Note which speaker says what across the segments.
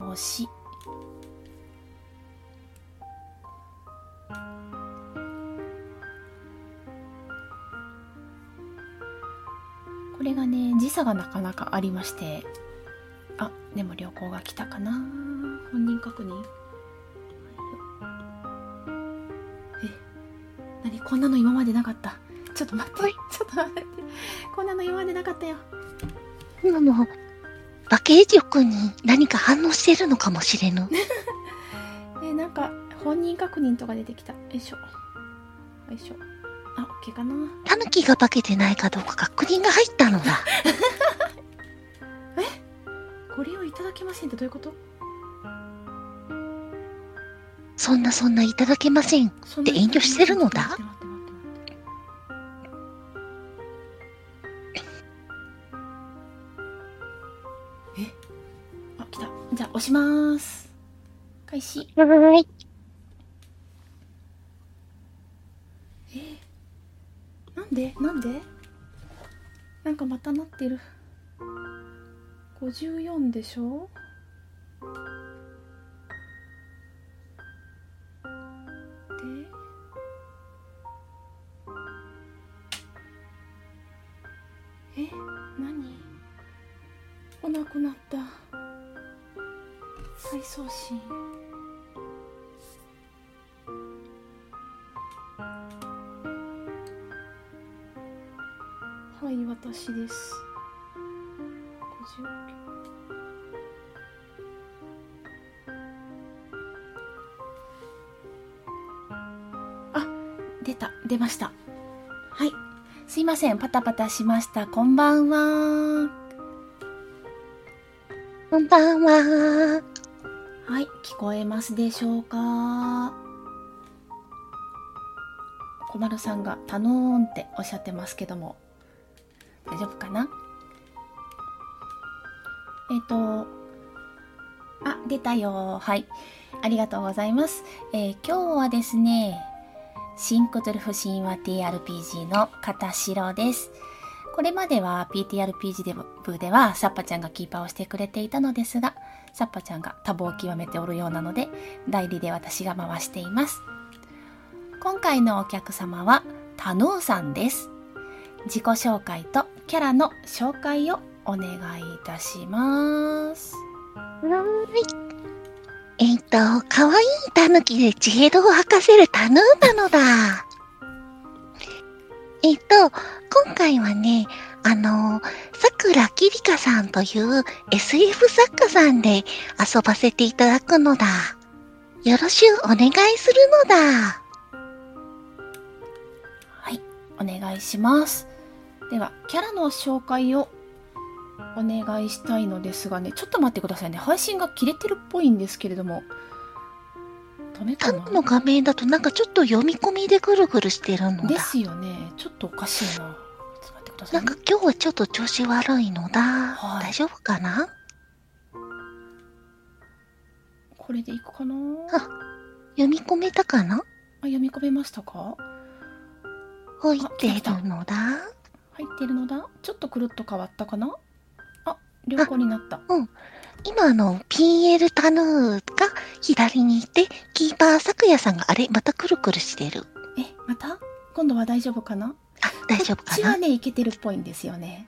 Speaker 1: 押し。これがね、時差がなかなかありまして。あ、でも旅行が来たかな本人確認。え、なにこんなの今までなかった。ちょっと待って。ちょっと待って。こんなの今までなかったよ。
Speaker 2: 今の、バケージョに何か反応してるのかもしれぬ。
Speaker 1: えなんか本人確認とか出てきた。よいしょ。よいしょ。あ OK かな。
Speaker 2: タヌキが化けてないかどうか確認が入ったのだ。
Speaker 1: ご利用いただけませんってどういうこと？
Speaker 2: そんなそんないただけません。
Speaker 1: そん
Speaker 2: で遠慮してるのだはー。
Speaker 1: なんでなんで？なんかまたなってる。54でしょ？で？え何？来なくなった。再送信。私です。59あ出た。出ました。はい。すいません。パタパタしました。こんばんは。
Speaker 2: こんばんは。
Speaker 1: はい。聞こえますでしょうか？小丸さんが「頼ん」っておっしゃってますけども。大丈夫かな？えっ、とあ出たよ。はい。ありがとうございます、えー今日はですねシンクトゥルフ神話 TRPG の片白です。これまでは PTRPG 部ではサッパちゃんがキーパーをしてくれていたのですがサッパちゃんが多忙を極めておるようなので代理で私が回しています。今回のお客様はタヌーさんです。自己紹介とキャラの紹介をお願いいたします
Speaker 2: はーい。えっ、と、かわいいタヌキでジエドを吐かせるタヌーなのだ。えっ、と、今回はね、あの、さくらきりかさんという SF 作家さんで遊ばせていただくのだ。よろしゅうお願いするのだ。
Speaker 1: はいお願いしますではキャラの紹介をお願いしたいのですがねちょっと待ってくださいね。配信が切れてるっぽいんですけれども。
Speaker 2: タヌの？画面だとなんかちょっと読み込みでぐるぐるしてるのだ。
Speaker 1: ですよね。ちょっとおかしいな。ちょっと待ってくださ
Speaker 2: ないん
Speaker 1: ね
Speaker 2: か今日はちょっと調子悪いのだ。
Speaker 1: はい。
Speaker 2: 大丈夫かな？
Speaker 1: これでいくかな？
Speaker 2: 読み込めたかな？
Speaker 1: あ読み込めましたか？
Speaker 2: 置いてるのだ。
Speaker 1: 入ってるのだ？ちょっとくるっと変わったかな？あ良好になった。
Speaker 2: 今あの、PL タヌーが左にいて、キーパー咲夜さんがあれまたくるくるしてる。
Speaker 1: えまた？今度は大丈夫かな？
Speaker 2: あ、大丈夫
Speaker 1: こ
Speaker 2: かな？
Speaker 1: っちはねいけてるっぽいんですよね。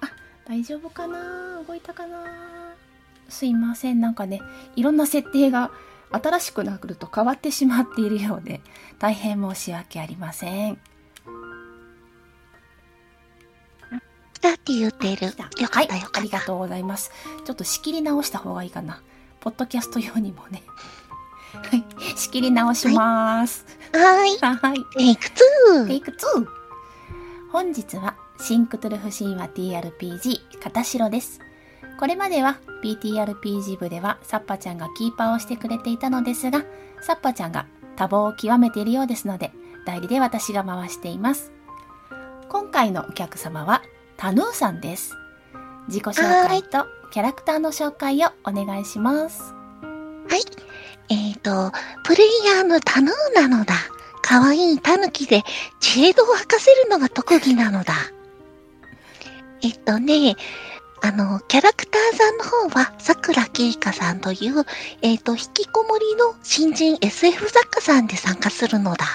Speaker 1: あ大丈夫かな？動いたかな？すいません。なんかねいろんな設定が新しくなると変わってしまっているようで大変申し訳ありません。
Speaker 2: だって言ってる。よかったよかった。
Speaker 1: はい、ありがとうございます。ちょっと仕切り直した方がいいかな。ポッドキャスト用にもね。はい仕切り直します。
Speaker 2: はーい。
Speaker 1: はい。
Speaker 2: テイク2。
Speaker 1: テイク2本日はシンクトゥルフ神話 TRPG 片白ですこれまでは PTRPG 部ではサッパちゃんがキーパーをしてくれていたのですがサッパちゃんが多忙を極めているようですので代理で私が回しています。今回のお客様はタヌーさんです。自己紹介とキャラクターの紹介をお願いします。
Speaker 2: えっ、と、プレイヤーのタヌーなのだ。かわいいタヌキでジェードを吐かせるのが特技なのだ。えっとね、あの、キャラクターさんの方は、桜きりかさんという、えっ、と、引きこもりの新人 SF 作家さんで参加するのだ。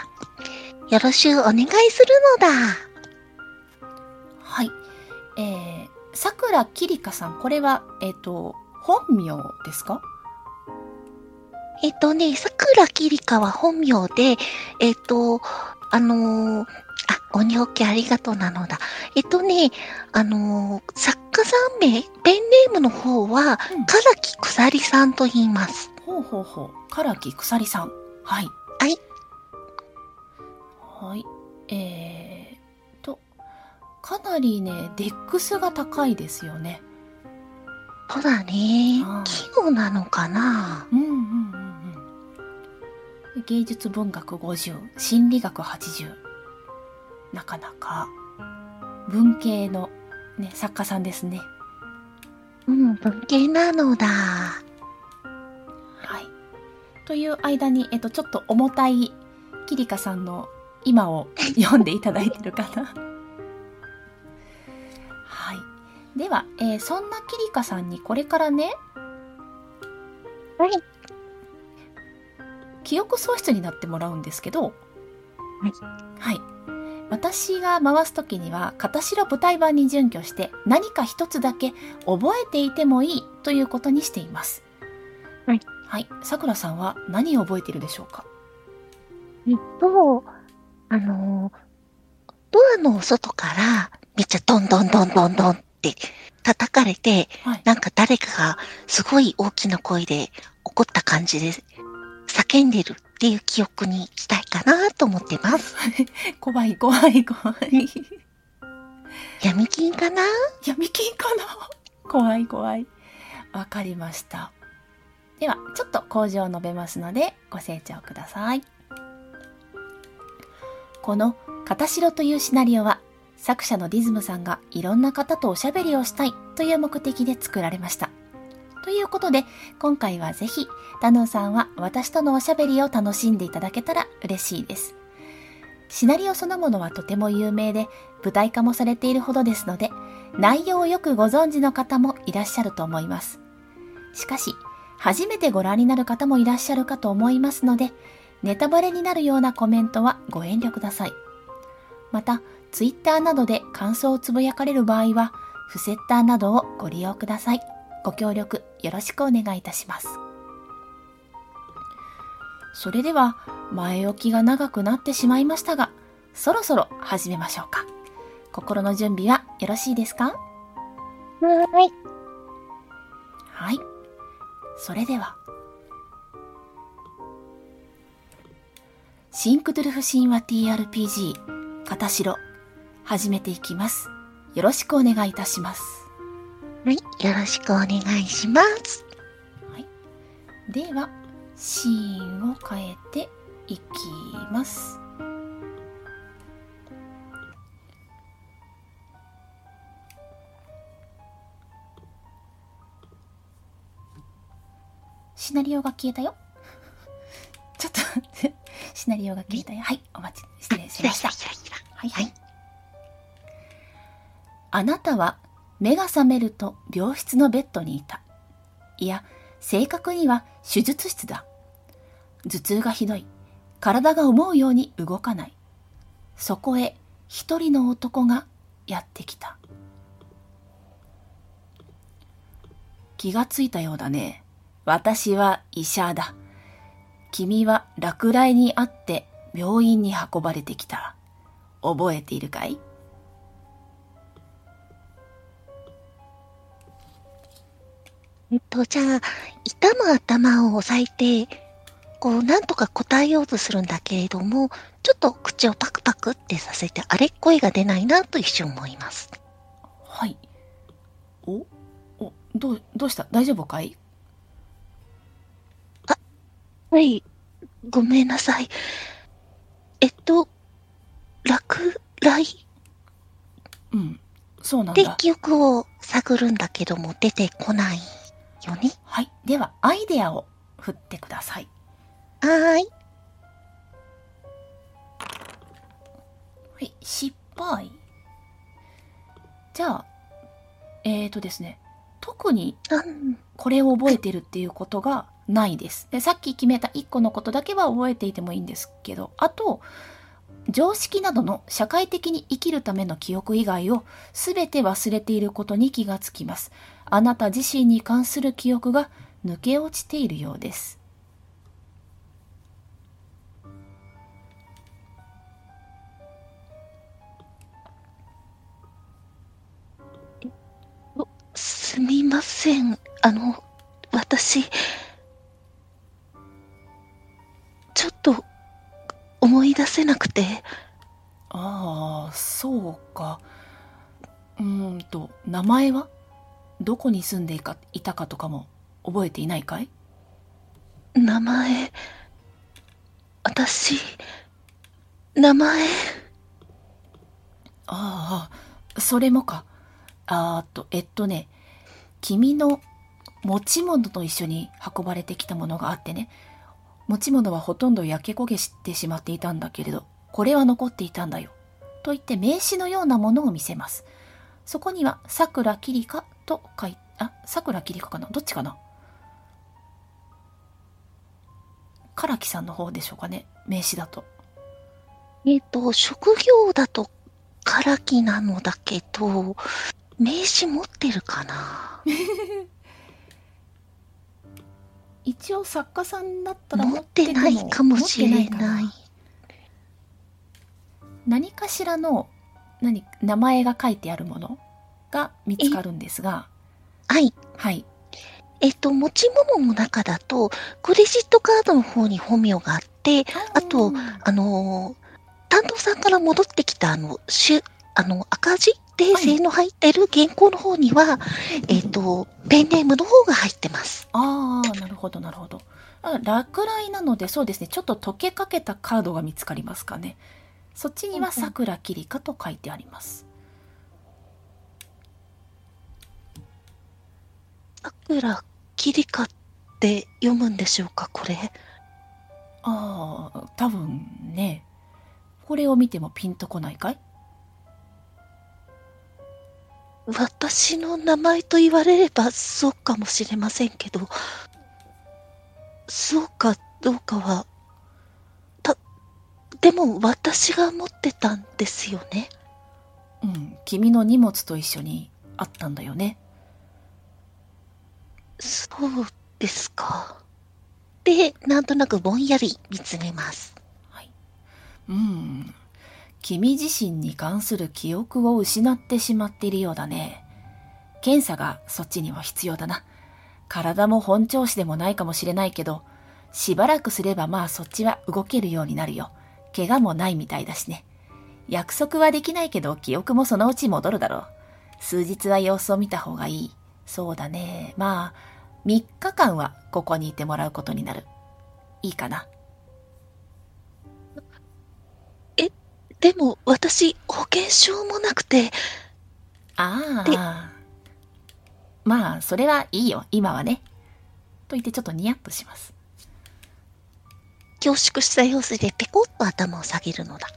Speaker 2: よろしゅうお願いするのだ。
Speaker 1: はい。えー、桜きりかさん、これは、えっ、と、本名ですか？
Speaker 2: えっ、とね、桜きりかは本名で、えっ、と、あのーあ、鬼おけありがとうなのだ。えっとね、あのー作家さん名、ペンネームの方は、
Speaker 1: うん
Speaker 2: 唐木くさりさんと言います。
Speaker 1: ほうほうほう。唐木くさりさん。はい。
Speaker 2: はい。
Speaker 1: はい。えーと、かなりね、デックスが高いですよね。
Speaker 2: そうだね。器用なのかな
Speaker 1: うんうんうんうん。芸術文学50、心理学80。なかなか、文系のね、作家さんですね。
Speaker 2: うん、文系なのだ。
Speaker 1: はい。という間に、えっと、ちょっと重たいキリカさんの今を 読んでいただいてるかな。はい。では、えーそんなキリカさんにこれからね、
Speaker 2: はい。
Speaker 1: 記憶喪失になってもらうんですけど、
Speaker 2: はい。
Speaker 1: はい。私が回すときには、片白舞台版に準拠して何か一つだけ覚えていてもいいということにしています。
Speaker 2: はい。
Speaker 1: はい。さくらさんは何を覚えているでしょうか？
Speaker 2: えっと、あのードアの外から、めっちゃドンドンドンドンドンって叩かれて、
Speaker 1: はい。
Speaker 2: なんか誰かがすごい大きな声で怒った感じで叫んでるっていう記憶にしたいかなと思ってます。
Speaker 1: 怖い怖い怖い。
Speaker 2: 闇金かな？
Speaker 1: 闇金かな？怖い怖い。わかりました。では、ちょっと工場を述べますので、ご清聴ください。この、片白というシナリオは、作者のディズムさんがいろんな方とおしゃべりをしたいという目的で作られました。ということで、今回はぜひ、タヌーさんは私とのおしゃべりを楽しんでいただけたら嬉しいです。シナリオそのものはとても有名で、舞台化もされているほどですので、内容をよくご存知の方もいらっしゃると思います。しかし、初めてご覧になる方もいらっしゃるかと思いますので、ネタバレになるようなコメントはご遠慮ください。また、ツイッターなどで感想をつぶやかれる場合は、フセッターなどをご利用ください。ご協力よろしくお願いいたします。それでは、前置きが長くなってしまいましたが、そろそろ始めましょうか。心の準備はよろしいですか？
Speaker 2: はい。
Speaker 1: はい。それでは。シンクトゥルフ神話 TRPG 片白始めていきます。よろしくお願いいたします。
Speaker 2: はい。よろしくお願いします。
Speaker 1: では、シーンを変えていきます。シナリオが消えたよ。ちょっとシナリオが消えたよ。はい、お待ち、失礼しました。はいはい。あなたは目が覚めると病室のベッドにいた。いや、正確には手術室だ。頭痛がひどい。体が思うように動かない。そこへ一人の男がやってきた。気がついたようだね。私は医者だ。君は落雷にあって病院に運ばれてきた。覚えているかい？
Speaker 2: えっと、じゃあ、痛む頭を押さえて、こう、なんとか答えようとするんだけれども、ちょっと口をパクパクってさせて、あれ声が出ないなと一瞬思います。
Speaker 1: はい。お？お、どう、どうした？大丈夫かい？
Speaker 2: はい、ごめんなさい。えっと、落雷？
Speaker 1: うん。そうなん
Speaker 2: で
Speaker 1: だ。
Speaker 2: 記憶を探るんだけども出てこないよね。
Speaker 1: はい。では、アイデアを振ってください。
Speaker 2: はーい。
Speaker 1: はい。失敗。じゃあ、えーとですね、特にこれを覚えてるっていうことがないです。で、さっき決めた1個のことだけは覚えていてもいいんですけど、あと、常識などの社会的に生きるための記憶以外を全て忘れていることに気がつきます。あなた自身に関する記憶が抜け落ちているようです。
Speaker 2: すみません。あの、私、ちょっと思い出せなくて、
Speaker 1: ああ、そうか。うーんと、名前は？どこに住んでいたかとかも覚えていないかい？
Speaker 2: 名前、私、名前、
Speaker 1: ああ、それもか。あーっと、えっとね、君の持ち物と一緒に運ばれてきたものがあってね、持ち物はほとんど焼け焦げしてしまっていたんだけれど、これは残っていたんだよ。と言って名刺のようなものを見せます。そこには、桜きりかと書い、あ、桜きりかかな？どっちかな？唐木さんの方でしょうかね？名刺だと。
Speaker 2: えっ、と、職業だと唐木なのだけど、名刺持ってるかな？
Speaker 1: 一応作家さんだったら
Speaker 2: 持ってないかもしれない。
Speaker 1: 何かしらの何名前が書いてあるもの？が見つかるんですが。
Speaker 2: はい。
Speaker 1: はい。
Speaker 2: えっ、と、持ち物の中だと、クレジットカードの方に本名があって、あとあのー担当さんから戻ってきた、あの、しゅ、あの、赤字訂正の入ってる原稿の方には、えっ、と、ペンネームの方が入ってます。
Speaker 1: ああなるほどなるほど。あ落雷なのでそうですね。ちょっと溶けかけたカードが見つかりますかね。そっちには「
Speaker 2: うんうん。
Speaker 1: さくらきりか」と書いてあります
Speaker 2: 桜きりかって読むんでしょうか、これ。
Speaker 1: ああ多分ね。これを見てもピンとこないかい？
Speaker 2: 私の名前と言われればそうかもしれませんけど、そうかどうかは、た、でも私が持ってたんですよね。
Speaker 1: うん君の荷物と一緒にあったんだよね
Speaker 2: そうですか。で、なんとなくぼんやり見つめます。
Speaker 1: はい。うん。君自身に関する記憶を失ってしまっているようだね。検査がそっちには必要だな。体も本調子でもないかもしれないけど、しばらくすればまあそっちは動けるようになるよ。怪我もないみたいだしね。約束はできないけど記憶もそのうち戻るだろう。数日は様子を見た方がいい。そうだね。まあ、3日間はここにいてもらうことになる。いいかな。
Speaker 2: でも私、保険証もなくて、
Speaker 1: あ
Speaker 2: で
Speaker 1: あ。まあ、それはいいよ、今はね。と言ってちょっとニヤッとします。
Speaker 2: 恐縮した様子でペコッと頭を下げるのだ。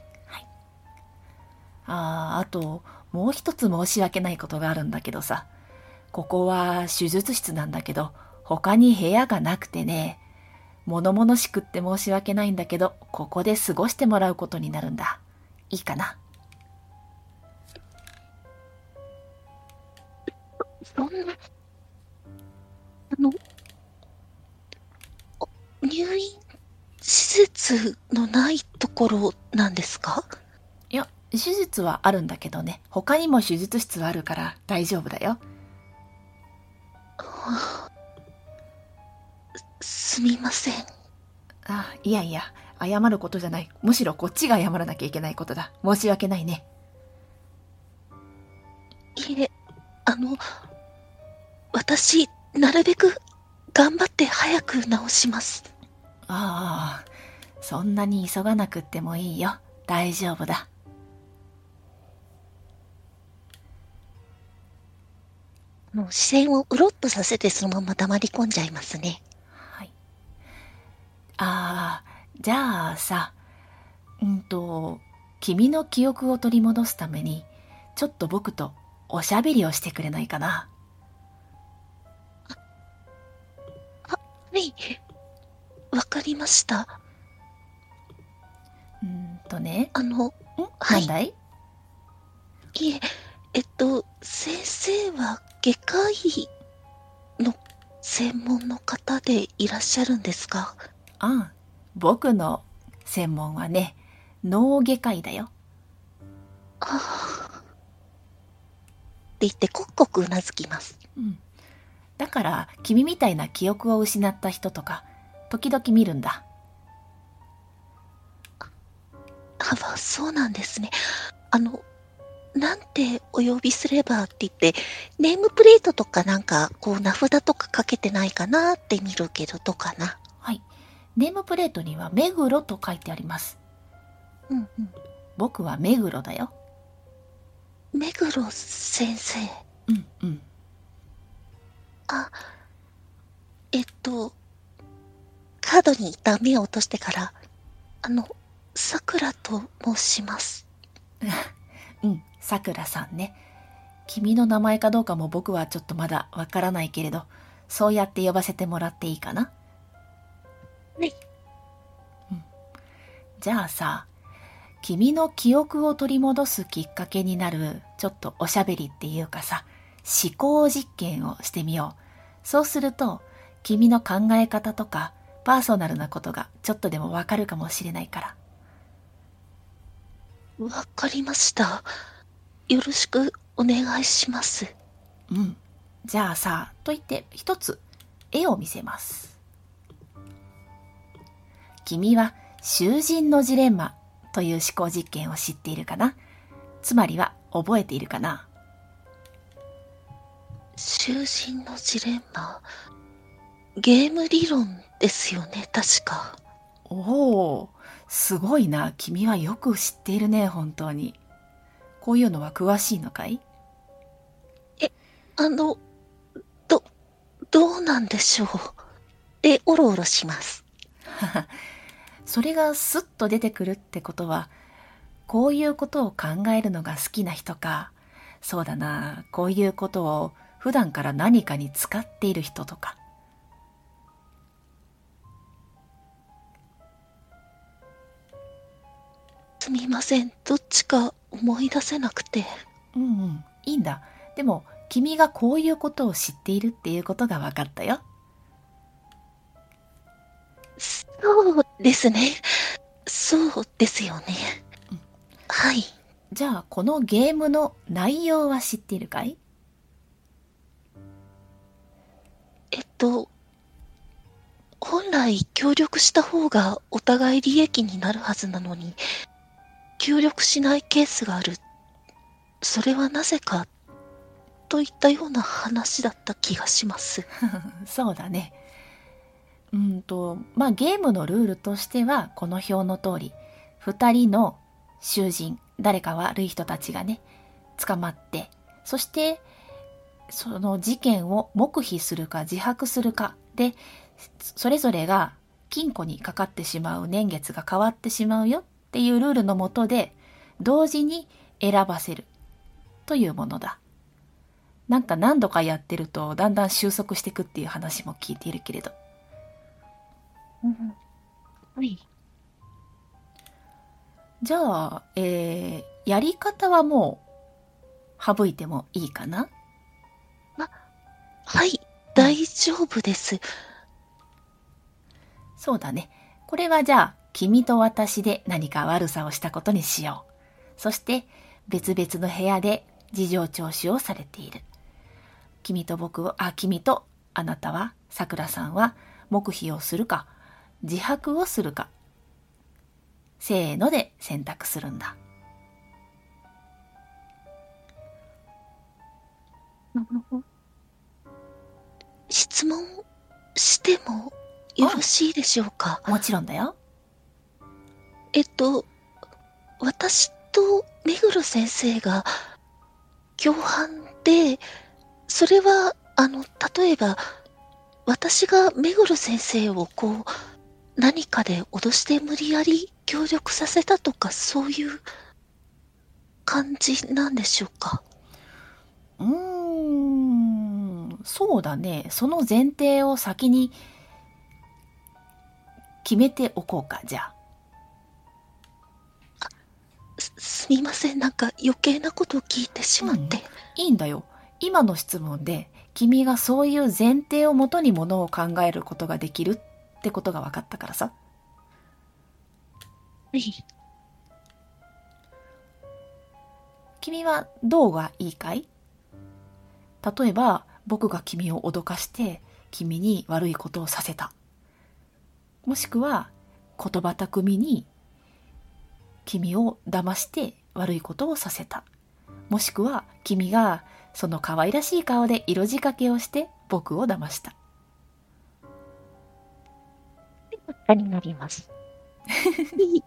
Speaker 1: ああ、あと、もう一つ申し訳ないことがあるんだけどさ。ここは手術室なんだけど、他に部屋がなくてね。物々しくって申し訳ないんだけど、ここで過ごしてもらうことになるんだ。いいかな？
Speaker 2: そんな、あの、お入院施設のないところなんですか？
Speaker 1: いや、手術はあるんだけどね。他にも手術室はあるから大丈夫だよ。
Speaker 2: はあすみません。
Speaker 1: あ、いやいや、謝ることじゃない。むしろこっちが謝らなきゃいけないことだ。申し訳ないね。
Speaker 2: いえ、あの、私、なるべく頑張って早く治します。
Speaker 1: ああ、そんなに急がなくってもいいよ。大丈夫だ。
Speaker 2: もう視線をうろっとさせてそのまま黙り込んじゃいますね。
Speaker 1: はい。ああ、じゃあさ、うんと、君の記憶を取り戻すために、ちょっと僕とおしゃべりをしてくれないかな。
Speaker 2: はい。わかりました。
Speaker 1: うーんとね。
Speaker 2: あの、
Speaker 1: ん？
Speaker 2: はい
Speaker 1: い？
Speaker 2: いえ、えっと、先生は外科医の専門の方でいらっしゃるんですか？
Speaker 1: ああ、僕の専門はね、脳外科医だよ。
Speaker 2: ああ。って言って、コクコクうなずきます。
Speaker 1: うん。だから、君みたいな記憶を失った人とか、時々見るんだ。
Speaker 2: あ、まあ、そうなんですね。あの、なんてお呼びすればって言って、ネームプレートとかなんか、こう、名札とかかけてないかなって見るけど、どうかな？
Speaker 1: はい。ネームプレートには目黒と書いてあります。
Speaker 2: うんうん。
Speaker 1: 僕は目黒だよ。
Speaker 2: 目黒先生。
Speaker 1: うんうん。
Speaker 2: あ、えっと、カードに一旦目を落としてから、あの、さくらと申します。
Speaker 1: うん、さくらさんね。君の名前かどうかも僕はちょっとまだわからないけれど、そうやって呼ばせてもらっていいかな？
Speaker 2: はい。
Speaker 1: うん。じゃあさ、君の記憶を取り戻すきっかけになる、ちょっとおしゃべりっていうかさ、思考実験をしてみよう。そうすると、君の考え方とか、パーソナルなことがちょっとでもわかるかもしれないから。
Speaker 2: わかりました。よろしくお願いします。
Speaker 1: うん。じゃあさ、と言って一つ絵を見せます。君は囚人のジレンマという思考実験を知っているかな？つまりは覚えているかな？
Speaker 2: 囚人のジレンマ。ゲーム理論ですよね、確か。
Speaker 1: おお、すごいな。君はよく知っているね、本当に。こういうのは詳しいのかい？
Speaker 2: あの、ど、どうなんでしょう？で、おろおろします。
Speaker 1: それがスッと出てくるってことは、こういうことを考えるのが好きな人か、そうだな、こういうことを普段から何かに使っている人とか。
Speaker 2: すみません。どっちか思い出せなくて。
Speaker 1: うんうん、いいんだ。でも、君がこういうことを知っているっていうことが分かったよ。
Speaker 2: そうですね。そうですよね
Speaker 1: うん。
Speaker 2: はい。
Speaker 1: じゃあ、このゲームの内容は知っているかい？
Speaker 2: えっと、本来協力した方がお互い利益になるはずなのに、協力しないケースがある。それはなぜか、といったような話だった気がします。
Speaker 1: そうだね。うんと、まあゲームのルールとしては、この表の通り、二人の囚人、誰か悪い人たちがね、捕まって、そして、その事件を黙秘するか自白するかで、それぞれが金庫にかかってしまう年月が変わってしまうよっていうルールのもとで、同時に選ばせるというものだ。なんか何度かやってるとだんだん収束していくっていう話も聞いているけれど。
Speaker 2: うん。はい。
Speaker 1: じゃあ、えー、やり方はもう省いてもいいかな？
Speaker 2: はい、大丈夫です。
Speaker 1: そうだね。これはじゃあ、君と私で何か悪さをしたことにしよう。そして、別々の部屋で事情聴取をされている。君と僕を、あ、君とあなたは、桜さんは黙秘をするか、自白をするか、せーので選択するんだ。
Speaker 2: 質問してもよろしいでしょうか？
Speaker 1: もちろんだよ。
Speaker 2: えっと、私と目黒先生が共犯で、それは、あの、例えば、私が目黒先生をこう、何かで脅して無理やり協力させたとか、そういう感じなんでしょうか？
Speaker 1: うーん、そうだね。その前提を先に決めておこうか、じゃあ。
Speaker 2: す、すみません。なんか余計なことを聞いてしまって。
Speaker 1: いいんだよ。今の質問で、君がそういう前提をもとにものを考えることができるってことが分かったからさ。
Speaker 2: はい。
Speaker 1: 君はどうがいいかい？例えば、僕が君を脅かして、君に悪いことをさせた。もしくは、言葉巧みに、君を騙して悪いことをさせた。もしくは、君がその可愛らしい顔で色仕掛けをして僕を騙した。
Speaker 2: 果になります。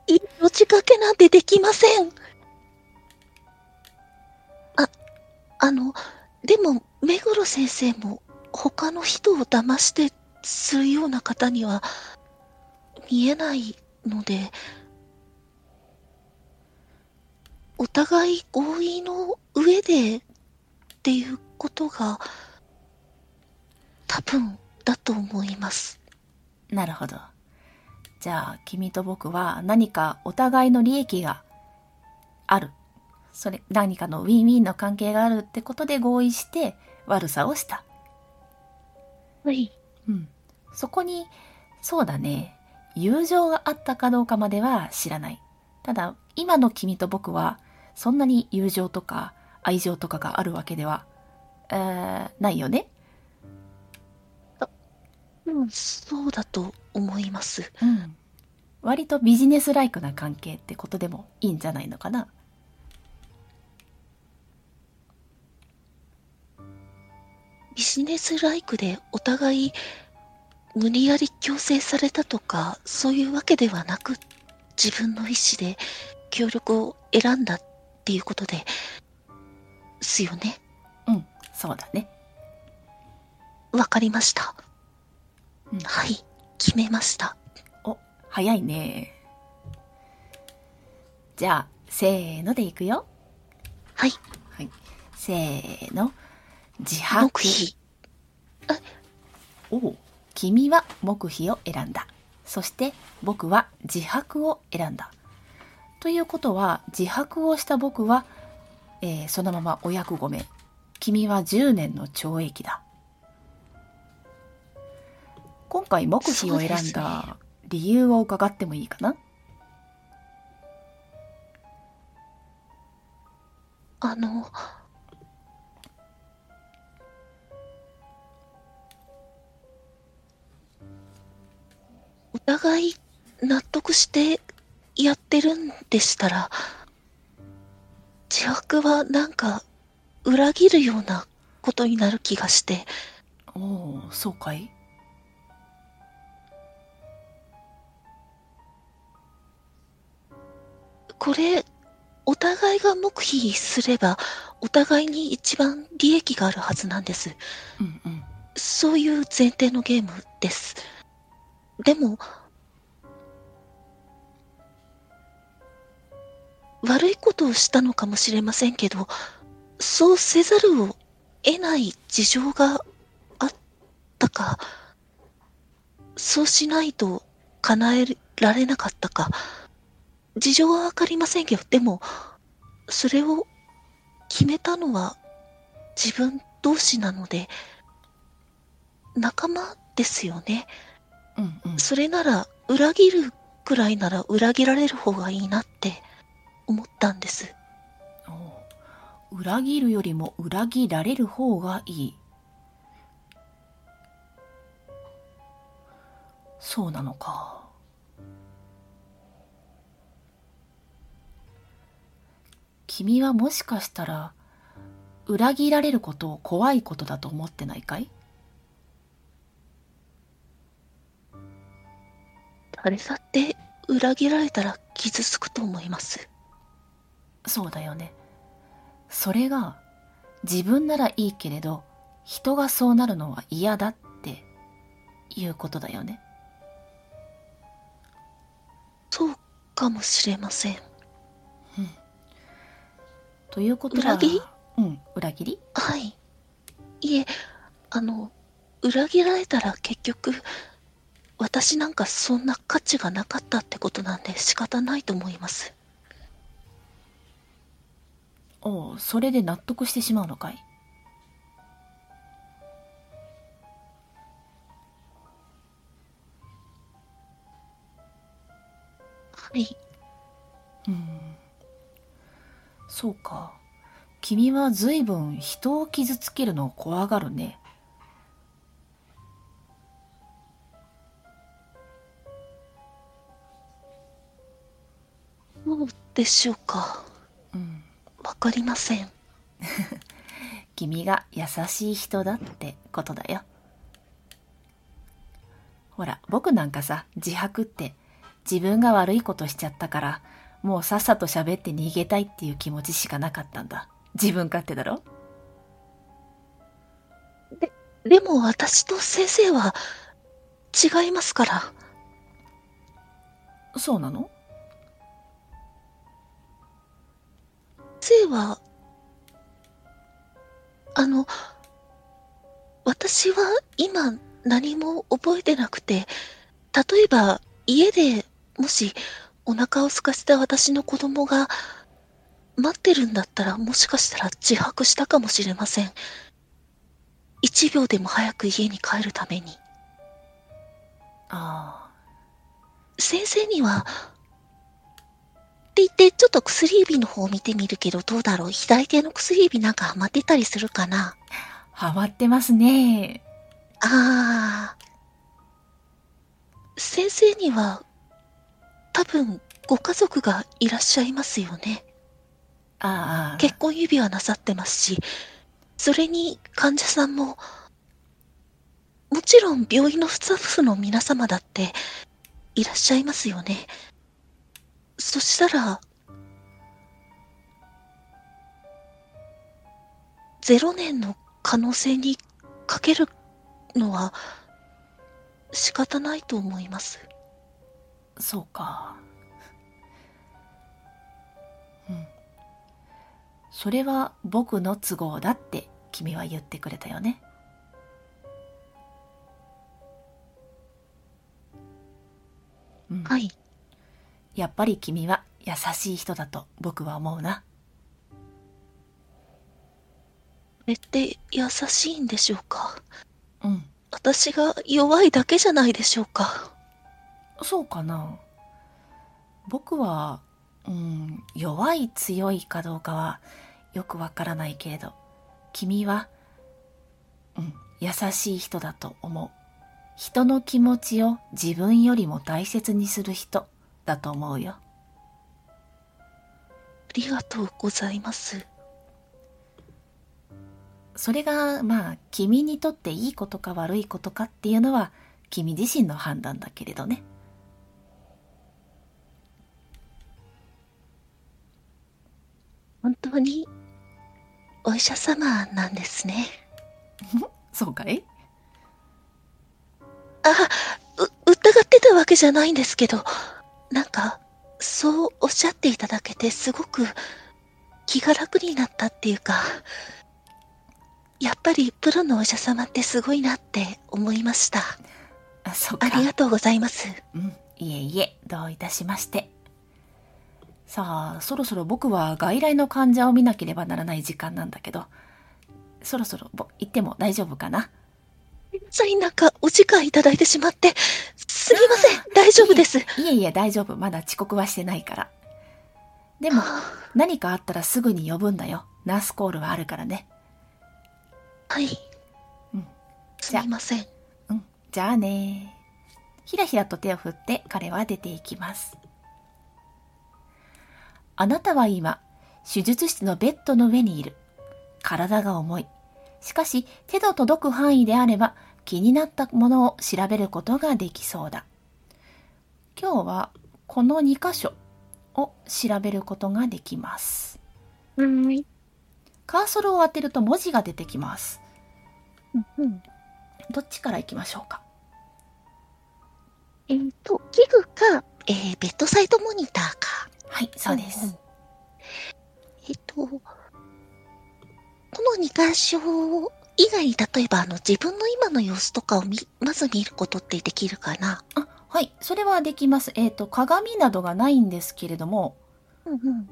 Speaker 2: 色仕掛けなんてできません。あ、あの、でも、目黒先生も他の人を騙してするような方には見えないので、お互い合意の上でっていうことが多分だと思います。
Speaker 1: なるほど。じゃあ、君と僕は何かお互いの利益がある。それ、何かのウィンウィンの関係があるってことで合意して悪さをした。
Speaker 2: はい。
Speaker 1: うん。そこに、そうだね、友情があったかどうかまでは知らない。ただ、今の君と僕は、そんなに友情とか愛情とかがあるわけでは、えー、ないよね？
Speaker 2: うん、そうだと思います。
Speaker 1: うん。割とビジネスライクな関係ってことでもいいんじゃないのかな？
Speaker 2: ビジネスライクでお互い無理やり強制されたとか、そういうわけではなく、自分の意思で協力を選んだっていうことで、すよね？
Speaker 1: うん、そうだね。
Speaker 2: わかりました。
Speaker 1: うん
Speaker 2: はい、決めました。
Speaker 1: お、早いね。じゃあ、せーのでいくよ。
Speaker 2: はい、
Speaker 1: はい。せーの。自白。
Speaker 2: 黙秘。
Speaker 1: おう君は黙秘を選んだ。そして僕は自白を選んだ。ということは、自白をした僕は、えーそのままお役御免。君は10年の懲役だ。今回黙秘を選んだ理由を伺ってもいいかな？
Speaker 2: あの、お互い納得してやってるんでしたら、自白はなんか裏切るようなことになる気がして、
Speaker 1: おお、そうかい？
Speaker 2: これ、お互いが黙秘すれば、お互いに一番利益があるはずなんです。
Speaker 1: うんうん。
Speaker 2: そういう前提のゲームです。でも、悪いことをしたのかもしれませんけど、そうせざるを得ない事情があったか、そうしないと叶えられなかったか、事情はわかりませんけど、でも、それを決めたのは自分同士なので、仲間ですよね。
Speaker 1: うんうん。
Speaker 2: それなら、裏切るくらいなら裏切られる方がいいなって思ったんです。
Speaker 1: 裏切るよりも裏切られる方がいい。そうなのか。君はもしかしたら、裏切られることを怖いことだと思ってないかい？
Speaker 2: 誰だって裏切られたら傷つくと思います。
Speaker 1: そうだよね。それが自分ならいいけれど人がそうなるのは嫌だっていうことだよね。
Speaker 2: そうかもしれません。
Speaker 1: ということは
Speaker 2: 裏切
Speaker 1: うん、裏切り？
Speaker 2: はい。いえ、あの、裏切られたら結局、私なんかそんな価値がなかったってことなんで仕方ないと思います。
Speaker 1: おう、それで納得してしまうのかい？
Speaker 2: はい。
Speaker 1: うん。そうか。君は随分人を傷つけるのを怖がるね。
Speaker 2: どうでしょうか。
Speaker 1: うん。
Speaker 2: わかりません。
Speaker 1: 君が優しい人だってことだよ。ほら、僕なんかさ、自白って自分が悪いことしちゃったから、もうさっさと喋って逃げたいっていう気持ちしかなかったんだ。自分勝手だろ？
Speaker 2: でも私と先生は違いますから。
Speaker 1: そうなの？
Speaker 2: 先生は、あの、私は今何も覚えてなくて、例えば家でもしお腹を空かせた私の子供が待ってるんだったらもしかしたら自白したかもしれません。一秒でも早く家に帰るために。
Speaker 1: あ
Speaker 2: 先生には、って言ってちょっと薬指の方を見てみるけどどうだろう？左手の薬指なんかはまってたりするかな？
Speaker 1: あ、ハマってますね。
Speaker 2: ああ。先生には、多分、ご家族がいらっしゃいますよね。
Speaker 1: ああ。
Speaker 2: 結婚指輪なさってますし、それに患者さんも、もちろん病院のスタッフの皆様だっていらっしゃいますよね。そしたら、0年の可能性にかけるのは仕方ないと思います。
Speaker 1: そうか。うん。それは僕の都合だって君は言ってくれたよね。うん。
Speaker 2: はい。
Speaker 1: やっぱり君は優しい人だと僕は思うな。
Speaker 2: これって優しいんでしょうか？
Speaker 1: うん。
Speaker 2: 私が弱いだけじゃないでしょうか？
Speaker 1: そうかな。僕は、うん、弱い強いかどうかはよくわからないけれど、君は、うん、優しい人だと思う。人の気持ちを自分よりも大切にする人だと思うよ。
Speaker 2: ありがとうございます。
Speaker 1: それが、まあ、君にとっていいことか悪いことかっていうのは、君自身の判断だけれどね。
Speaker 2: 本当にお医者様なんですね。
Speaker 1: そうかい？
Speaker 2: あ、う、疑ってたわけじゃないんですけど、なんか、そうおっしゃっていただけてすごく気が楽になったっていうか、やっぱりプロのお医者様ってすごいなって思いました。
Speaker 1: あ、
Speaker 2: りがとうございます。
Speaker 1: うん、いえいえ、どういたしまして。さあ、そろそろ僕は外来の患者を見なければならない時間なんだけど、そろそろぼ行っても大丈夫かな？
Speaker 2: さいなんかお時間いただいてしまって、すみません、大丈夫です。
Speaker 1: いえいえ、大丈夫。まだ遅刻はしてないから。でも、何かあったらすぐに呼ぶんだよ。ナースコールはあるからね。
Speaker 2: はい。
Speaker 1: うん。
Speaker 2: すみません。
Speaker 1: うん。じゃあねひらひらと手を振って彼は出ていきます。あなたは今、手術室のベッドの上にいる。体が重い。しかし、手の届く範囲であれば、気になったものを調べることができそうだ。今日は、この2箇所を調べることができます。
Speaker 2: はい。
Speaker 1: カーソルを当てると文字が出てきます。
Speaker 2: うん。
Speaker 1: どっちから行きましょうか？
Speaker 2: えっ、と、器具か、えー、ベッドサイドモニターか。
Speaker 1: はい、そうです。
Speaker 2: んん。えっと、この2箇所以外に、例えば、あの、自分の今の様子とかをみ、まず見ることってできるかな？
Speaker 1: あ、はい。それはできます。えっ、と、鏡などがないんですけれども、
Speaker 2: うんうん。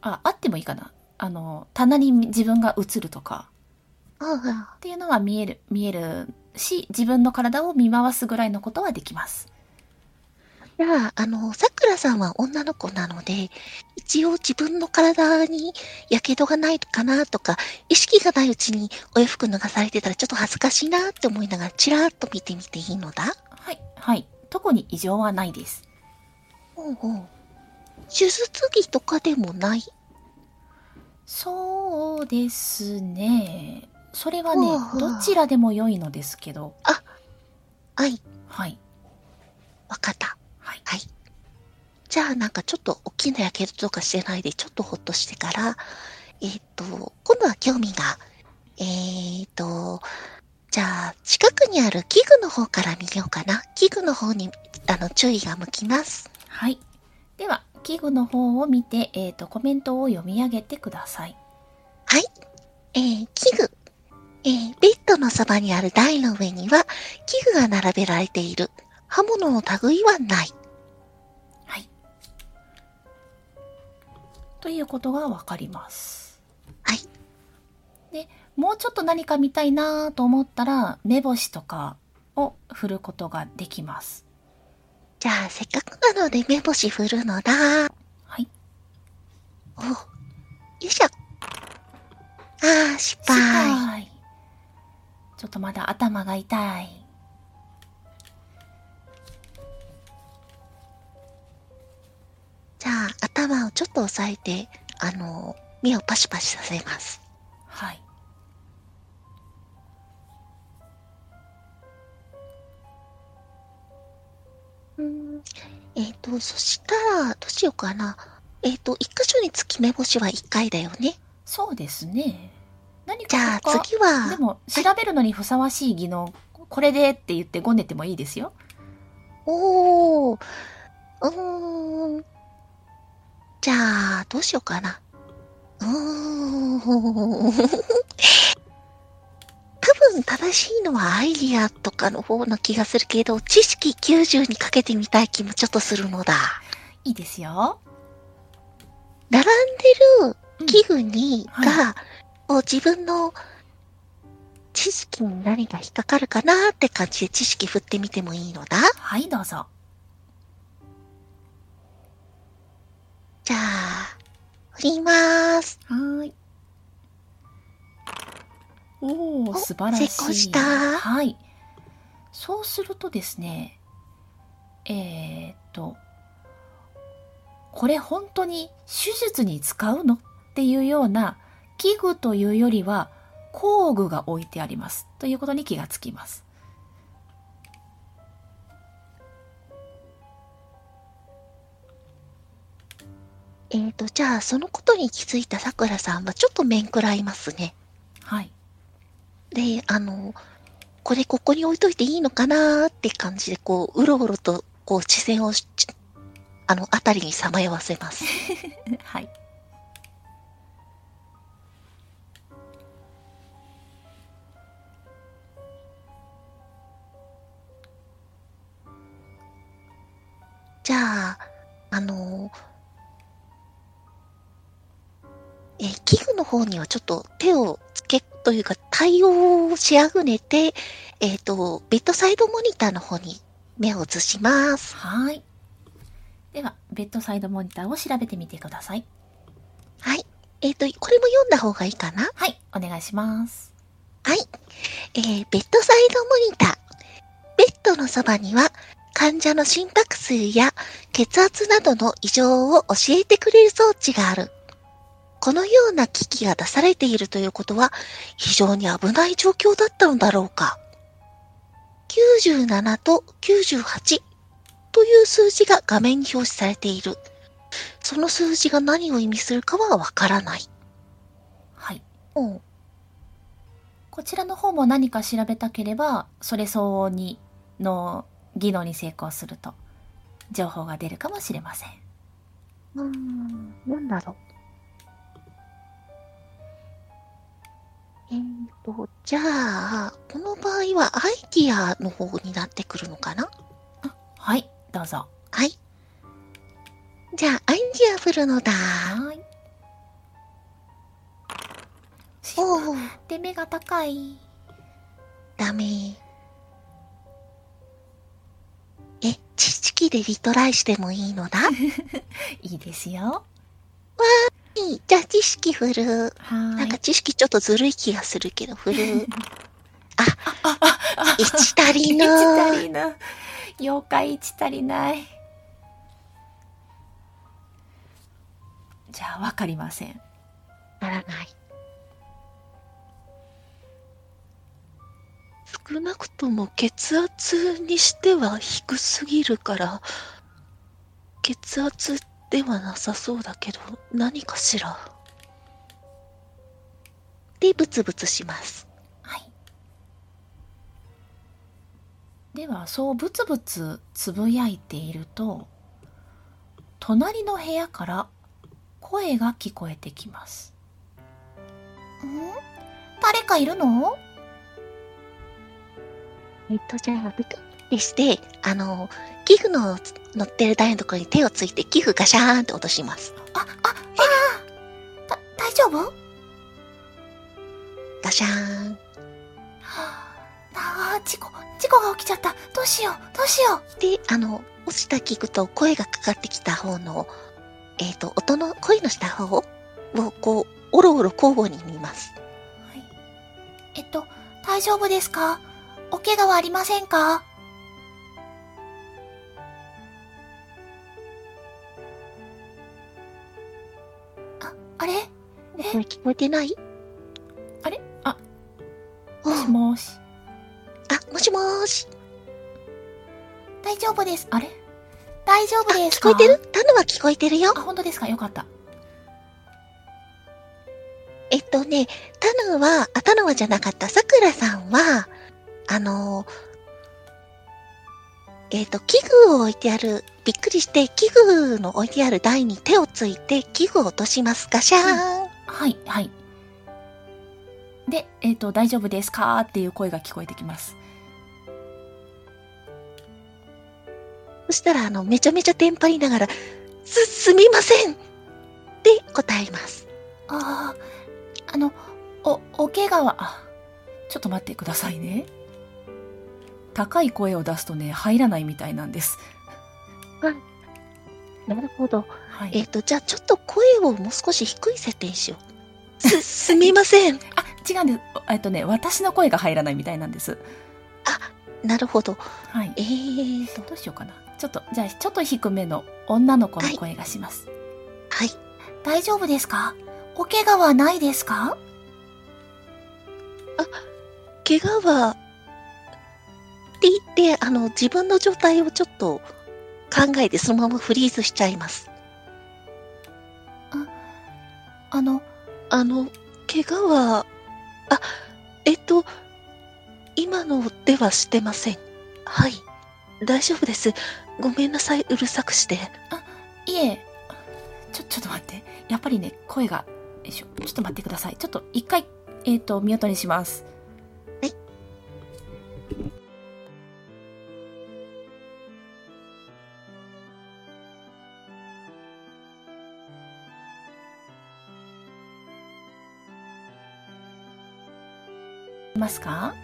Speaker 1: あ、あってもいいかな。あの、棚に自分が映るとか
Speaker 2: ああ、
Speaker 1: っていうのは見える、見えるし、自分の体を見回すぐらいのことはできます。
Speaker 2: じゃあ、あの、さくらさんは女の子なので、一応自分の体に火傷がないかなとか、意識がないうちにお洋服脱がされてたらちょっと恥ずかしいなって思いながら、ちらっと見てみていいのだ？
Speaker 1: はい。はい。特に異常はないです。
Speaker 2: ほうほう。手術着とかでもない？
Speaker 1: そうですね。それはね
Speaker 2: ほうほ、う
Speaker 1: どちらでも良いのですけど、
Speaker 2: はい、
Speaker 1: はい。
Speaker 2: わかった。
Speaker 1: はい。
Speaker 2: はい。じゃあ、なんかちょっと大きなやけどとかしてないで、ちょっとほっとしてから、えっ、と、今度は興味が、えっ、と、じゃあ、近くにある器具の方から見ようかな。器具の方に、あの、注意が向きます。
Speaker 1: はい。では、器具の方を見て、えっ、と、コメントを読み上げてください。
Speaker 2: はい。えー器具。えーベッドのそばにある台の上には、器具が並べられている。刃物の類はない。
Speaker 1: ということがわかります。
Speaker 2: はい。
Speaker 1: で、もうちょっと何か見たいなと思ったら、目星とかを振ることができます。
Speaker 2: じゃあ、せっかくなので目星振るのだ。
Speaker 1: はい。
Speaker 2: お、よいしょ。ああ、失
Speaker 1: 失
Speaker 2: 敗。
Speaker 1: 敗。ちょっとまだ頭が痛い。
Speaker 2: じゃあ、頭をちょっと押さえて、あの、目をパシパシさせます。
Speaker 1: はい。
Speaker 2: うん。えっ、と、そしたら、どうしようかな。えっ、と、一箇所につき目星は一回だよね。
Speaker 1: そうですね。何
Speaker 2: じゃあ、次は、
Speaker 1: でも、調べるのにふさわしい技能、これでって言ってごねてもいいですよ。
Speaker 2: おー、うーん。じゃあ、どうしようかな。うーん。多分正しいのはアイディアとかの方の気がするけど、知識90にかけてみたい気もちょっとするのだ。
Speaker 1: いいですよ。
Speaker 2: 並んでる
Speaker 1: うん
Speaker 2: 器具に、
Speaker 1: はい
Speaker 2: が、こう自分の知識に何が引っかかるかなって感じで知識振ってみてもいいのだ？
Speaker 1: はい、どうぞ。
Speaker 2: じゃあ、振ります。
Speaker 1: はーい。おー、
Speaker 2: お
Speaker 1: 素晴らしい。
Speaker 2: 成功した
Speaker 1: はい。そうするとですね、えー、っと、これ本当に手術に使うのっていうような器具というよりは工具が置いてあります。ということに気がつきます。
Speaker 2: えっ、と、じゃあ、そのことに気づいたさくらさんはちょっと面食らいますね。
Speaker 1: はい。
Speaker 2: で、あの、これここに置いといていいのかなーって感じで、こう、うろうろと、こう、視線をし、あの、あたりにさまよわせます。
Speaker 1: はい。
Speaker 2: じゃあ、あの、えー器具の方にはちょっと手をつけというか対応をしあぐねて、えっ、と、ベッドサイドモニターの方に目を移します。
Speaker 1: はい。では、ベッドサイドモニターを調べてみてください。
Speaker 2: はい。えっ、と、これも読んだ方がいいかな？
Speaker 1: はい、お願いします。
Speaker 2: はい。えーベッドサイドモニター。ベッドのそばには、患者の心拍数や血圧などの異常を教えてくれる装置がある。このような機器が出されているということは、非常に危ない状況だったのだろうか。97と98という数字が画面に表示されている。その数字が何を意味するかはわからない。
Speaker 1: はい。
Speaker 2: うん
Speaker 1: こちらの方も何か調べたければ、それ相応にの技能に成功すると、情報が出るかもしれません。
Speaker 2: うーん、なんだろう。えーと、じゃあ、この場合はアイディアの方になってくるのかな？
Speaker 1: はい、どうぞ。
Speaker 2: はい。じゃあ、アイディア振るのだ。
Speaker 1: はい。
Speaker 2: おお、
Speaker 1: で、目が高い。
Speaker 2: ダメ。え、知識でリトライしてもいいのだ？
Speaker 1: いいですよ。
Speaker 2: いい。じゃあ、知識振る。なんか。知識ちょっとずるい気がするけど、振る。
Speaker 1: あ、あ、あ、
Speaker 2: 一足り
Speaker 1: 一
Speaker 2: な
Speaker 1: 足りぬ。妖怪一足りない。じゃあ、わかりません。
Speaker 2: ならない。
Speaker 3: 少なくとも血圧にしては低すぎるから血圧ではなさそうだけど何かしら？
Speaker 2: で、ブツブツします。
Speaker 1: はい。では、そうブツブツつぶやいていると、隣の部屋から声が聞こえてきます。ん？誰かいるの？
Speaker 2: えっと、じゃあ、ブクってして、あの、寄付の乗ってる台のところに手をついて、寄付ガシャーンって落とします。
Speaker 1: あ、あ、ああだ、大丈夫？
Speaker 2: ガシャーン。
Speaker 1: はあ、あー事故、事故が起きちゃった。どうしよう、どうしよう。
Speaker 2: で、あの、落ちた聞くと声がかかってきた方の、えっ、と、音の、声のした方を、こう、おろおろ交互に見ます。
Speaker 1: はい。えっと、大丈夫ですか？お怪我はありませんか？あ、あれ
Speaker 2: 声聞こえてない？
Speaker 1: あれ？あ、
Speaker 2: お
Speaker 1: もしもし。
Speaker 2: あ、もしもーし。
Speaker 1: 大丈夫です。あれ？大丈夫
Speaker 2: あ、
Speaker 1: ですか？
Speaker 2: 聞こえてる？タヌは聞こえてるよ
Speaker 1: あ、。本当ですか？よかった。
Speaker 2: えっとね、タヌは、あ、タヌはじゃなかった。さくらさんは、あのえっ、と、器具を置いてある、びっくりして、器具の置いてある台に手をついて、器具を落とします。ガシャーン。
Speaker 1: はい、はい。で、えっ、と、大丈夫ですか？っていう声が聞こえてきます。
Speaker 2: そしたら、あの、めちゃめちゃテンパりながら、す、すみませんって答えます。
Speaker 1: ああ、あの、お、お怪我は、あ、ちょっと待ってくださいね。高い声を出すとね、入らないみたいなんです。
Speaker 2: なるほど。
Speaker 1: はい。
Speaker 2: えっ、と、じゃあちょっと声をもう少し低い設定にしよう。す、すみません。
Speaker 1: あ、違うんです。えっとね、私の声が入らないみたいなんです。
Speaker 2: なるほど。
Speaker 1: はい。
Speaker 2: えーと、
Speaker 1: どうしようかな。ちょっと、じゃあ、ちょっと低めの女の子の声がします。
Speaker 2: はい。
Speaker 1: 大丈夫ですか？お怪我はないですか？
Speaker 3: 怪我は
Speaker 2: って言って、あの、自分の状態をちょっと考えて、そのままフリーズしちゃいます。
Speaker 1: あの、
Speaker 3: あの怪我はあえっと今のではしてませんはい大丈夫ですごめんなさいうるさくして
Speaker 1: いえ、ちょ、ちょっと待って。やっぱりね、声が、よいしょ。ちょっと待ってください。ちょっと、一回、えっ、と、ミュートにします。
Speaker 2: はい。
Speaker 1: ますか？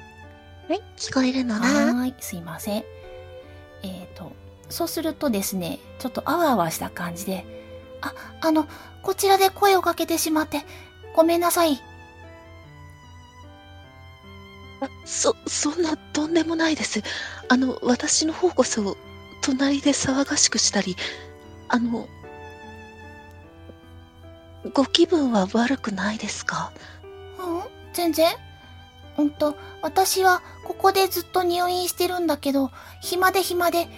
Speaker 2: はい。聞こえるの
Speaker 1: は
Speaker 2: な。
Speaker 1: ーい、すいません。えっ、と、そうするとですね、ちょっとあわあわした感じで、あ、あの、こちらで声をかけてしまって、ごめんなさい。
Speaker 3: あそそんなとんでもないですあの私の方こそ隣で騒がしくしたりあのご気分は悪くないですか？
Speaker 1: うん全然。うんと、私はここでずっと入院してるんだけど、暇で暇で、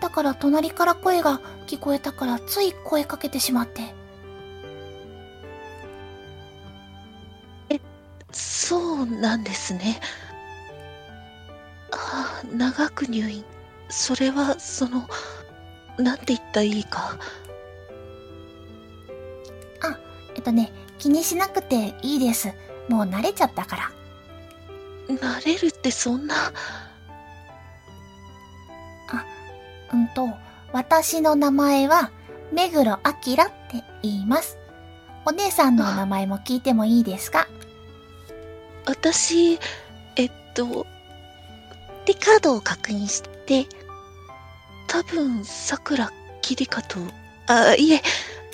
Speaker 1: だから隣から声が聞こえたからつい声かけてしまって。
Speaker 3: そうなんですねああ長く入院それはそのなんて言ったらいいか
Speaker 1: えっとね、気にしなくていいです。もう慣れちゃったから。
Speaker 2: なれるってそんな、
Speaker 1: うんと、私の名前は、目黒明って言います。お姉さんのお名前も聞いてもいいですか？
Speaker 2: 私、えっと、
Speaker 4: で、カードを確認して、
Speaker 2: 多分、桜キリカと、あ、いえ、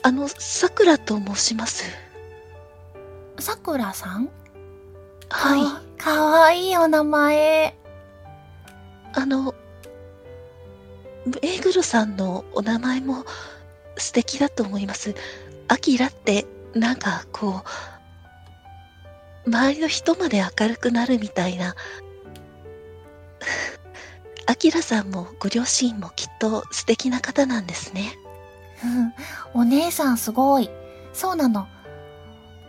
Speaker 2: あの、桜と申します。
Speaker 1: さくらさん？
Speaker 2: はい。
Speaker 1: あかわいいお名前。
Speaker 2: あの、目黒さんのお名前も素敵だと思います。アキラって、なんかこう、周りの人まで明るくなるみたいな。アキラさんもご両親もきっと素敵な方なんですね。
Speaker 1: うんお姉さんすごい。そうなの。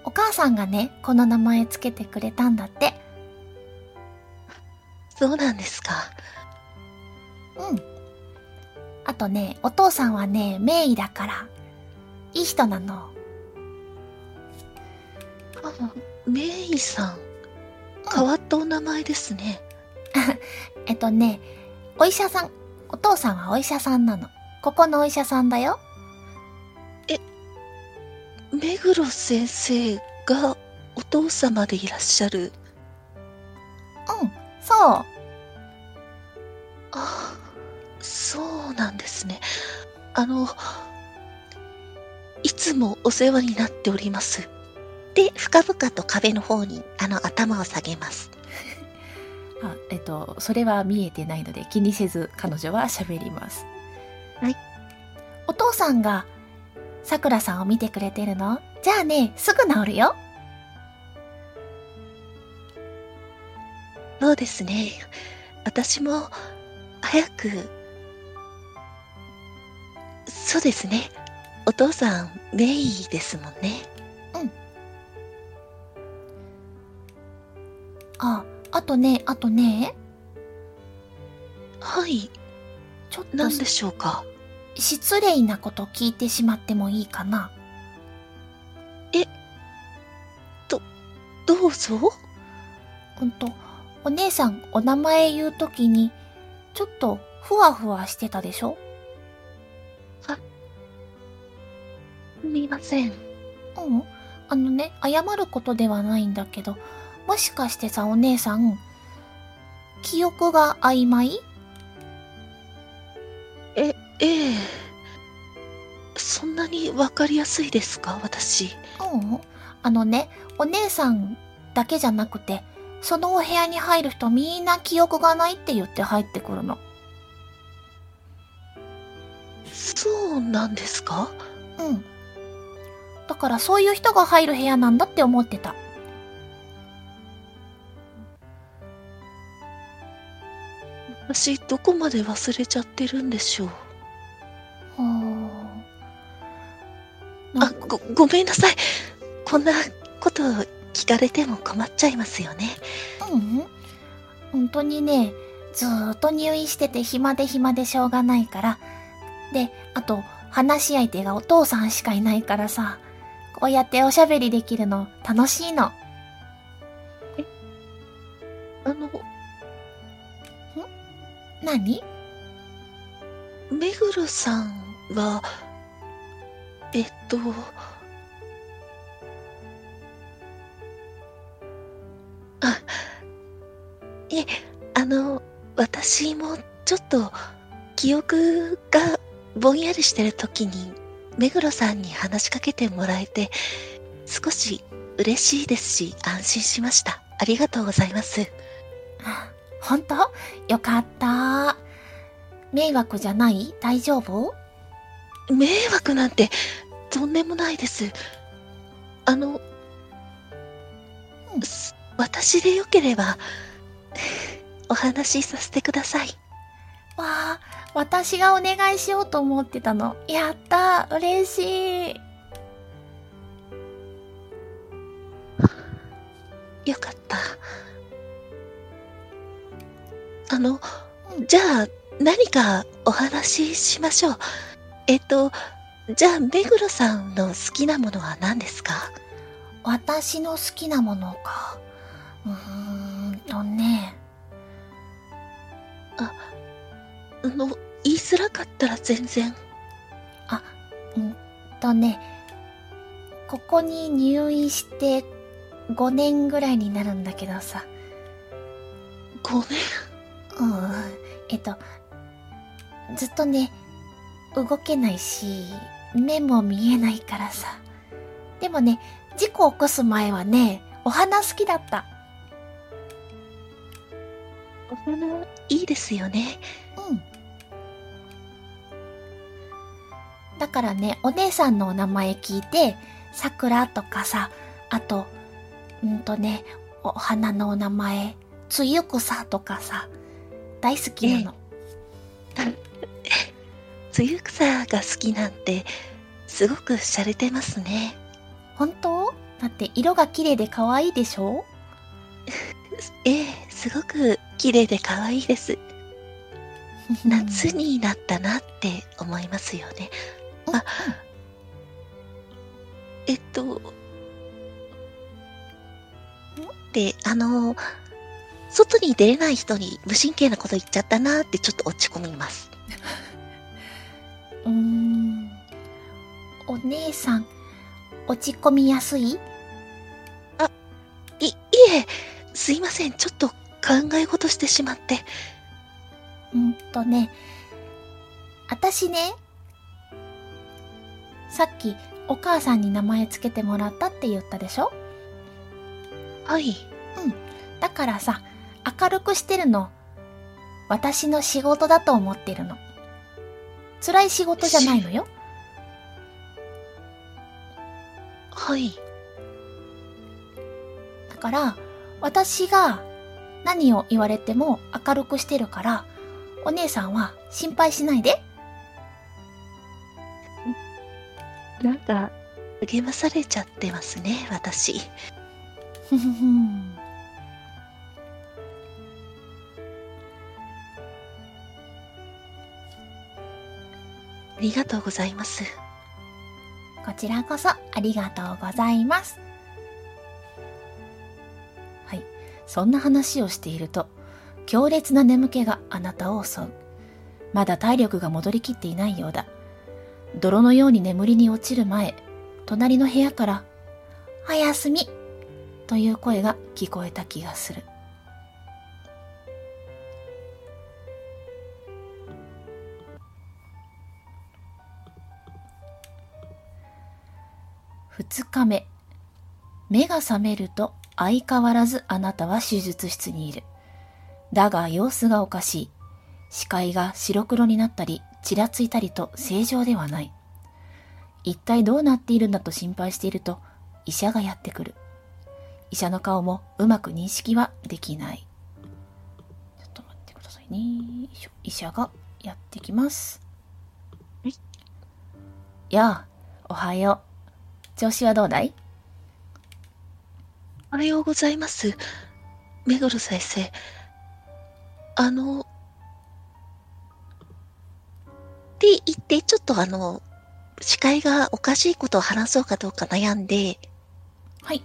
Speaker 1: お母さんがね、この名前つけてくれたんだって。
Speaker 2: そうなんですか。
Speaker 1: うん。あとね、お父さんはね、名医だから、いい人なの。
Speaker 2: あメイさん。変わったお名前ですね。
Speaker 1: えっとね、お医者さん。お父さんはお医者さんなの。ここのお医者さんだよ。
Speaker 2: 目黒先生がお父様でいらっしゃる。
Speaker 1: うん、そう。
Speaker 2: あ、そうなんですね。あの、いつもお世話になっております。
Speaker 4: で、深々と壁の方に、あの、頭を下げます。
Speaker 1: あ、えっと、それは見えてないので気にせず彼女は喋ります。
Speaker 4: はい。
Speaker 1: お父さんが、さくらさんを見てくれてるの？じゃあね、すぐ治るよ。
Speaker 2: そうですね。私も、早く、そうですね。お父さん、メイですもんね。
Speaker 1: あ、あとね、あとね、
Speaker 2: はい。
Speaker 1: ちょっと
Speaker 2: 何でしょうか？
Speaker 1: 失礼なこと聞いてしまってもいいかな
Speaker 2: どうぞ。
Speaker 1: うんと、お姉さんお名前言うときに、ちょっとふわふわしてたでしょ？
Speaker 2: すみません。
Speaker 1: うん。あのね、謝ることではないんだけど、もしかしてさ、お姉さん、記憶が曖昧？
Speaker 2: え、ええ。そんなにわかりやすいですか？私。
Speaker 1: うん。あのね、お姉さんだけじゃなくて、そのお部屋に入る人みんな記憶がないって言って入ってくるの。
Speaker 2: そうなんですか？
Speaker 1: うん。だからそういう人が入る部屋なんだって思ってた。
Speaker 2: 私、どこまで忘れちゃってるんでしょう？
Speaker 1: ほーな
Speaker 2: あ、
Speaker 1: んか
Speaker 2: ご、ごめんなさい。こんなこと聞かれても困っちゃいますよね。
Speaker 1: うん。本当にね、ずーっと入院してて暇で暇でしょうがないから。で、あと、話し相手がお父さんしかいないからさ、こうやっておしゃべりできるの楽しいの。
Speaker 2: あの、
Speaker 1: 何？
Speaker 2: 目黒さんは、えっと、あ、いえ、あの、私もちょっと記憶がぼんやりしてる時に目黒さんに話しかけてもらえて少し嬉しいですし安心しました。ありがとうございます。
Speaker 1: あ本当？よかった。迷惑じゃない？大丈夫？
Speaker 2: 迷惑なんてとんでもないです。あの、私でよければ お話しさせてください。
Speaker 1: わあ、私がお願いしようと思ってたの。やった嬉しい。
Speaker 2: よかった。あの
Speaker 1: う、ん
Speaker 2: じゃあ何かお話ししましょう。えっと、じゃあ目黒さんの好きなものは何ですか？
Speaker 1: 私の好きなものか。
Speaker 2: づらかったら全然。
Speaker 1: うんとね、ここに入院して5年ぐらいになるんだけどさ。
Speaker 2: ごめん。
Speaker 1: うん。えっと、ずっとね、動けないし、目も見えないからさ。でもね、事故起こす前はね、お花好きだった。
Speaker 2: お花、いいですよね。
Speaker 1: うん。だからね、お姉さんのお名前聞いて、桜とかさ、あと、うんとね、お花のお名前、つゆくさとかさ、大好きなの。
Speaker 2: つゆ草が好きなんて、すごく洒落てますね。
Speaker 1: 本当？だって色が綺麗で可愛いでしょ？
Speaker 2: ええ、すごく綺麗で可愛いです。夏になったなって思いますよね。あ、えっと、で、あの、外に出れない人に無神経なこと言っちゃったなってちょっと落ち込みます。
Speaker 1: うーん。お姉さん、落ち込みやすい？
Speaker 2: い、いえ、すいません。ちょっと考え事してしまって。
Speaker 1: うんとね、あたしね、さっきお母さんに名前つけてもらったって言ったでしょ？
Speaker 2: はい。
Speaker 1: だからさ、明るくしてるの、私の仕事だと思ってるの。辛い仕事じゃないのよ。
Speaker 2: はい。
Speaker 1: だから、私が何を言われても明るくしてるから、お姉さんは心配しないで。
Speaker 2: なんか、励まされちゃってますね、私。ありがとうございます。
Speaker 1: こちらこそありがとうございます。はい。そんな話をしていると、強烈な眠気があなたを襲う。まだ体力が戻りきっていないようだ。泥のように眠りに落ちる前、隣の部屋から、おやすみという声が聞こえた気がする。二日目。目が覚めると相変わらずあなたは手術室にいる。だが様子がおかしい。視界が白黒になったり、ちらついたりと正常ではない。一体どうなっているんだと心配していると、医者がやってくる。医者の顔もうまく認識はできない。ちょっと待ってくださいね。医者がやってきます。
Speaker 2: はい
Speaker 1: やあ、おはよう。調子はどうだい？
Speaker 2: おはようございます。目黒先生。あの、って言って、ちょっとあの、視界がおかしいことを話そうかどうか悩んで、
Speaker 1: はい。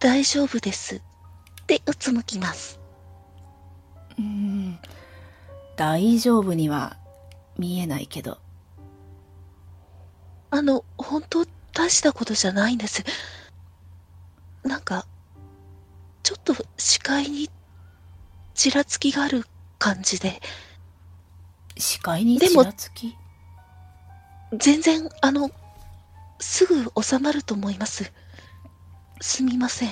Speaker 2: 大丈夫です。で、うつむきます。
Speaker 1: うーん。大丈夫には見えないけど。
Speaker 2: あの、本当大したことじゃないんです。なんか、ちょっと視界にちらつきがある感じで、
Speaker 1: 視界に
Speaker 2: でも
Speaker 1: ちらつき？
Speaker 2: 全然、あの、すぐ収まると思います。すみません。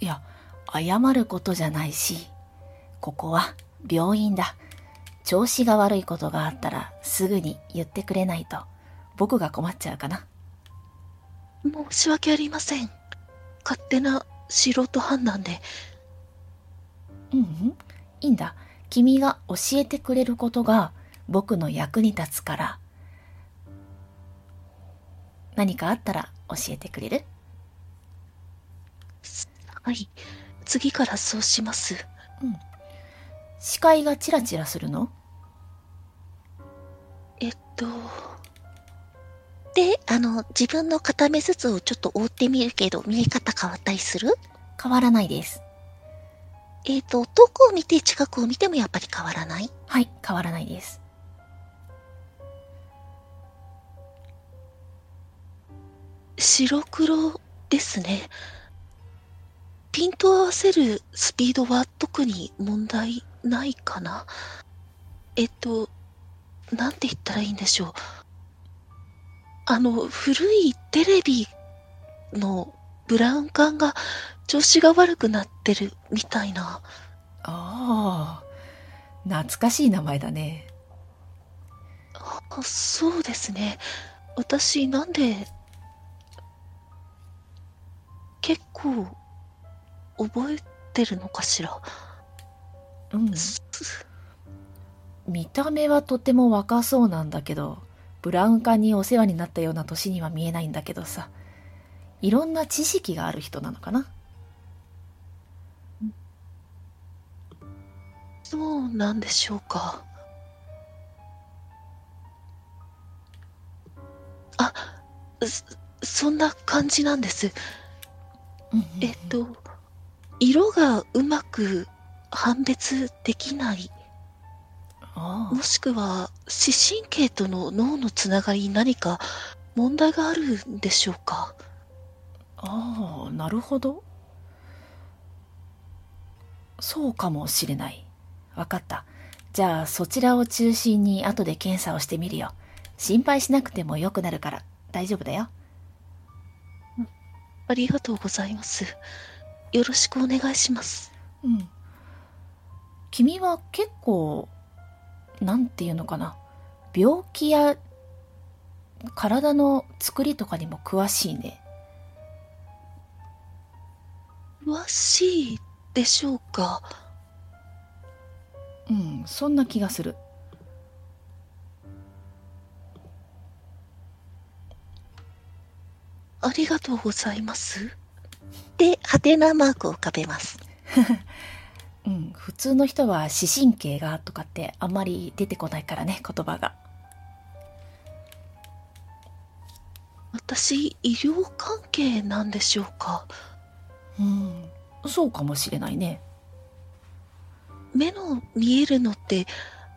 Speaker 1: いや、謝ることじゃないし、ここは病院だ。調子が悪いことがあったらすぐに言ってくれないと僕が困っちゃうかな。
Speaker 2: 申し訳ありません。勝手な素人判断で。
Speaker 1: うんうん。いいんだ。君が教えてくれることが僕の役に立つから。何かあったら教えてくれる？
Speaker 2: はい。次からそうします。
Speaker 1: 視界がチラチラするの？
Speaker 2: えっと、
Speaker 4: で、あの、自分の片目ずつをちょっと覆ってみるけど、見え方変わったりする？
Speaker 1: 変わらないです。
Speaker 4: えっ、と、遠くを見て近くを見てもやっぱり変わらない？
Speaker 1: はい、変わらないです。
Speaker 2: 白黒ですね。ピント合わせるスピードは特に問題ないかな。えっと、なんて言ったらいいんでしょう。あの、古いテレビのブラウン管が調子が悪くなってるみたいな。
Speaker 1: ああ、懐かしい名前だね。
Speaker 2: あそうですね。私、なんで、結構、覚えてるのかしら。
Speaker 1: うん。
Speaker 2: す
Speaker 1: 見た目はとても若そうなんだけど、ブラウン管にお世話になったような年には見えないんだけどさ。いろんな知識がある人なのかな
Speaker 2: そうなんでしょうか？あ、そそんな感じなんです。えっと、色がうまく判別できない。もしくは、視神経との脳のつながりに何か問題があるんでしょうか？
Speaker 1: ああ、なるほど。そうかもしれない。わかった。じゃあそちらを中心に後で検査をしてみるよ。心配しなくても良くなるから大丈夫だよ。
Speaker 2: ありがとうございます。よろしくお願いします。
Speaker 1: うん。君は結構、なんていうのかな。病気や体の作りとかにも詳しいね。
Speaker 2: 詳しいでしょうか。
Speaker 1: うん、そんな気がする。
Speaker 2: ありがとうございます。
Speaker 4: で、ハテナマークを浮かべます。
Speaker 1: うん、普通の人は視神経がとかってあんまり出てこないからね、言葉が。
Speaker 2: 私、医療関係なんでしょうか？
Speaker 1: うん、そうかもしれないね。
Speaker 2: 目の見えるのって、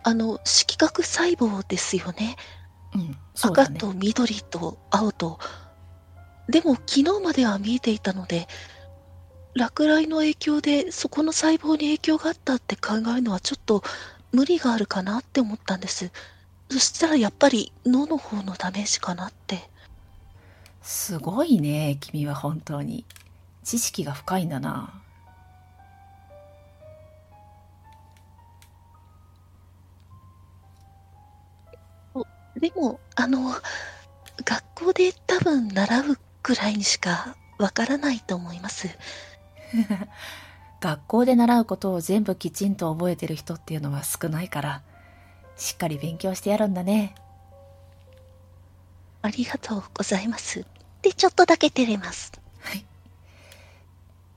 Speaker 2: あの、色覚細胞ですよね。
Speaker 1: うん、ね。
Speaker 2: 赤と緑と青と。でも、昨日までは見えていたので、落雷の影響でそこの細胞に影響があったって考えるのはちょっと無理があるかなって思ったんです。そしたらやっぱり脳の方のダメージかなって。
Speaker 1: すごいね、君は本当に。知識が深いんだな。
Speaker 2: でも、あの、学校で多分習うくらいにしかわからないと思います。
Speaker 1: 学校で習うことを全部きちんと覚えてる人っていうのは少ないから、しっかり勉強してやるんだね。
Speaker 2: ありがとうございます。
Speaker 4: で、ちょっとだけ照れます。
Speaker 1: はい。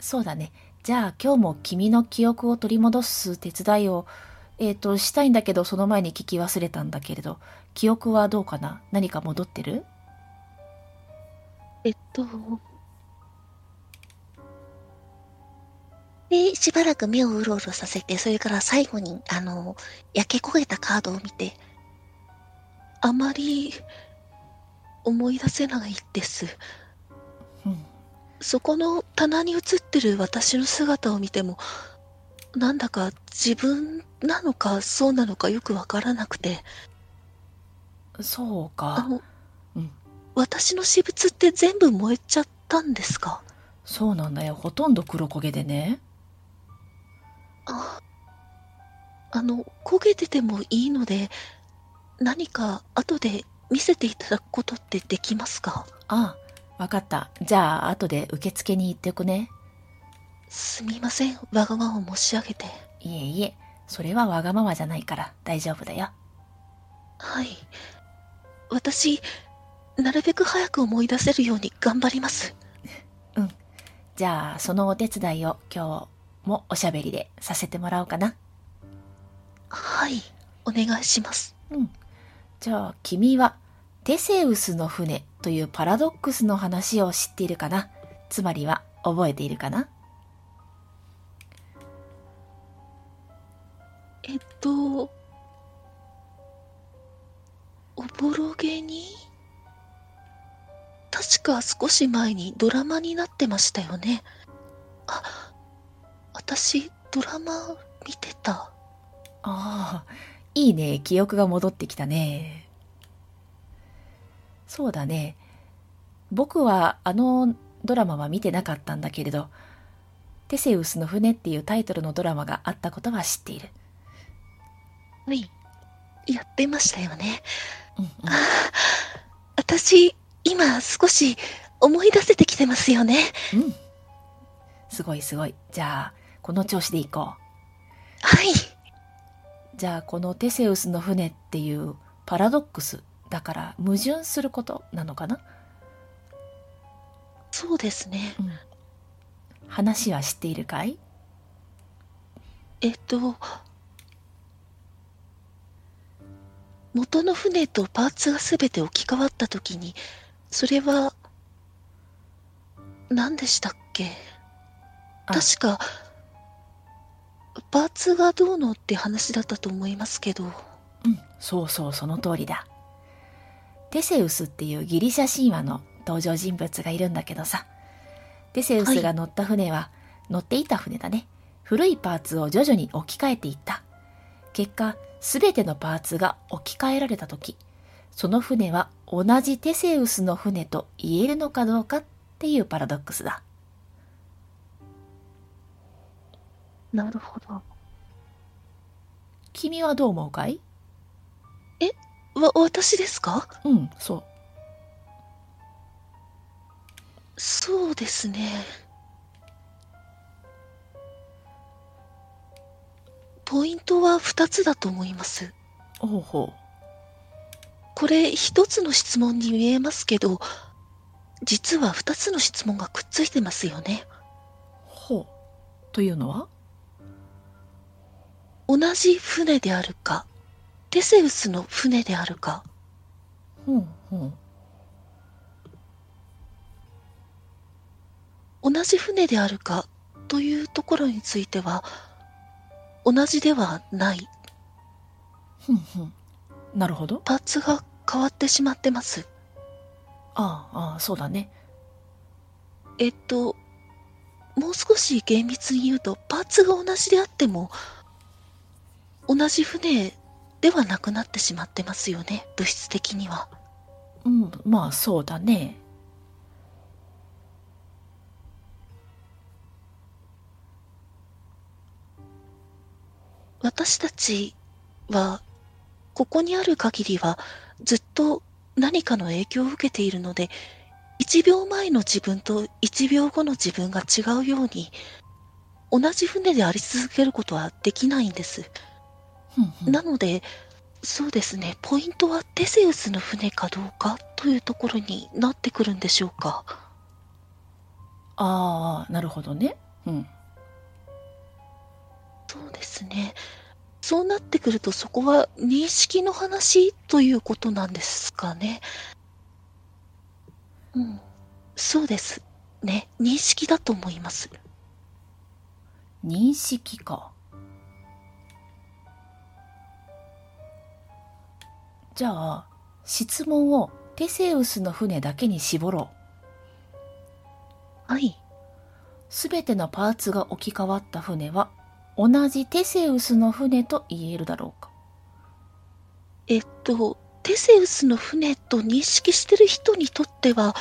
Speaker 1: そうだね。じゃあ今日も君の記憶を取り戻す手伝いを、えっ、と、したいんだけど、その前に聞き忘れたんだけれど、記憶はどうかな？何か戻ってる？
Speaker 2: えっと、
Speaker 4: で、しばらく目をうろうろさせて、それから最後に、あの、焼け焦げたカードを見て、
Speaker 2: あまり思い出せないです。
Speaker 1: うん。
Speaker 2: そこの棚に映ってる私の姿を見ても、なんだか自分なのかそうなのかよくわからなくて、
Speaker 1: そうか。
Speaker 2: あの、
Speaker 1: うん。
Speaker 2: 私の私物って全部燃えちゃったんですか？
Speaker 1: そうなんだよ。ほとんど黒焦げでね。
Speaker 2: あ、あの、焦げててもいいので、何か後で見せていただくことってできますか？
Speaker 1: ああ、わかった。じゃあ、後で受付に行っておくね。
Speaker 2: すみません、わがままを申し上げて。
Speaker 1: いえいえ、それはわがままじゃないから大丈夫だよ。
Speaker 2: はい。私、なるべく早く思い出せるように頑張ります。
Speaker 1: じゃあ、そのお手伝いを今日もおしゃべりでさせてもらおうかな。
Speaker 2: はい、お願いします。
Speaker 1: うん。じゃあ、君はテセウスの船というパラドックスの話を知っているかな？つまりは覚えているかな？
Speaker 2: えっと、おぼろげに確か少し前にドラマになってましたよね。あ、私、ドラマ見てた。
Speaker 1: ああ、いいね。記憶が戻ってきたね。そうだね。僕はあのドラマは見てなかったんだけれど、テセウスの船っていうタイトルのドラマがあったことは知っている。
Speaker 2: はい。やってましたよね。
Speaker 1: うんうん、
Speaker 2: 私、今少し思い出せてきてますよね。
Speaker 1: うん。すごいすごい。じゃあ、この調子でいこう。
Speaker 2: はい。
Speaker 1: じゃあ、このテセウスの船っていうパラドックスだから矛盾することなのかな？
Speaker 2: そうですね。
Speaker 1: うん。話は知っているかい？
Speaker 2: えっと、元の船とパーツがすべて置き換わったときに、それは、何でしたっけ？
Speaker 1: あ
Speaker 2: 確か、パーツがどうのって話だったと思いますけど、
Speaker 1: うん、そうそう、その通りだ。テセウスっていうギリシャ神話の登場人物がいるんだけどさ。テセウスが乗った船は、乗っていた船だね。古いパーツを徐々に置き換えていった。結果、すべてのパーツが置き換えられたとき、その船は同じテセウスの船と言えるのかどうかっていうパラドックスだ。
Speaker 2: なるほど。
Speaker 1: 君はどう思うかい？
Speaker 2: わ、私ですか？
Speaker 1: うん、そう。
Speaker 2: そうですね。ポイントは2つだと思います。
Speaker 1: ほうほ
Speaker 2: これ一つの質問に見えますけど、実は2つの質問がくっついてますよね。
Speaker 1: う。ほう。というのは？
Speaker 2: 同じ船であるか、テセウスの船であるか、
Speaker 1: ほうほう。
Speaker 2: 同じ船であるかというところについては、同じではない。
Speaker 1: ふんふん。なるほど。
Speaker 2: パーツが変わってしまってます。
Speaker 1: ああ、ああ、そうだね。
Speaker 2: えっと、もう少し厳密に言うと、パーツが同じであっても、同じ船ではなくなってしまってますよね、物質的には。
Speaker 1: うん、まあそうだね。
Speaker 2: 私たちは、ここにある限りは、ずっと何かの影響を受けているので、1秒前の自分と1秒後の自分が違うように、同じ船であり続けることはできないんです。なので、そうですね、ポイントはテセウスの船かどうかというところになってくるんでしょうか。
Speaker 1: ああ、なるほどね。うん。
Speaker 2: そうですね。そうなってくるとそこは認識の話ということなんですかね。うん。そうです。ね。認識だと思います。
Speaker 1: 認識か。じゃあ、質問をテセウスの船だけに絞ろう。
Speaker 2: はい。
Speaker 1: すべてのパーツが置き換わった船は、同じテセウスの船と言えるだろうか？
Speaker 2: えっと、テセウスの船と認識してる人にとっては、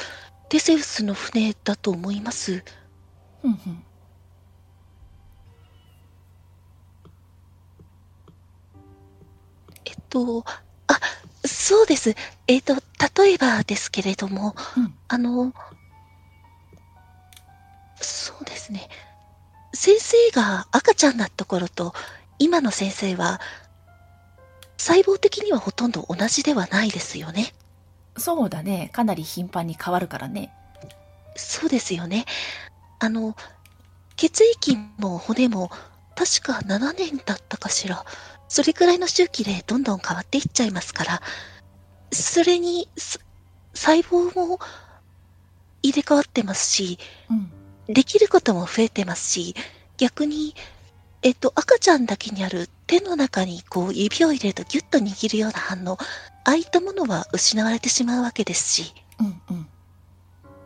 Speaker 2: テセウスの船だと思います。
Speaker 1: ふんふん。
Speaker 2: えっと、あ、そうです。えっと、例えばですけれども、
Speaker 1: うん
Speaker 2: あの、そうですね。先生が赤ちゃんだった頃と、今の先生は、細胞的にはほとんど同じではないですよね。
Speaker 1: そうだね。かなり頻繁に変わるからね。
Speaker 2: そうですよね。あの、血液も骨も確か7年だったかしら。それくらいの周期でどんどん変わっていっちゃいますから。それに、そ細胞も入れ替わってますし、
Speaker 1: うん。
Speaker 2: できることも増えてますし、逆に、えっと、赤ちゃんだけにある手の中にこう指を入れるとギュッと握るような反応、ああいったものは失われてしまうわけですし、
Speaker 1: うんうん。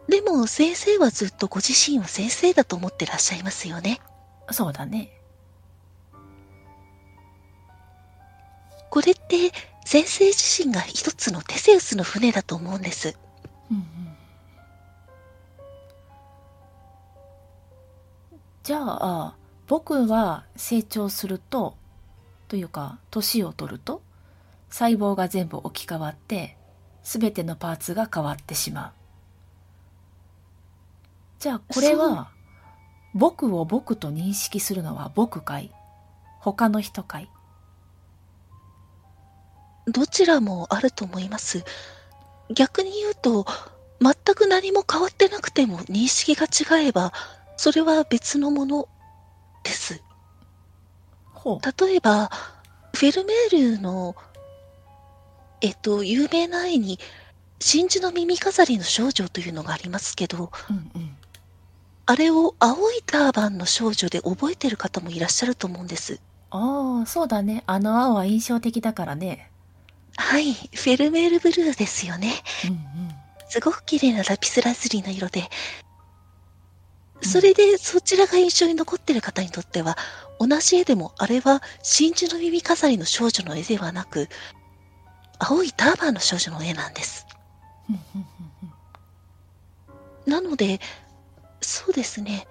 Speaker 2: でも先生はずっとご自身を先生だと思ってらっしゃいますよね。
Speaker 1: そうだね。
Speaker 2: これって先生自身が一つのテセウスの船だと思うんです。
Speaker 1: うんうん。じゃあ、僕は成長すると、というか、年を取ると、細胞が全部置き換わって、すべてのパーツが変わってしまう。じゃあ、これは、僕を僕と認識するのは僕かい？他の人かい？
Speaker 2: どちらもあると思います。逆に言うと、全く何も変わってなくても認識が違えば、それは別のものです。例えば、フェルメールの、えっと、有名な絵に、真珠の耳飾りの少女というのがありますけど、
Speaker 1: うんうん。
Speaker 2: あれを青いターバンの少女で覚えてる方もいらっしゃると思うんです。
Speaker 1: ああ、そうだね。あの青は印象的だからね。
Speaker 2: はい、フェルメールブルーですよね。
Speaker 1: うんうん。
Speaker 2: すごく綺麗なラピスラズリの色で、それでそちらが印象に残ってる方にとっては、同じ絵でもあれは真珠の耳飾りの少女の絵ではなく、青いターバンの少女の絵なんです。なので、そうですね。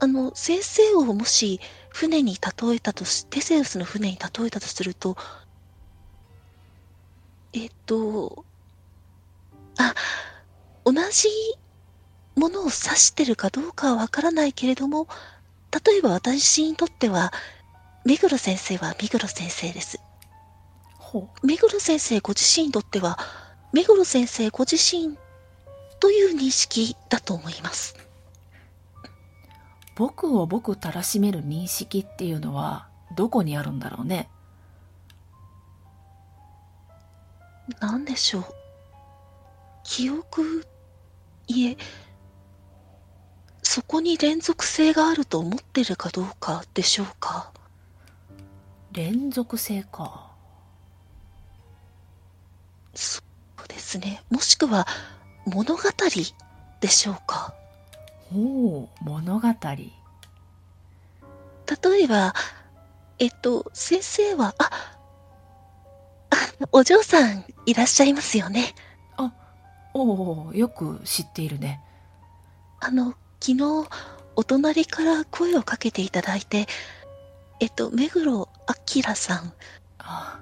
Speaker 2: あの、先生をもし船に例えたとし、テセウスの船に例えたとすると、えっと、あ、同じものを指してるかどうかはわからないけれども、例えば私にとっては、目黒先生は目黒先生です。
Speaker 1: ほ
Speaker 2: 目黒先生ご自身にとっては、目黒先生ご自身という認識だと思います。
Speaker 1: う。僕を僕たらしめる認識っていうのはどこにあるんだろうね？
Speaker 2: なんでしょう。記憶、いえ、そこに連続性があると思ってるかどうかでしょうか？
Speaker 1: 連続性か。
Speaker 2: そうですね。もしくは物語でしょうか？
Speaker 1: ほう、物語。
Speaker 2: 例えば、えっと、先生は、あ、あお嬢さんいらっしゃいますよね。
Speaker 1: おお、よく知っているね。
Speaker 2: あの、昨日、お隣から声をかけていただいて、えっと、目黒明さん、
Speaker 1: ああ、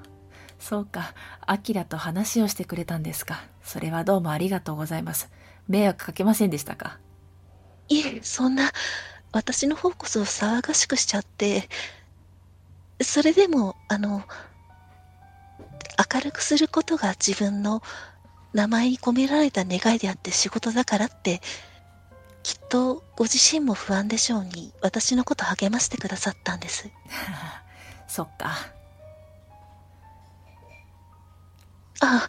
Speaker 1: そうか。アキラと話をしてくれたんですか。それはどうもありがとうございます。迷惑かけませんでしたか？
Speaker 2: いえ、そんな、私の方こそ騒がしくしちゃって、それでも、あの、明るくすることが自分の名前に込められた願いであって仕事だからって、きっとご自身も不安でしょうに、私のこと励ましてくださったんです。
Speaker 1: そっか。
Speaker 2: あ、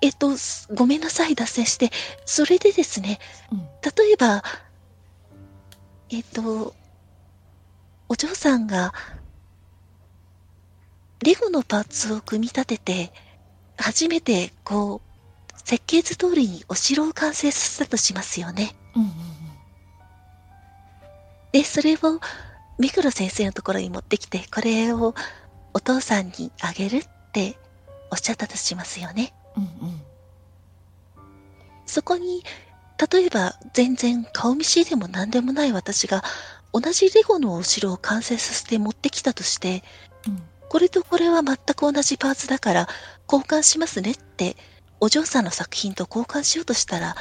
Speaker 2: えっと、すごめんなさい、脱線して。それでですね、
Speaker 1: うん。
Speaker 2: 例えば、えっと、お嬢さんが、レゴのパーツを組み立てて、初めて、こう、設計図通りにお城を完成させたとしますよね。
Speaker 1: うんうんうん。
Speaker 2: で、それを、目黒先生のところに持ってきて、これをお父さんにあげるっておっしゃったとしますよね。
Speaker 1: うんうん。
Speaker 2: そこに、例えば全然顔見知りでも何でもない私が同じレゴのお城を完成させて持ってきたとして、
Speaker 1: うん
Speaker 2: これとこれは全く同じパーツだから交換しますねってお嬢さんの作品と交換しようとしたら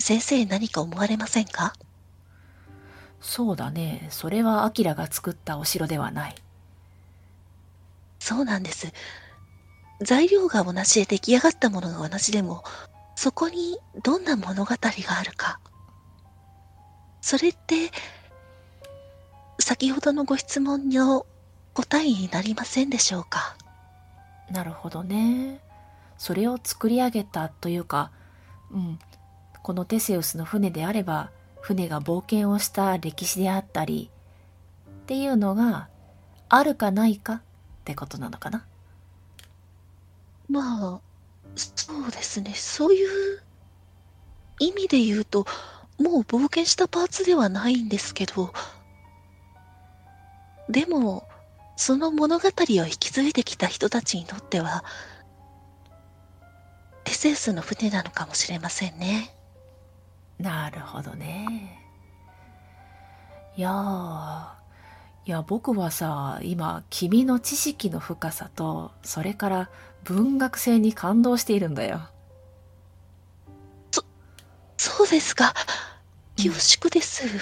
Speaker 2: 先生何か思われませんか？
Speaker 1: そうだね。それはアキラが作ったお城ではない。
Speaker 2: そうなんです。材料が同じで出来上がったものが同じでもそこにどんな物語があるか。それって先ほどのご質問の答えになりませんでしょうか？
Speaker 1: なるほどね。それを作り上げたというか、うん、このテセウスの船であれば船が冒険をした歴史であったりっていうのがあるかないかってことなのかな？
Speaker 2: まあそうですねそういう意味で言うともう冒険したパーツではないんですけどでもその物語を引き継いできた人たちにとってはテセウスの船なのかもしれませんね。
Speaker 1: なるほどね。いやいや僕はさ今君の知識の深さとそれから文学性に感動しているんだよ。
Speaker 2: そそうですか恐縮です。うん、い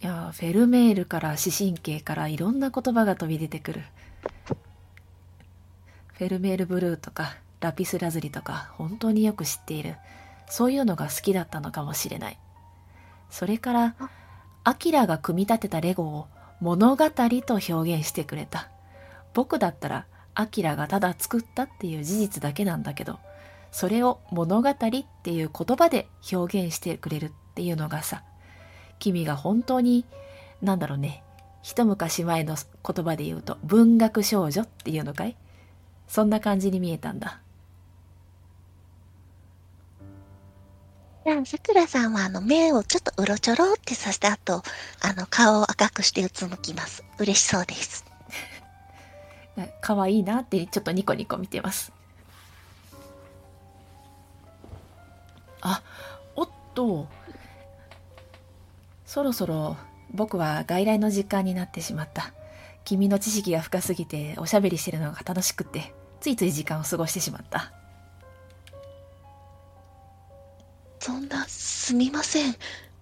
Speaker 1: やフェルメールから視神経からいろんな言葉が飛び出てくる。フェルメールブルーとかラピスラズリとか本当によく知っている。そういうのが好きだったのかもしれない。それから、アキラが組み立てたレゴを物語と表現してくれた。僕だったら、アキラがただ作ったっていう事実だけなんだけど、それを物語っていう言葉で表現してくれるっていうのがさ、君が本当に、なんだろうね、一昔前の言葉で言うと文学少女っていうのかい？そんな感じに見えたんだ。
Speaker 4: じゃあ、さくらさんは、あの、目をちょっとうろちょろってさせた後、あの、顔を赤くしてうつむきます。嬉しそうです。
Speaker 1: 可愛いなってちょっとニコニコ見てます。あ、おっと。そろそろ僕は外来の時間になってしまった。君の知識が深すぎておしゃべりしてるのが楽しくて、ついつい時間を過ごしてしまった。
Speaker 2: そんな、すみません。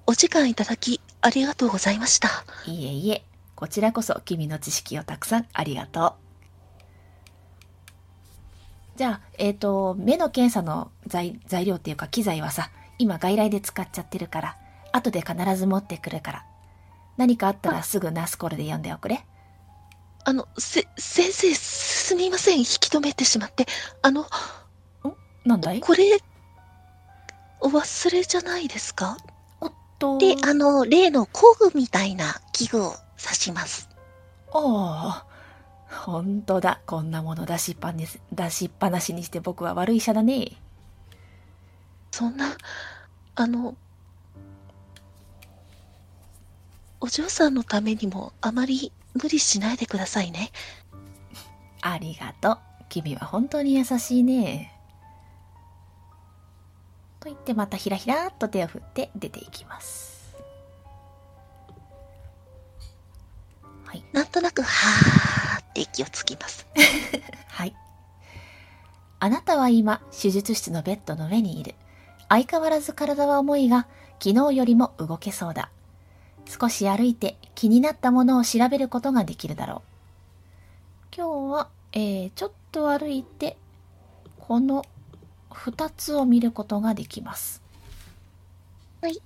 Speaker 2: お時間いただき、ありがとうございました。
Speaker 1: いえいえ、こちらこそ君の知識をたくさんありがとう。じゃあ、えっ、ー、と、目の検査の材材料っていうか機材はさ、今外来で使っちゃってるから、後で必ず持ってくるから。何かあったらすぐナースコールで呼んでおくれ。
Speaker 2: あの、せ、先生、すみません。引き止めてしまって。あの、ん？
Speaker 1: なんだい？
Speaker 2: これ、お忘れじゃないですか？
Speaker 1: おっと。
Speaker 4: で、あの、例の工具みたいな器具を指します。
Speaker 1: ああ。ほんとだ。こんなもの出しっぱに、出しっぱなしにして僕は悪い医者だね。
Speaker 2: そんな、あの、お嬢さんのためにもあまり無理しないでくださいね。
Speaker 1: ありがとう。君は本当に優しいね。と言ってまたひらひらっと手を振って出ていきます。
Speaker 4: はい。なんとなく、はーって息をつきます。
Speaker 1: はい。あなたは今、手術室のベッドの上にいる。相変わらず体は重いが、昨日よりも動けそうだ。少し歩いて気になったものを調べることができるだろう。今日は、えー、ちょっと歩いて、この2つを見ることができます。
Speaker 4: はい。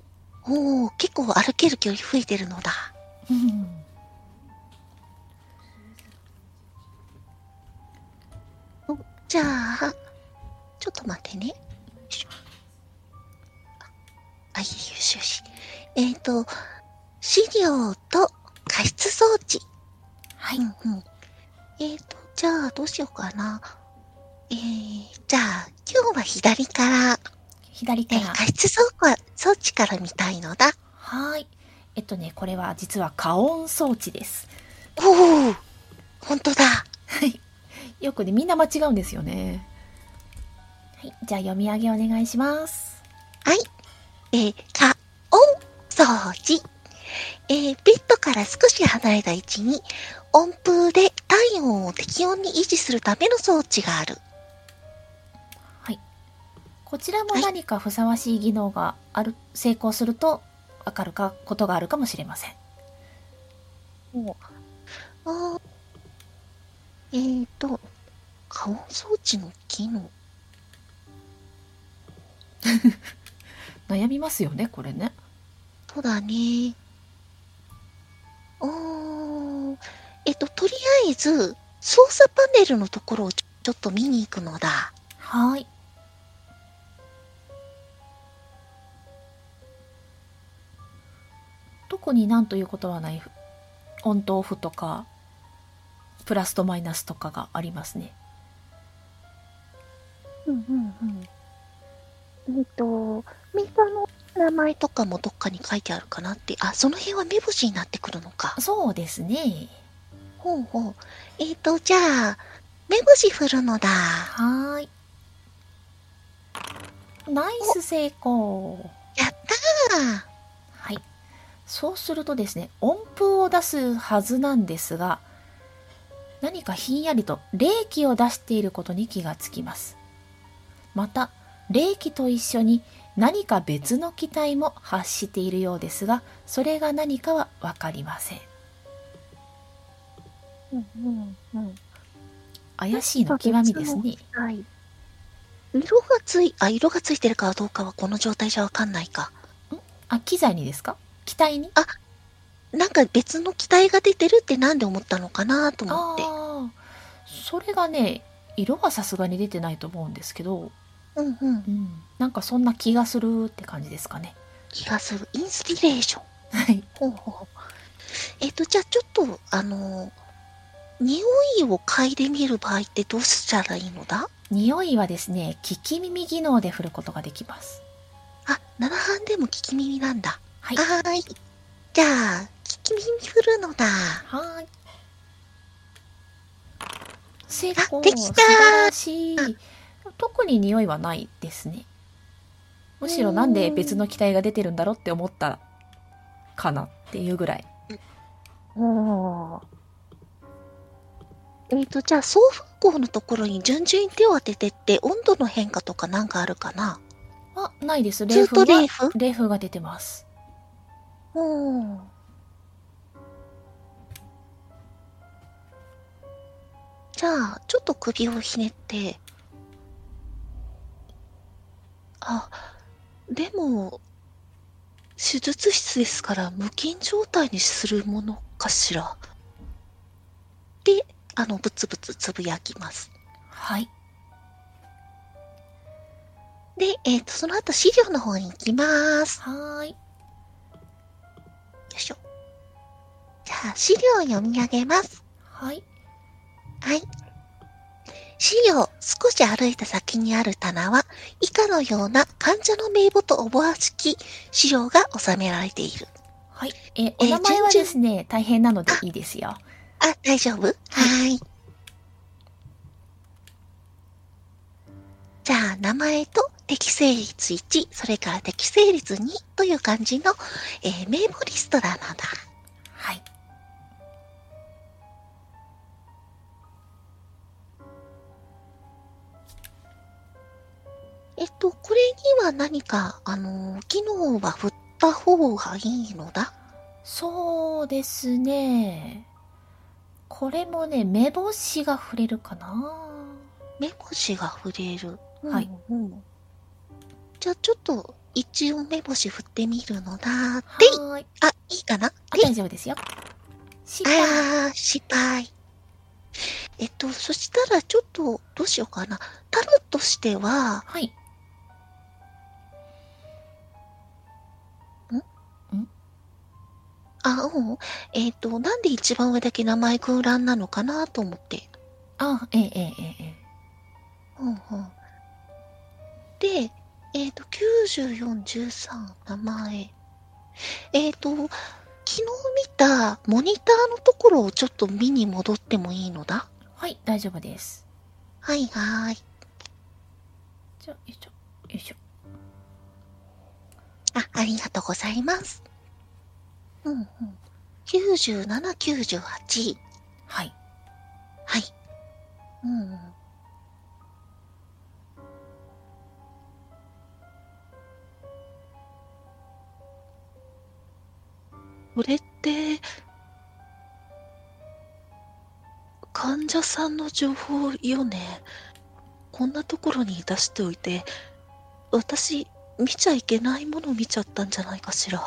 Speaker 4: おお、結構歩ける距離増えてるのだ。うん。お、じゃあ、ちょっと待ってね。あ、よしよし。えっ、ー、と、資料と加湿装置。
Speaker 1: はい。うん
Speaker 4: うん。えっ、ー、と、じゃあ、どうしようかな。えー、じゃあ、今日は左から。
Speaker 1: 左から。
Speaker 4: 加湿装装置から見たいのだ。
Speaker 1: はい。えっとね、これは実は加温装置です。
Speaker 4: おお本当だ。
Speaker 1: はい。よくね、みんな間違うんですよね。はい。じゃあ読み上げお願いします。
Speaker 4: はい。えー、加温装置。えー、ベッドから少し離れた位置に温風で体温を適温に維持するための装置がある。
Speaker 1: こちらも何かふさわしい技能がある、はい、成功するとわかるか、ことがあるかもしれません。
Speaker 4: おあえーと、加温装置の機能。
Speaker 1: 悩みますよね、これね。
Speaker 4: そうだね。あー、えっと、とりあえず、操作パネルのところをちょっと見に行くのだ。
Speaker 1: はい。特になんということはないオンとオフとかプラスとマイナスとかがありますね。
Speaker 2: うんうんうん。えっと、メーカーの名前とかもどっかに書いてあるかなって。あ、その辺は目星になってくるのか。
Speaker 1: そうですね。
Speaker 2: ほうほう。えっと、じゃあ、目星振るのだ。
Speaker 1: はーい。ナイス成功。
Speaker 2: やったー
Speaker 1: はい。そうするとですね、音符を出すはずなんですが、何かひんやりと冷気を出していることに気がつきます。また、冷気と一緒に何か別の気体も発しているようですが、それが何かはわかりません。
Speaker 2: うんうんうん。
Speaker 1: 怪しいの極みですね。
Speaker 2: はい。色がつい、あ、色がついてるかどうかはこの状態じゃわかんないか。
Speaker 1: あ、機材にですか？機体に？
Speaker 2: なんか別の機体が出てるってなんで思ったのかなと思って。
Speaker 1: ああ、それがね、色はさすがに出てないと思うんですけど、
Speaker 2: うんうん。
Speaker 1: うん、なんかそんな気がするって感じですかね。
Speaker 2: 気がする。インスピレーション。
Speaker 1: はい。
Speaker 2: ほうほう。えっ、と、じゃあちょっと、あの、匂いを嗅いでみる場合ってどうしたらいいのだ？
Speaker 1: 匂いはですね、聞き耳技能で振ることができます。
Speaker 2: あ、7半でも聞き耳なんだ。
Speaker 1: はい。
Speaker 2: はーい。じゃあ、聞き耳振るのだ。
Speaker 1: はーい。成功
Speaker 2: あできた
Speaker 1: 素晴らしい。特に匂いはないですね。むしろなんで別の機体が出てるんだろうって思ったかなっていうぐらい。
Speaker 2: おー。えっ、と、じゃあ、送風口のところに順々に手を当ててって、温度の変化とかなんかあるかな？
Speaker 1: あ、ないです。
Speaker 2: ずっと
Speaker 1: が
Speaker 2: 冷風？
Speaker 1: 冷風が出てます。
Speaker 2: うん。じゃあ、ちょっと首をひねって。あ、でも、手術室ですから無菌状態にするものかしら。で、あの、ブツブツつぶやきます。
Speaker 1: はい。
Speaker 2: で、えっ、と、その後資料の方に行きます。
Speaker 1: はーい。
Speaker 2: よいしょ。じゃあ、資料を読み上げます。
Speaker 1: はい。
Speaker 2: はい。資料、少し歩いた先にある棚は、以下のような患者の名簿とおぼわしき資料が収められている。
Speaker 1: はい。え、お名前はですね、大変なのでいいですよ。
Speaker 2: あ、大丈夫？はーい。じゃあ、名前と適正率1、それから適正率2という感じの、えー名簿リストなのだ。
Speaker 1: はい。
Speaker 2: えっと、これには何か、あのー機能は振った方がいいのだ？
Speaker 1: そうですね。これもね、目星が触れるかな。
Speaker 2: 目星が触れる。
Speaker 1: はい
Speaker 2: うんうん。じゃあ、ちょっと、一応目星振ってみるのだ。
Speaker 1: は
Speaker 2: でい、
Speaker 1: ーい。
Speaker 2: あ、いいかな？
Speaker 1: 大丈夫ですよ。失敗。
Speaker 2: あー、失敗。えっと、そしたらちょっと、どうしようかな。タロとしては、
Speaker 1: はい。
Speaker 2: あ、うん。えっと、なんで一番上だけ名前空欄なのかなと思って。
Speaker 1: あ、ええええええ。
Speaker 2: うんうん。で、えっと、94、13、名前。えっと、昨日見たモニターのところをちょっと見に戻ってもいいのだ？
Speaker 1: はい、大丈夫です。
Speaker 2: はいはーい。
Speaker 1: じゃあ、よいしょ。よいしょ。
Speaker 2: あ、ありがとうございます。うんうん。97、98。
Speaker 1: はい。
Speaker 2: はい。うんうん。
Speaker 5: これって、患者さんの情報よね。こんなところに出しておいて、私、見ちゃいけないもの見ちゃったんじゃないかしら。
Speaker 2: っ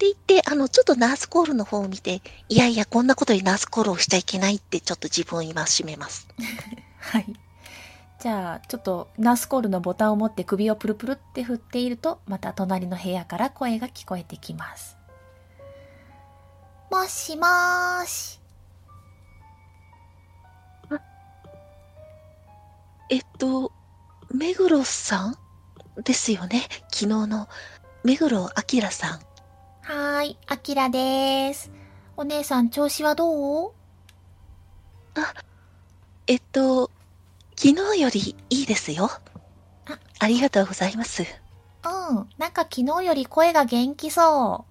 Speaker 2: て言って、あの、ちょっとナースコールの方を見て、いやいや、こんなことにナースコールをしちゃいけないって、ちょっと自分を今しめます。
Speaker 1: はい。じゃあ、ちょっとナースコールのボタンを持って首をプルプルって振っていると、また隣の部屋から声が聞こえてきます。もしもーし。
Speaker 2: えっと、目黒さんですよね？昨日の目黒明さん。
Speaker 1: はーい、あきらでーす。お姉さん調子はどう？
Speaker 2: えっと、昨日よりいいですよ。
Speaker 1: あ
Speaker 2: ありがとうございます。
Speaker 1: うん、なんか昨日より声が元気そ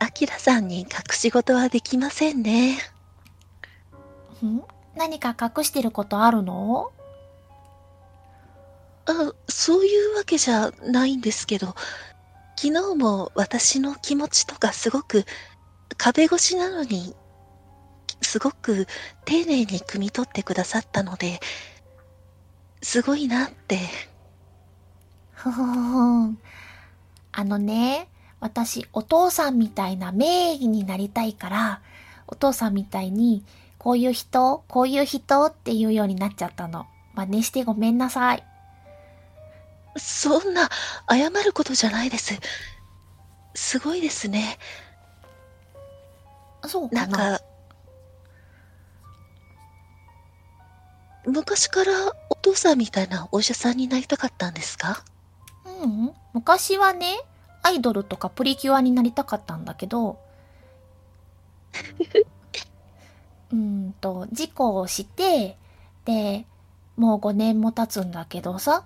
Speaker 2: 明 さんに隠し事はできませんね。
Speaker 1: う。ん？何か隠してることあるの？
Speaker 2: あ、そういうわけじゃないんですけど、昨日も私の気持ちとかすごく壁越しなのに、すごく丁寧に汲み取ってくださったので、すごいなって。
Speaker 1: ふふふふん。あのね、私、お父さんみたいな名義になりたいから、お父さんみたいに、こういう人、こういう人っていうようになっちゃったの。真似してごめんなさい。
Speaker 2: そんな、謝ることじゃないです。すごいですね。
Speaker 1: そうか
Speaker 2: なん
Speaker 1: な。
Speaker 2: か、昔からお父さんみたいなお医者さんになりたかったんですか？
Speaker 1: うんうん。昔はね、アイドルとかプリキュアになりたかったんだけど、うーんと、事故をして、で、もう5年も経つんだけどさ、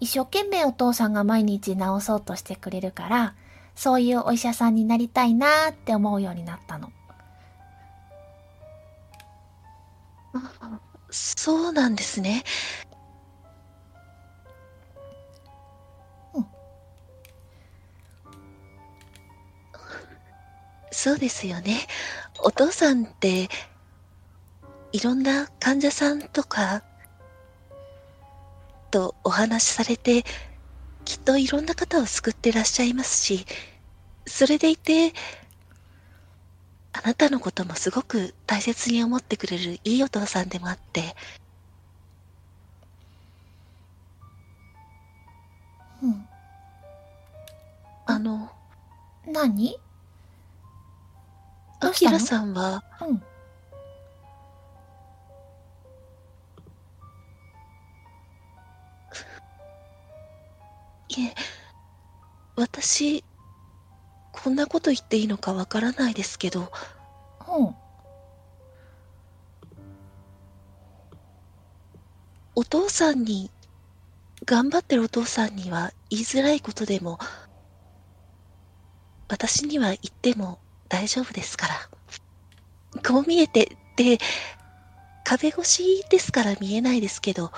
Speaker 1: 一生懸命お父さんが毎日治そうとしてくれるから、そういうお医者さんになりたいなーって思うようになったの。
Speaker 2: そうなんですね。
Speaker 1: うん
Speaker 2: そうですよね。お父さんって、いろんな患者さんとか、とお話しされて、きっといろんな方を救ってらっしゃいますし、それでいて、あなたのこともすごく大切に思ってくれるいいお父さんでもあって、
Speaker 1: うん。
Speaker 2: あの、
Speaker 1: 何？ど
Speaker 2: アキラ
Speaker 1: うしたの？
Speaker 2: さんは、
Speaker 1: うん。
Speaker 2: いえ、私、こんなこと言っていいのかわからないですけど、
Speaker 1: うん。
Speaker 2: お父さんに、頑張ってるお父さんには言いづらいことでも、私には言っても大丈夫ですから。こう見えて、で、壁越しですから見えないですけど、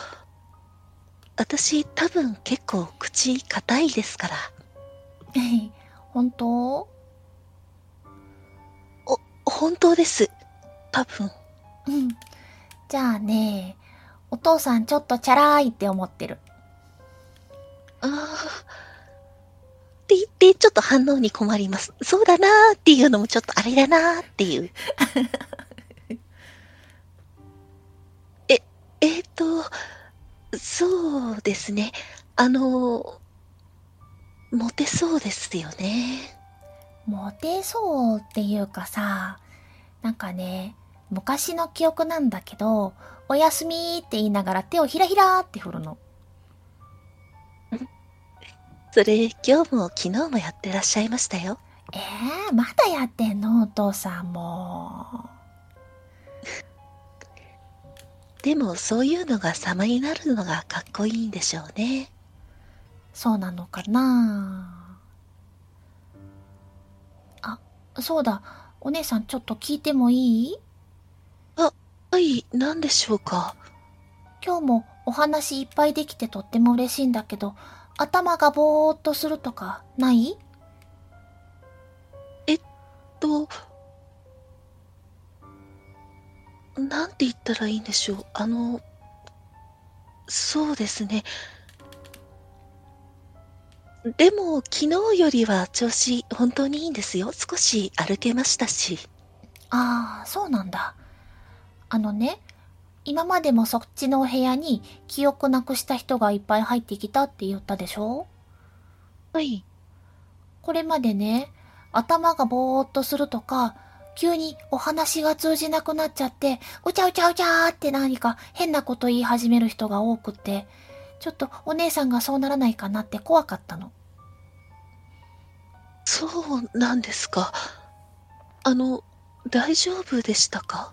Speaker 2: 私多分結構口硬いですから。
Speaker 1: 本当？
Speaker 2: 本当です。多分。
Speaker 1: うん。じゃあね、お父さんちょっとチャラーいって思ってる。
Speaker 2: ああ。って言って、ちょっと反応に困ります。そうだなーっていうのもちょっとあれだなーっていう。え、えーと、そうですね。あの、モテそうですよね。
Speaker 1: モテそうっていうかさ、なんかね、昔の記憶なんだけど、おやすみって言いながら手をひらひらって振るの。
Speaker 2: それ、今日も昨日もやってらっしゃいましたよ。
Speaker 1: えー、まだやってんの？お父さんも。
Speaker 2: でも、そういうのが様になるのがかっこいいんでしょうね。
Speaker 1: そうなのかなあ、そうだ。お姉さんちょっと聞いてもいい？
Speaker 2: はい、何でしょうか？
Speaker 1: 今日もお話いっぱいできてとっても嬉しいんだけど、頭がぼーっとするとかない？
Speaker 2: と、なんて言ったらいいんでしょう。あの、そうですね。でも、昨日よりは調子本当にいいんですよ。少し歩けましたし。
Speaker 1: ああ、そうなんだ。あのね、今までもそっちのお部屋に記憶なくした人がいっぱい入ってきたって言ったでしょ？
Speaker 2: はい。
Speaker 1: これまでね、頭がぼーっとするとか、急にお話が通じなくなっちゃって、うちゃうちゃうちゃーって何か変なこと言い始める人が多くって、ちょっとお姉さんがそうならないかなって怖かったの。
Speaker 2: そうなんですか。あの、大丈夫でしたか？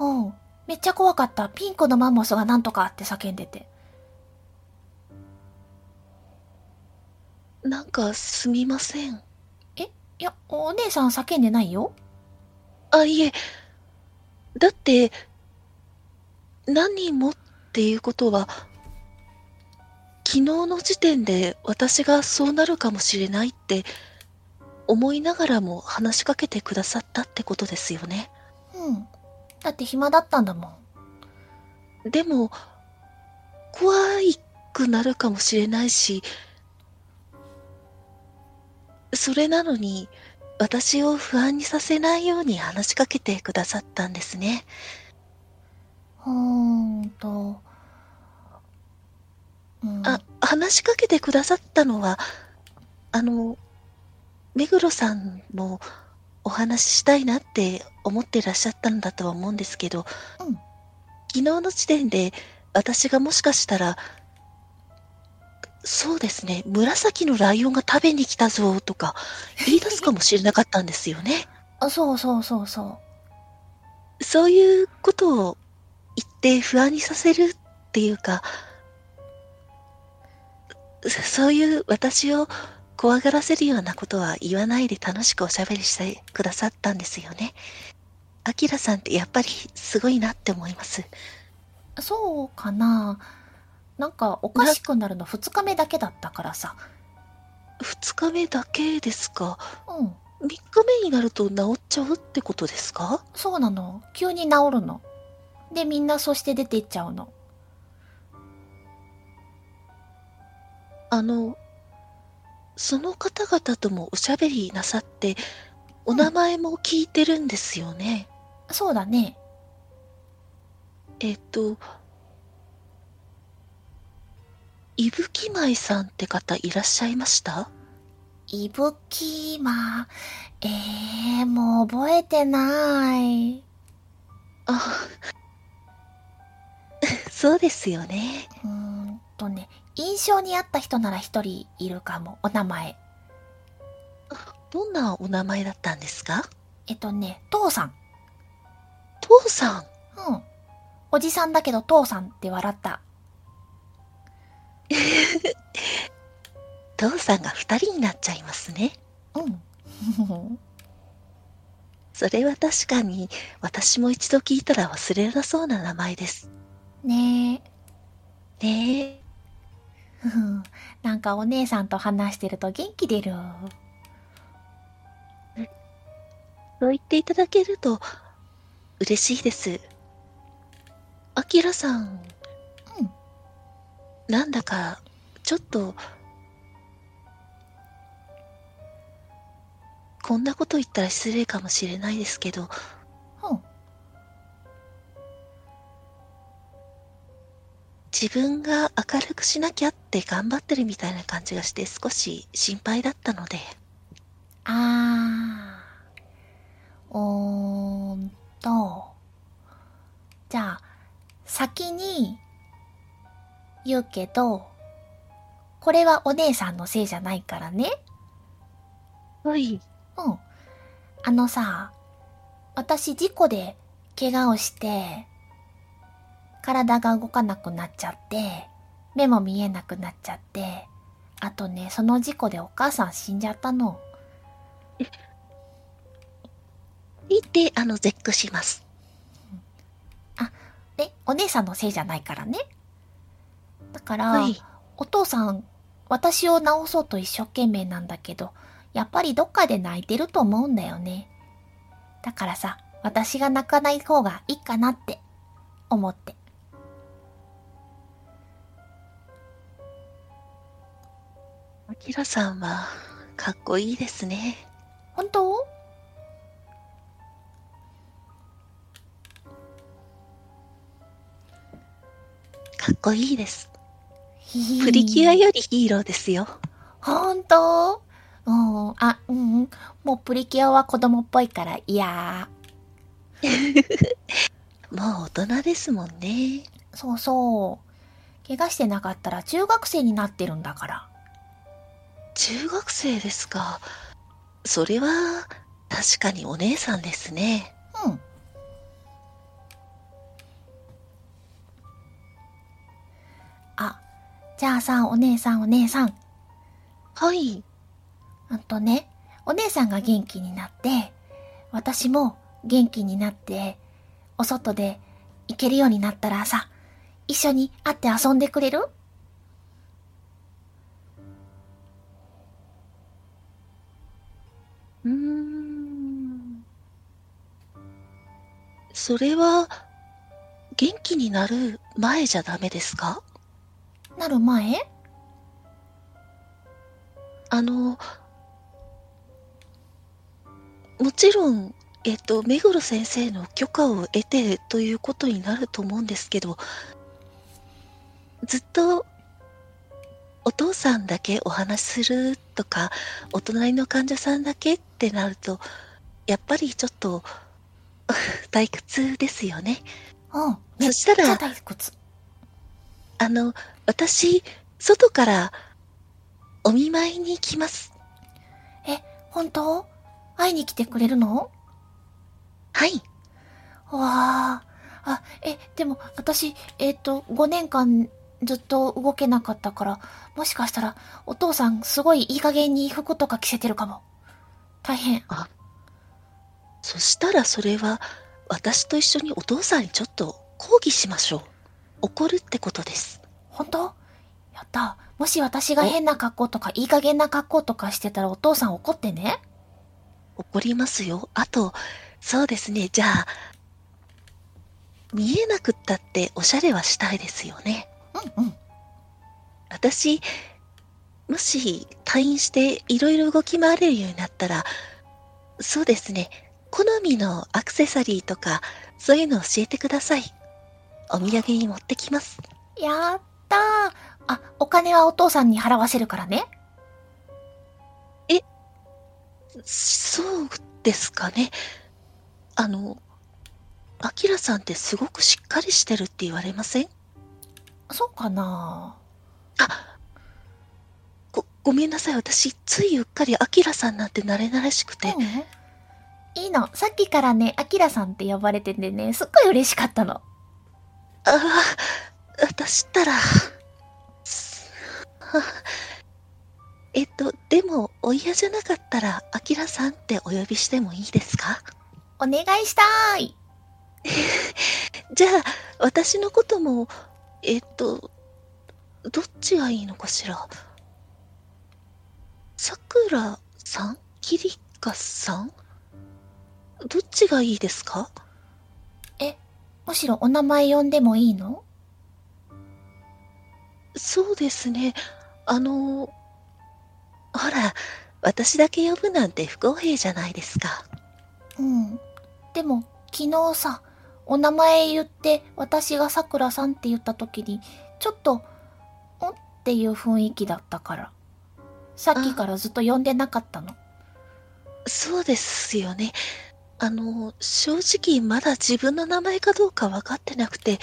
Speaker 1: うん。めっちゃ怖かった。ピンクのマンモスがなんとかって叫んでて。
Speaker 2: なんかすみません。
Speaker 1: いや、お姉さん叫んでないよ。
Speaker 2: あ、いえ。だって、何人もっていうことは、昨日の時点で私がそうなるかもしれないって思いながらも話しかけてくださったってことですよね。
Speaker 1: うん。だって暇だったんだもん。
Speaker 2: でも、怖くなるかもしれないし、それなのに、私を不安にさせないように話しかけてくださったんですね。
Speaker 1: うーんと。うん、
Speaker 2: あ、話しかけてくださったのは、あの、目黒さんもお話ししたいなって思ってらっしゃったんだとは思うんですけど、
Speaker 1: うん
Speaker 2: 昨日の時点で私がもしかしたら、そうですね、紫のライオンが食べに来たぞとか言い出すかもしれなかったんですよね。
Speaker 1: あ、そうそうそうそう。
Speaker 2: そういうことを言って不安にさせるっていうか、そそういう私を怖がらせるようなことは言わないで楽しくおしゃべりしてくださったんですよね。アキラさんってやっぱりすごいなって思います。
Speaker 1: そうかな。なんかおかしくなるの2日目だけだったからさ。
Speaker 2: 二日目だけですか？
Speaker 1: うん。
Speaker 2: 三日目になると治っちゃうってことですか？
Speaker 1: そうなの。急に治るの。で、みんなそして出ていっちゃうの。
Speaker 2: あの、その方々ともおしゃべりなさって、お名前も聞いてるんですよね。
Speaker 1: そうだね。
Speaker 2: えっと、伊吹舞さんって方いらっしゃいました？
Speaker 1: いぶきま、えー、もう覚えてない。
Speaker 2: あ、そうですよね。
Speaker 1: うーんとね、印象にあった人なら一人いるかも。お名前。
Speaker 2: どんなお名前だったんですか？
Speaker 1: えっとね、父さん。
Speaker 2: 父さん？
Speaker 1: うん。おじさんだけど父さんって笑った。
Speaker 2: 父さんが二人になっちゃいますね。
Speaker 1: うん。
Speaker 2: それは確かに私も一度聞いたら忘れなそうな名前です。
Speaker 1: ねえ。
Speaker 2: ねえ。
Speaker 1: なんかお姉さんと話してると元気出る。
Speaker 2: そう言っていただけると嬉しいです。あきらさん。
Speaker 1: うん
Speaker 2: なんだか、ちょっと、こんなこと言ったら失礼かもしれないですけど、自分が明るくしなきゃって頑張ってるみたいな感じがして少し心配だったので、
Speaker 1: あー。おーんと。じゃあ、先に言うけど、これはお姉さんのせいじゃないからね。
Speaker 2: はい。
Speaker 1: うん。あのさ、私事故で怪我をして、体が動かなくなっちゃって、目も見えなくなっちゃって、あとね、その事故でお母さん死んじゃったの。
Speaker 2: 見て、あの、絶句します。
Speaker 1: で、お姉さんのせいじゃないからね。だから、
Speaker 2: はい。
Speaker 1: お父さん、私を治そうと一生懸命なんだけど、やっぱりどっかで泣いてると思うんだよね。だからさ、私が泣かない方がいいかなって思って。
Speaker 2: あきらさんは、かっこいいですね。
Speaker 1: 本当？
Speaker 2: かっこいいです。プリキュアよりヒーローですよ。
Speaker 1: 本当？うん。あ、うんうん。もうプリキュアは子供っぽいから嫌。
Speaker 2: もう大人ですもんね。
Speaker 1: そうそう。怪我してなかったら中学生になってるんだから。
Speaker 2: 中学生ですか。それは、確かにお姉さんですね。
Speaker 1: うん。あ、じゃあさ、お姉さんお姉さん。
Speaker 2: はい。
Speaker 1: うんとね、お姉さんが元気になって、私も元気になって、お外で行けるようになったらさ、一緒に会って遊んでくれる？
Speaker 2: うーん。それは、元気になる前じゃダメですか？
Speaker 1: なる前？
Speaker 2: あの、もちろん、えっと、目黒先生の許可を得てということになると思うんですけど、ずっと、お父さんだけお話しするとか、お隣の患者さんだけってなると、やっぱりちょっと、退屈ですよね。
Speaker 1: うん。
Speaker 2: そしたら。あの、私、外からお見舞いに行きます。
Speaker 1: え、本当？会いに来てくれるの？
Speaker 2: はい。
Speaker 1: わあ。あ、え、でも、私、えっ、と、5年間ずっと動けなかったから、もしかしたら、お父さんすごいいい加減に服とか着せてるかも。大変。
Speaker 2: そしたらそれは、私と一緒にお父さんにちょっと抗議しましょう。怒るってことです。
Speaker 1: 本当？やった。もし私が変な格好とか、いい加減な格好とかしてたらお父さん怒ってね。
Speaker 2: 怒りますよ。あと、そうですね。じゃあ、見えなくったっておしゃれはしたいですよね。
Speaker 1: うんうん。
Speaker 2: 私、もし退院していろいろ動き回れるようになったら、そうですね。好みのアクセサリーとか、そういうの教えてください。お土産に持ってきます。
Speaker 1: やったー。あ、お金はお父さんに払わせるからね。
Speaker 2: そうですかね。あの、アキラさんってすごくしっかりしてるって言われません？
Speaker 1: そうかな
Speaker 2: あ、ご、ごめんなさい。私、ついうっかりアキラさんなんて慣れ慣れしくて。
Speaker 1: うん。いいの。さっきからね、アキラさんって呼ばれててね、すっごい嬉しかったの。
Speaker 2: ああ、私ったら、えっと、でも、お嫌じゃなかったら、アキラさんってお呼びしてもいいですか？
Speaker 1: お願いしたーい。
Speaker 2: じゃあ、私のことも、えっと、どっちがいいのかしら？さくらさん？キリカさん？どっちがいいですか？
Speaker 1: むしろお名前呼んでもいいの？
Speaker 2: そうですね。あの、ほら、私だけ呼ぶなんて不公平じゃないですか。
Speaker 1: うん。でも、昨日さ、お名前言って、私がさくらさんって言った時に、ちょっと、んっていう雰囲気だったから。さっきからずっと呼んでなかったの？
Speaker 2: そうですよね。あの、正直まだ自分の名前かどうか分かってなくて、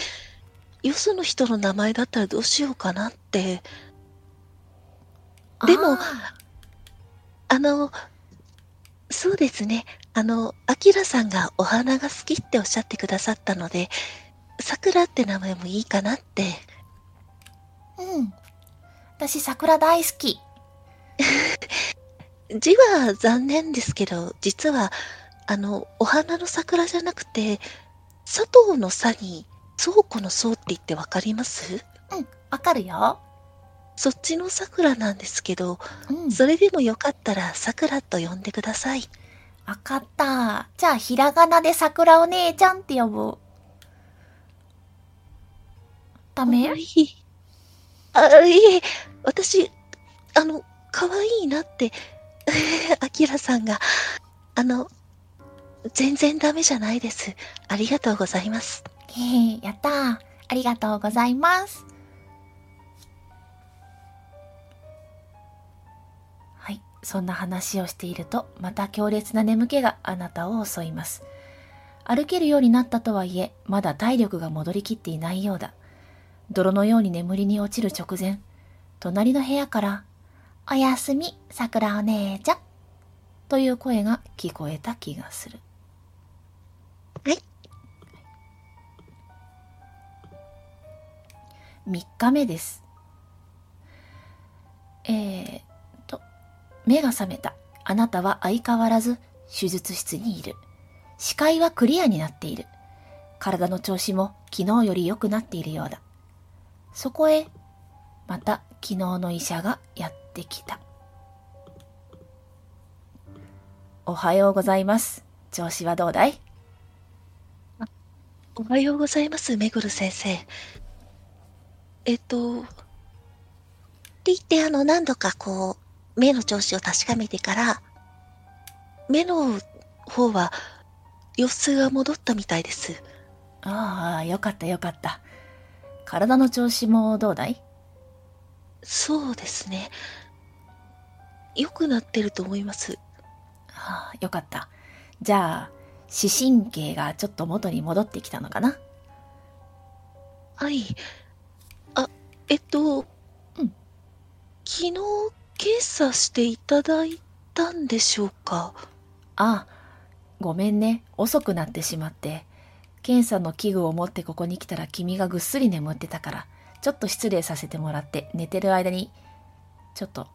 Speaker 2: よその人の名前だったらどうしようかなって。でも
Speaker 1: あ
Speaker 2: の、そうですね。あの、アキラさんがお花が好きっておっしゃってくださったので、さくらって名前もいいかなって。
Speaker 1: うん。私、桜大好き。
Speaker 2: 字は残念ですけど、実は、あの、お花の桜じゃなくて、佐藤の佐に倉庫の倉って言ってわかります？
Speaker 1: うん、わかるよ。
Speaker 2: そっちの桜なんですけど、
Speaker 1: うん。
Speaker 2: それでもよかったら桜と呼んでください。
Speaker 1: わかった。じゃあ、ひらがなで桜お姉ちゃんって呼ぶ。ダメ？
Speaker 2: あ、いえ、私、あの、可愛いなって、アキラさんが、あの、全然ダメじゃないです。ありがとうございます。
Speaker 1: へえ、やったー。ありがとうございます。はい。そんな話をしていると、また強烈な眠気があなたを襲います。歩けるようになったとはいえ、まだ体力が戻りきっていないようだ。泥のように眠りに落ちる直前、隣の部屋から、おやすみ、桜お姉ちゃん。という声が聞こえた気がする。
Speaker 4: はい。
Speaker 1: 3日目です。えー、と、目が覚めた。あなたは相変わらず手術室にいる。視界はクリアになっている。体の調子も昨日より良くなっているようだ。そこへ、また昨日の医者がやってきた。おはようございます。調子はどうだい？
Speaker 2: おはようございます、めぐる先生。えっと、
Speaker 4: って言って、あの、何度かこう、目の調子を確かめてから、
Speaker 2: 目の方は様子が戻ったみたいです。
Speaker 1: ああ、よかったよかった。体の調子もどうだい？
Speaker 2: そうですね。良くなってると思います。
Speaker 1: ああ、よかった。じゃあ、視神経がちょっと元に戻ってきたのかな？
Speaker 2: はい。あ、えっと、
Speaker 1: うん
Speaker 2: 昨日検査していただいたんでしょうか？
Speaker 1: ああ、ごめんね。遅くなってしまって。検査の器具を持ってここに来たら君がぐっすり眠ってたから、ちょっと失礼させてもらって、寝てる間に、ちょっとね。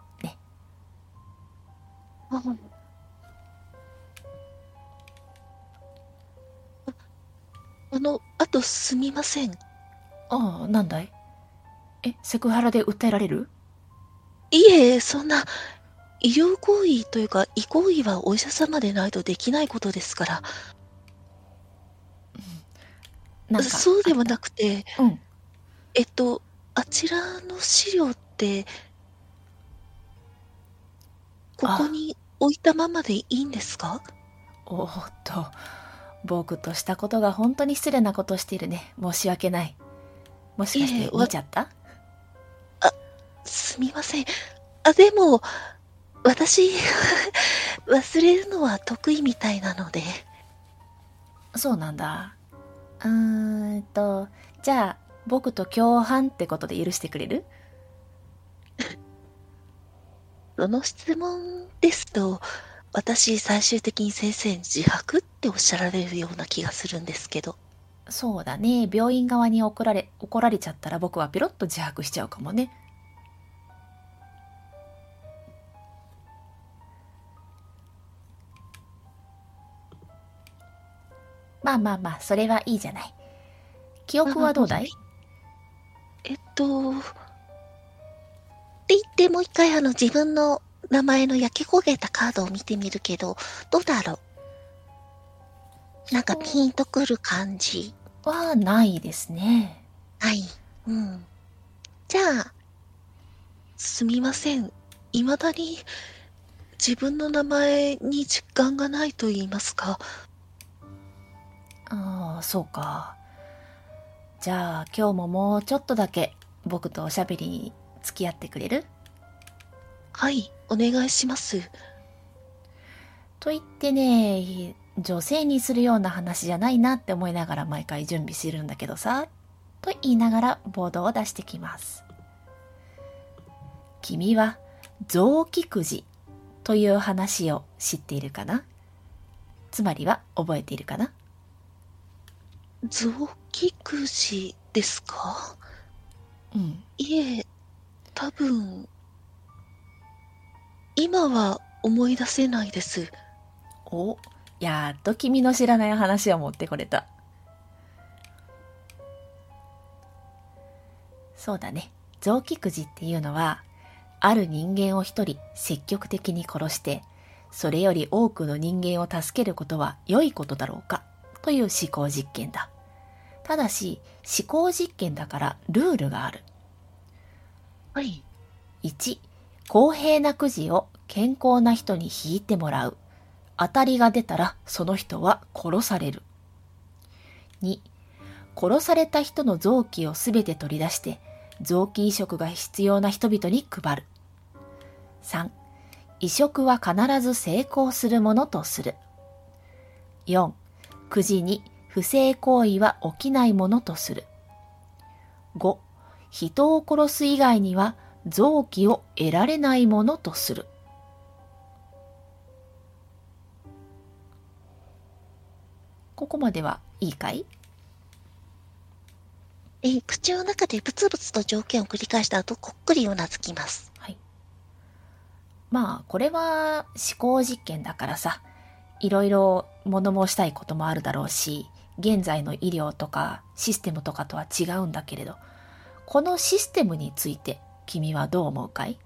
Speaker 2: ああの、あとすみません。
Speaker 1: ああ、なんだい？え、セクハラで訴えられる？
Speaker 2: いえ、そんな、医療行為というか、医行為はお医者様でないとできないことですから。
Speaker 1: なんか。
Speaker 2: そうではなくて、
Speaker 1: うん。
Speaker 2: えっと、あちらの資料って、ここに置いたままでいいんですか？
Speaker 1: おーっと、僕としたことが本当に失礼なことをしているね。申し訳ない。もしかして見ちゃった？
Speaker 2: すみません。あ、でも、私、忘れるのは得意みたいなので。
Speaker 1: そうなんだ。うーんと、じゃあ、僕と共犯ってことで許してくれる？
Speaker 2: その質問ですと、私、最終的に先生に自白っておっしゃられるような気がするんですけど。
Speaker 1: そうだね。病院側に怒られ、怒られちゃったら僕はピロッと自白しちゃうかもね。まあまあまあ、それはいいじゃない。記憶はどうだい？
Speaker 2: えっと、
Speaker 4: って言ってもう一回あの自分の名前の焼け焦げたカードを見てみるけど、どうだろう？なんかピンとくる感じ？
Speaker 1: はないですね。
Speaker 4: はい。うん。じゃあ、
Speaker 2: すみません。未だに自分の名前に実感がないと言いますか？
Speaker 1: ああ、そうか。じゃあ今日ももうちょっとだけ僕とおしゃべりに付き合ってくれる？
Speaker 2: はい、お願いします。
Speaker 1: と言ってね、女性にするような話じゃないなって思いながら毎回準備してるんだけどさ、と言いながらボードを出してきます。君は臓器くじという話を知っているかな？つまりは覚えているかな？
Speaker 2: 臓器くじですか？
Speaker 1: うん。
Speaker 2: いえ、多分、今は思い出せないです。
Speaker 1: お、やっと君の知らない話を持ってこれた。そうだね。臓器くじっていうのは、ある人間を一人積極的に殺して、それより多くの人間を助けることは良いことだろうかという思考実験だ。ただし、思考実験だからルールがある。1、公平なくじを健康な人に引いてもらう。当たりが出たらその人は殺される。2、殺された人の臓器をすべて取り出して臓器移植が必要な人々に配る。3、移植は必ず成功するものとする。4、くじに不正行為は起きないものとする。5、人を殺す以外には臓器を得られないものとする。ここまではいいかい？
Speaker 4: えー口の中でブツブツと条件を繰り返した後、こっくりうなずきます。
Speaker 1: はい。まあ、これは思考実験だからさ、いろいろ物申したいこともあるだろうし、現在の医療とかシステムとかとは違うんだけれど、このシステムについて君はどう思うかい？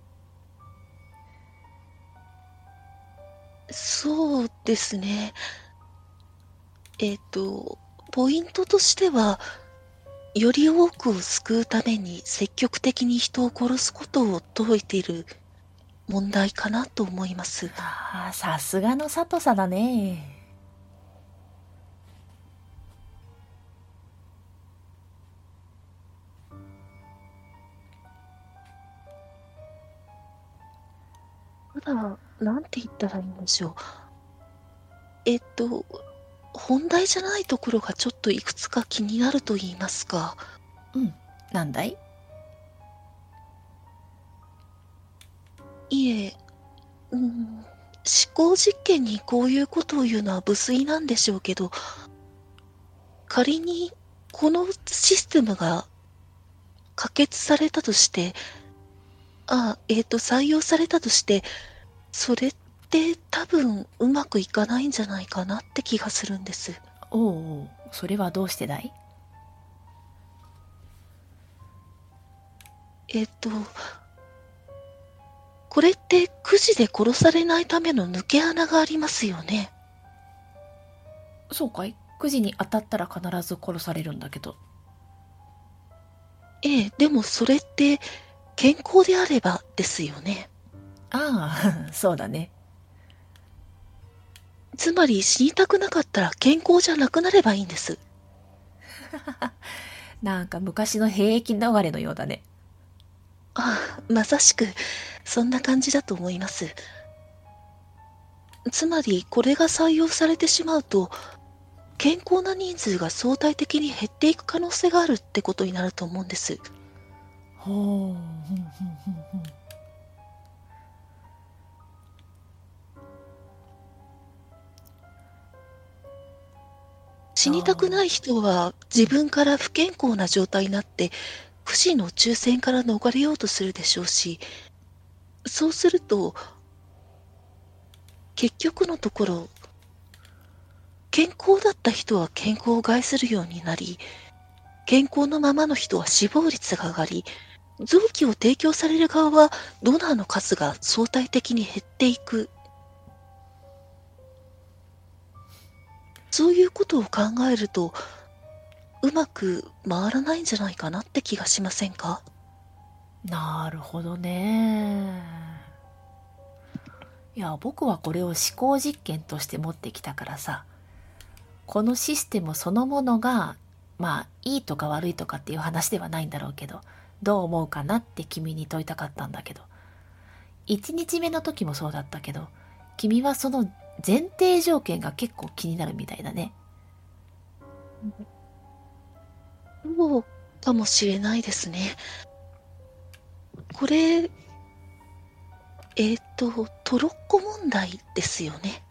Speaker 2: そうですね。えっ、と、ポイントとしては、より多くを救うために積極的に人を殺すことを説いている問題かなと思います。
Speaker 1: ああ、さすがの佐藤さだね。
Speaker 2: だ、なんて言ったらいいんでしょう。えっと、本題じゃないところがちょっといくつか気になると言いますか。
Speaker 1: うん、なんだい？
Speaker 2: いえ、うん、思考実験にこういうことを言うのは無粋なんでしょうけど、仮にこのシステムが可決されたとして、あ、えっ、と、採用されたとして、それって多分うまくいかないんじゃないかなって気がするんです。
Speaker 1: おうおう、それはどうしてだい？
Speaker 2: えっ、と、これってくじで殺されないための抜け穴がありますよね。
Speaker 1: そうかい？くじに当たったら必ず殺されるんだけど。
Speaker 2: ええ、でもそれって健康であればですよね。
Speaker 1: ああ、そうだね。
Speaker 2: つまり死にたくなかったら健康じゃなくなればいいんです。
Speaker 1: なんか昔の兵役逃れのようだね。
Speaker 2: ああ、まさしくそんな感じだと思います。つまりこれが採用されてしまうと健康な人数が相対的に減っていく可能性があるってことになると思うんです。
Speaker 1: ほう、ふんふんふんふん
Speaker 2: 死にたくない人は自分から不健康な状態になって不死の抽選から逃れようとするでしょうしそうすると結局のところ健康だった人は健康を害するようになり健康のままの人は死亡率が上がり臓器を提供される側はドナーの数が相対的に減っていく。そういうことを考えると、うまく回らないんじゃないかなって気がしませんか？
Speaker 1: なるほどね。いや、僕はこれを思考実験として持ってきたからさ、このシステムそのものが、まあ、いいとか悪いとかっていう話ではないんだろうけど、どう思うかなって君に問いたかったんだけど、1日目の時もそうだったけど、君はその前提条件が結構気になるみたいだね。
Speaker 2: そうかもしれないですね。これ、えっ、と、トロッコ問題ですよね。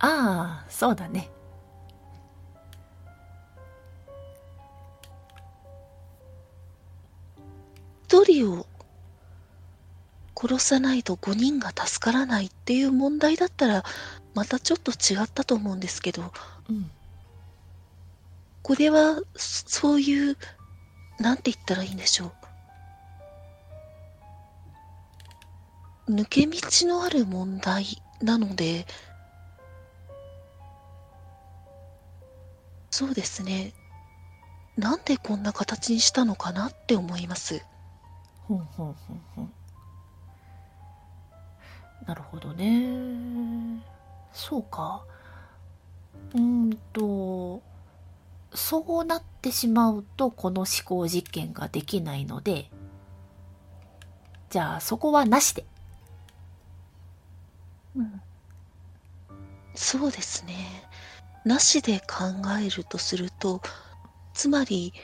Speaker 1: ああ、そうだね。
Speaker 2: 一人を殺さないと5人が助からないっていう問題だったら、またちょっと違ったと思うんですけど、
Speaker 1: うん。
Speaker 2: これは、そそういう、なんて言ったらいいんでしょう。抜け道のある問題なので、そうですね。なんでこんな形にしたのかなって思います。
Speaker 1: ほんほんほんほん。なるほどね。そうか。うんと、そうなってしまうと、この思考実験ができないので、じゃあそこはなしで。
Speaker 2: うん。そうですね。なしで考えるとすると、つまり、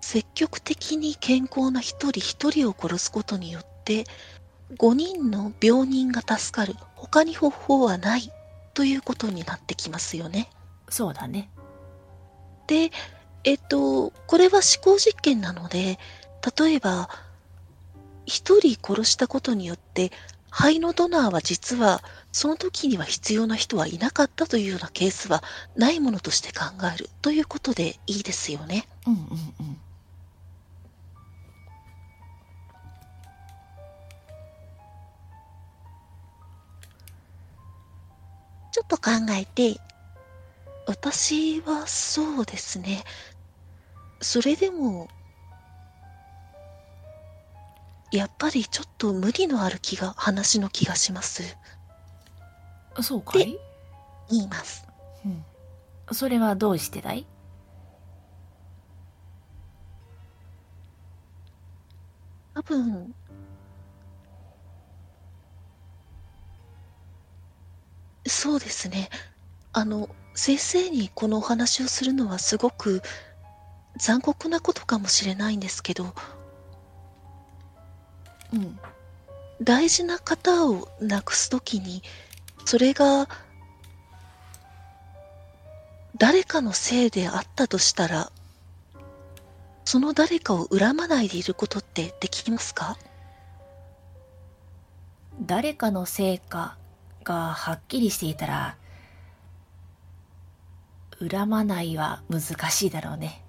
Speaker 2: 積極的に健康な一人一人を殺すことによって、5人の病人が助かる、他に方法はないということになってきますよね。
Speaker 1: そうだね。
Speaker 2: で、えっと、これは思考実験なので、例えば、一人殺したことによって、肺のドナーは実は、その時には必要な人はいなかったというようなケースはないものとして考えるということでいいですよね。
Speaker 1: うんうんうん。
Speaker 4: ちょっと考えて、
Speaker 2: 私はそうですね。それでも、やっぱりちょっと無理のある気が、話の気がします。
Speaker 1: そうかい？
Speaker 4: 言います。
Speaker 1: うん。それはどうしてだい？
Speaker 2: 多分、そうですね。あの、先生にこのお話をするのはすごく残酷なことかもしれないんですけど、
Speaker 1: うん。
Speaker 2: 大事な方を亡くすときに、それが誰かのせいであったとしたら、その誰かを恨まないでいることってできますか？
Speaker 1: 誰かの成果がはっきりしていたら、恨まないは難しいだろうね。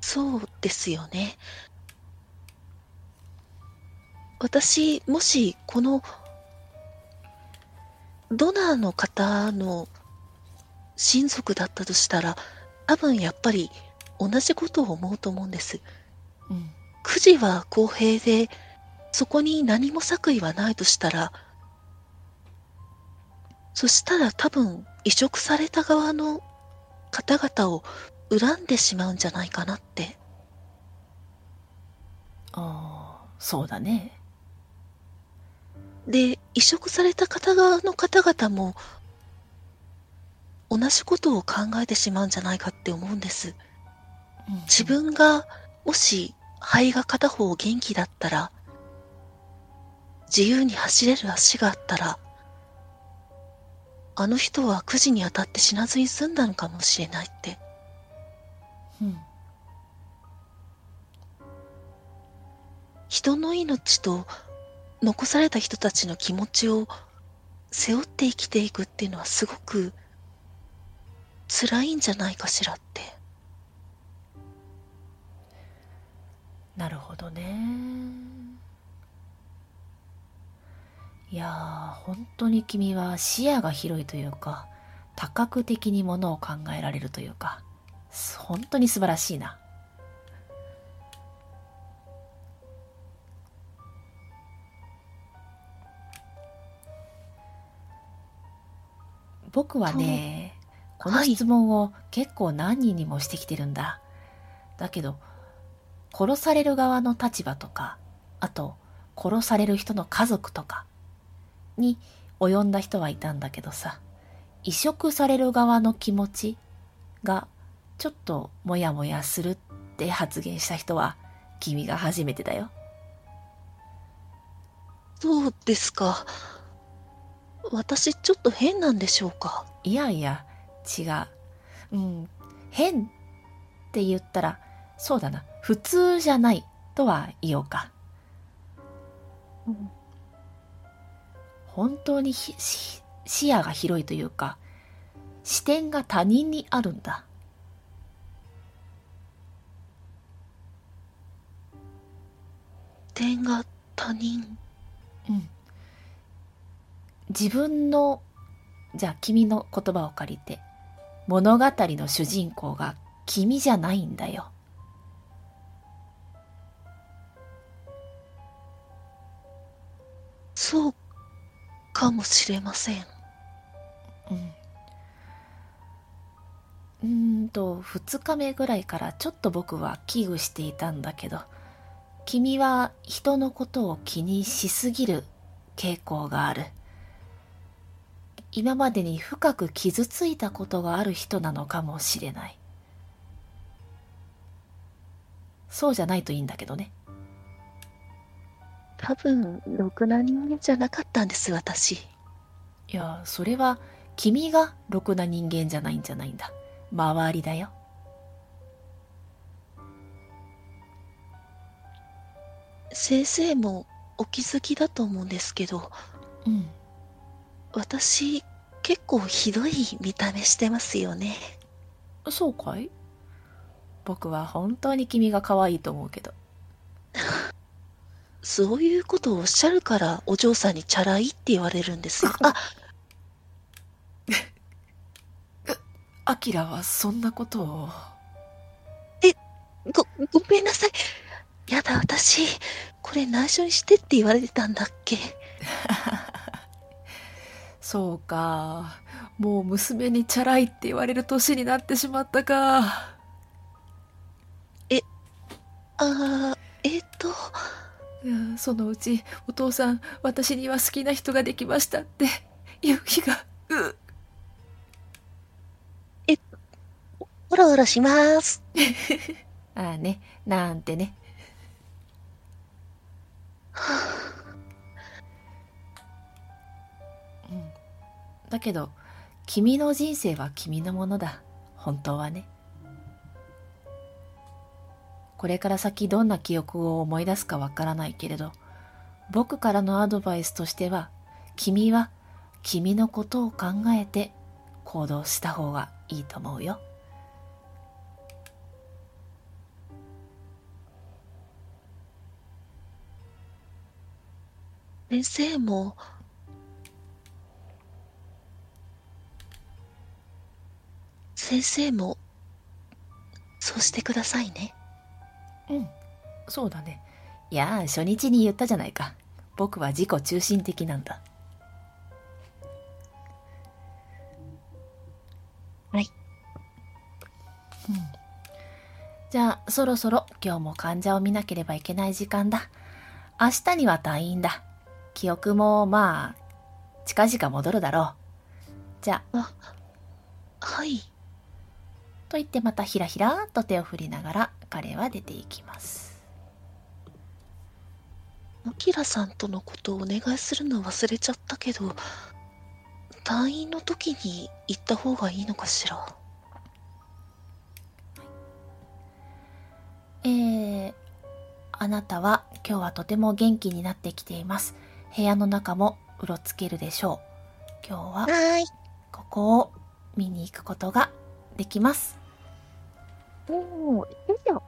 Speaker 2: そうですよね。私、もしこのドナーの方の親族だったとしたら、多分やっぱり同じことを思うと思うんです。
Speaker 1: うん。
Speaker 2: くじは公平で、そこに何も作為はないとしたら、そしたら多分移植された側の方々を恨んでしまうんじゃないかなって。
Speaker 1: ああ、そうだね。
Speaker 2: で、移植された方側の方々も同じことを考えてしまうんじゃないかって思うんです。
Speaker 1: うん
Speaker 2: 自分がもし肺が片方元気だったら、自由に走れる足があったら、あの人はくじに当たって死なずに済んだのかもしれないって。
Speaker 1: うん。
Speaker 2: 人の命と残された人たちの気持ちを背負って生きていくっていうのはすごく辛いんじゃないかしらって。
Speaker 1: なるほどね。いやー、本当に君は視野が広いというか、多角的にものを考えられるというか、本当に素晴らしいな。僕はね、この質問を結構何人にもしてきてるんだ。だけど、殺される側の立場とか、あと、殺される人の家族とかに及んだ人はいたんだけどさ、移植される側の気持ちがちょっとモヤモヤするって発言した人は君が初めてだよ。
Speaker 2: そうですか。私ちょっと変なんでしょうか？
Speaker 1: いやいや、違う。うん、変って言ったら、そうだな、普通じゃないとは言おうか。
Speaker 2: うん
Speaker 1: 本当に視野が広いというか、視点が他人にあるんだ。
Speaker 2: 点が他人。
Speaker 1: うん。自分の、じゃあ君の言葉を借りて、物語の主人公が君じゃないんだよ。
Speaker 2: そうかもしれません。
Speaker 1: うん。うんと、2日目ぐらいからちょっと僕は危惧していたんだけど、君は人のことを気にしすぎる傾向がある。今までに深く傷ついたことがある人なのかもしれない。そうじゃないといいんだけどね。
Speaker 2: 多分、ろくな人間じゃなかったんです、私。
Speaker 1: いや、それは君がろくな人間じゃないんじゃないんだ。周りだよ。
Speaker 2: 先生もお気づきだと思うんですけど、
Speaker 1: うん。
Speaker 2: 私、結構ひどい見た目してますよね。
Speaker 1: そうかい？僕は本当に君が可愛いと思うけど。
Speaker 2: そういうことをおっしゃるから、お嬢さんにチャラいって言われるんですよ。あ、
Speaker 1: アキラはそんなことを。
Speaker 2: ご、ごめんなさい。やだ、私、これ内緒にしてって言われてたんだっけ？
Speaker 1: そうか。もう娘にチャラいって言われる年になってしまったか。
Speaker 2: あー、えっと、
Speaker 1: そのうちお父さん私には好きな人ができましたって言う日が。う
Speaker 2: おろおろします。
Speaker 1: ああねなんてね。うん。だけど君の人生は君のものだ。本当はねこれから先どんな記憶を思い出すかわからないけれど僕からのアドバイスとしては君は君のことを考えて行動した方がいいと思うよ
Speaker 2: 先生も、先生も、そうしてくださいね。
Speaker 1: うん。そうだね。いやあ初日に言ったじゃないか。僕は自己中心的なんだ。
Speaker 2: はい。
Speaker 1: うん。じゃあそろそろ今日も患者を見なければいけない時間だ。明日には退院だ。記憶もまあ近々戻るだろう。じゃあ
Speaker 2: はい。
Speaker 1: と言ってまたひらひらっと手を振りながら彼は出ていきます
Speaker 2: アキラさんとのことをお願いするの忘れちゃったけど、退院の時に行った方がいいのかしら？
Speaker 1: えー、あなたは今日はとても元気になってきています。部屋の中もうろつけるでしょう。今日は。ここを見に行くことができます。
Speaker 4: おー、よいしょ。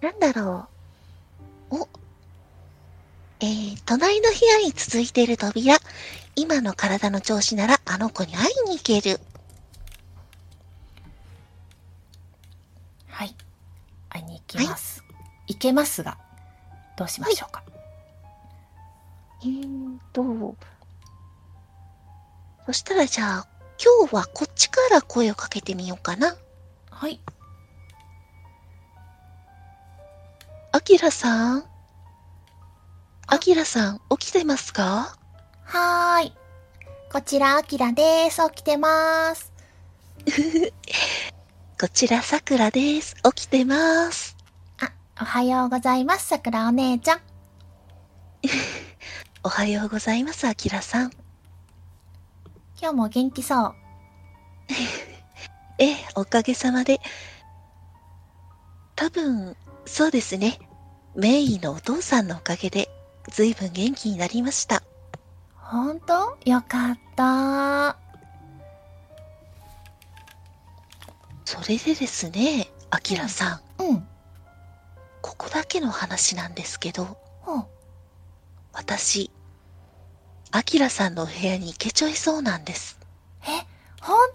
Speaker 4: なんだろう。お。えー、隣の部屋に続いている扉。今の体の調子ならあの子に会いに行ける。
Speaker 1: はい。会いに行きます。行けますが、どうしましょうか？
Speaker 4: えーと、そしたらじゃあ、今日はこっちから声をかけてみようかな。
Speaker 1: はい。
Speaker 2: アキラさん？アキラさん、起きてますか？
Speaker 4: はーい。こちら、あきらです。起きてます。
Speaker 2: こちら、さくらです。起きてます。
Speaker 4: あ、おはようございます。さくらお姉ちゃん。
Speaker 2: おはようございます、アキラさん。
Speaker 4: 今日も元気そう。
Speaker 2: え え、おかげさまで。多分、そうですね。メイのお父さんのおかげで、ずいぶん元気になりました。
Speaker 4: ほんとよかった。
Speaker 2: それでですね、アキラさん、
Speaker 4: うん。
Speaker 2: ここだけの話なんですけど、
Speaker 4: ほう。
Speaker 2: 私、アキラさんのお部屋に行けちゃいそうなんです。
Speaker 4: え、ほん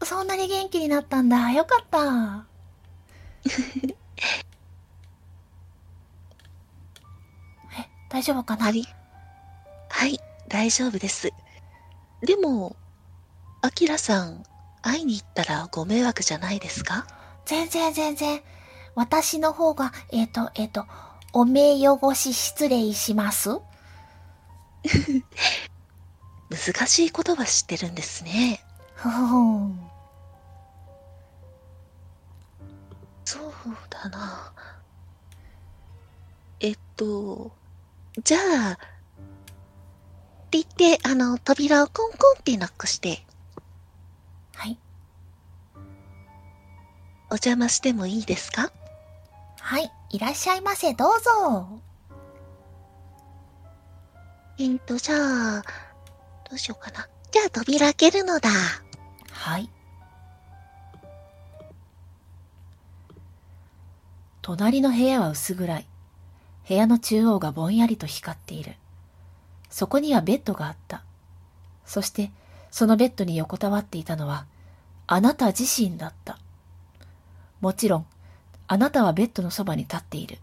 Speaker 4: とそんなに元気になったんだ。よかった。大丈夫かな？
Speaker 2: はい、大丈夫です。でも、アキラさん、会いに行ったらご迷惑じゃないですか？
Speaker 1: 全然全然。私の方が、えっ、と、えっ、と、お目汚し失礼します？
Speaker 2: 難しい言葉知ってるんですね。
Speaker 1: ふふ。
Speaker 2: そうだな。えっと、じゃあ、
Speaker 4: って言って、あの、扉をコンコンってノックして、
Speaker 1: はい。
Speaker 2: お邪魔してもいいですか？
Speaker 1: はい。いらっしゃいませ。どうぞ。
Speaker 4: えーと、じゃあ、どうしようかな。じゃあ扉開けるのだ。
Speaker 1: はい。隣の部屋は薄暗い。部屋の中央がぼんやりと光っている。そこにはベッドがあった。そして、そのベッドに横たわっていたのは、あなた自身だった。もちろん、あなたはベッドのそばに立っている。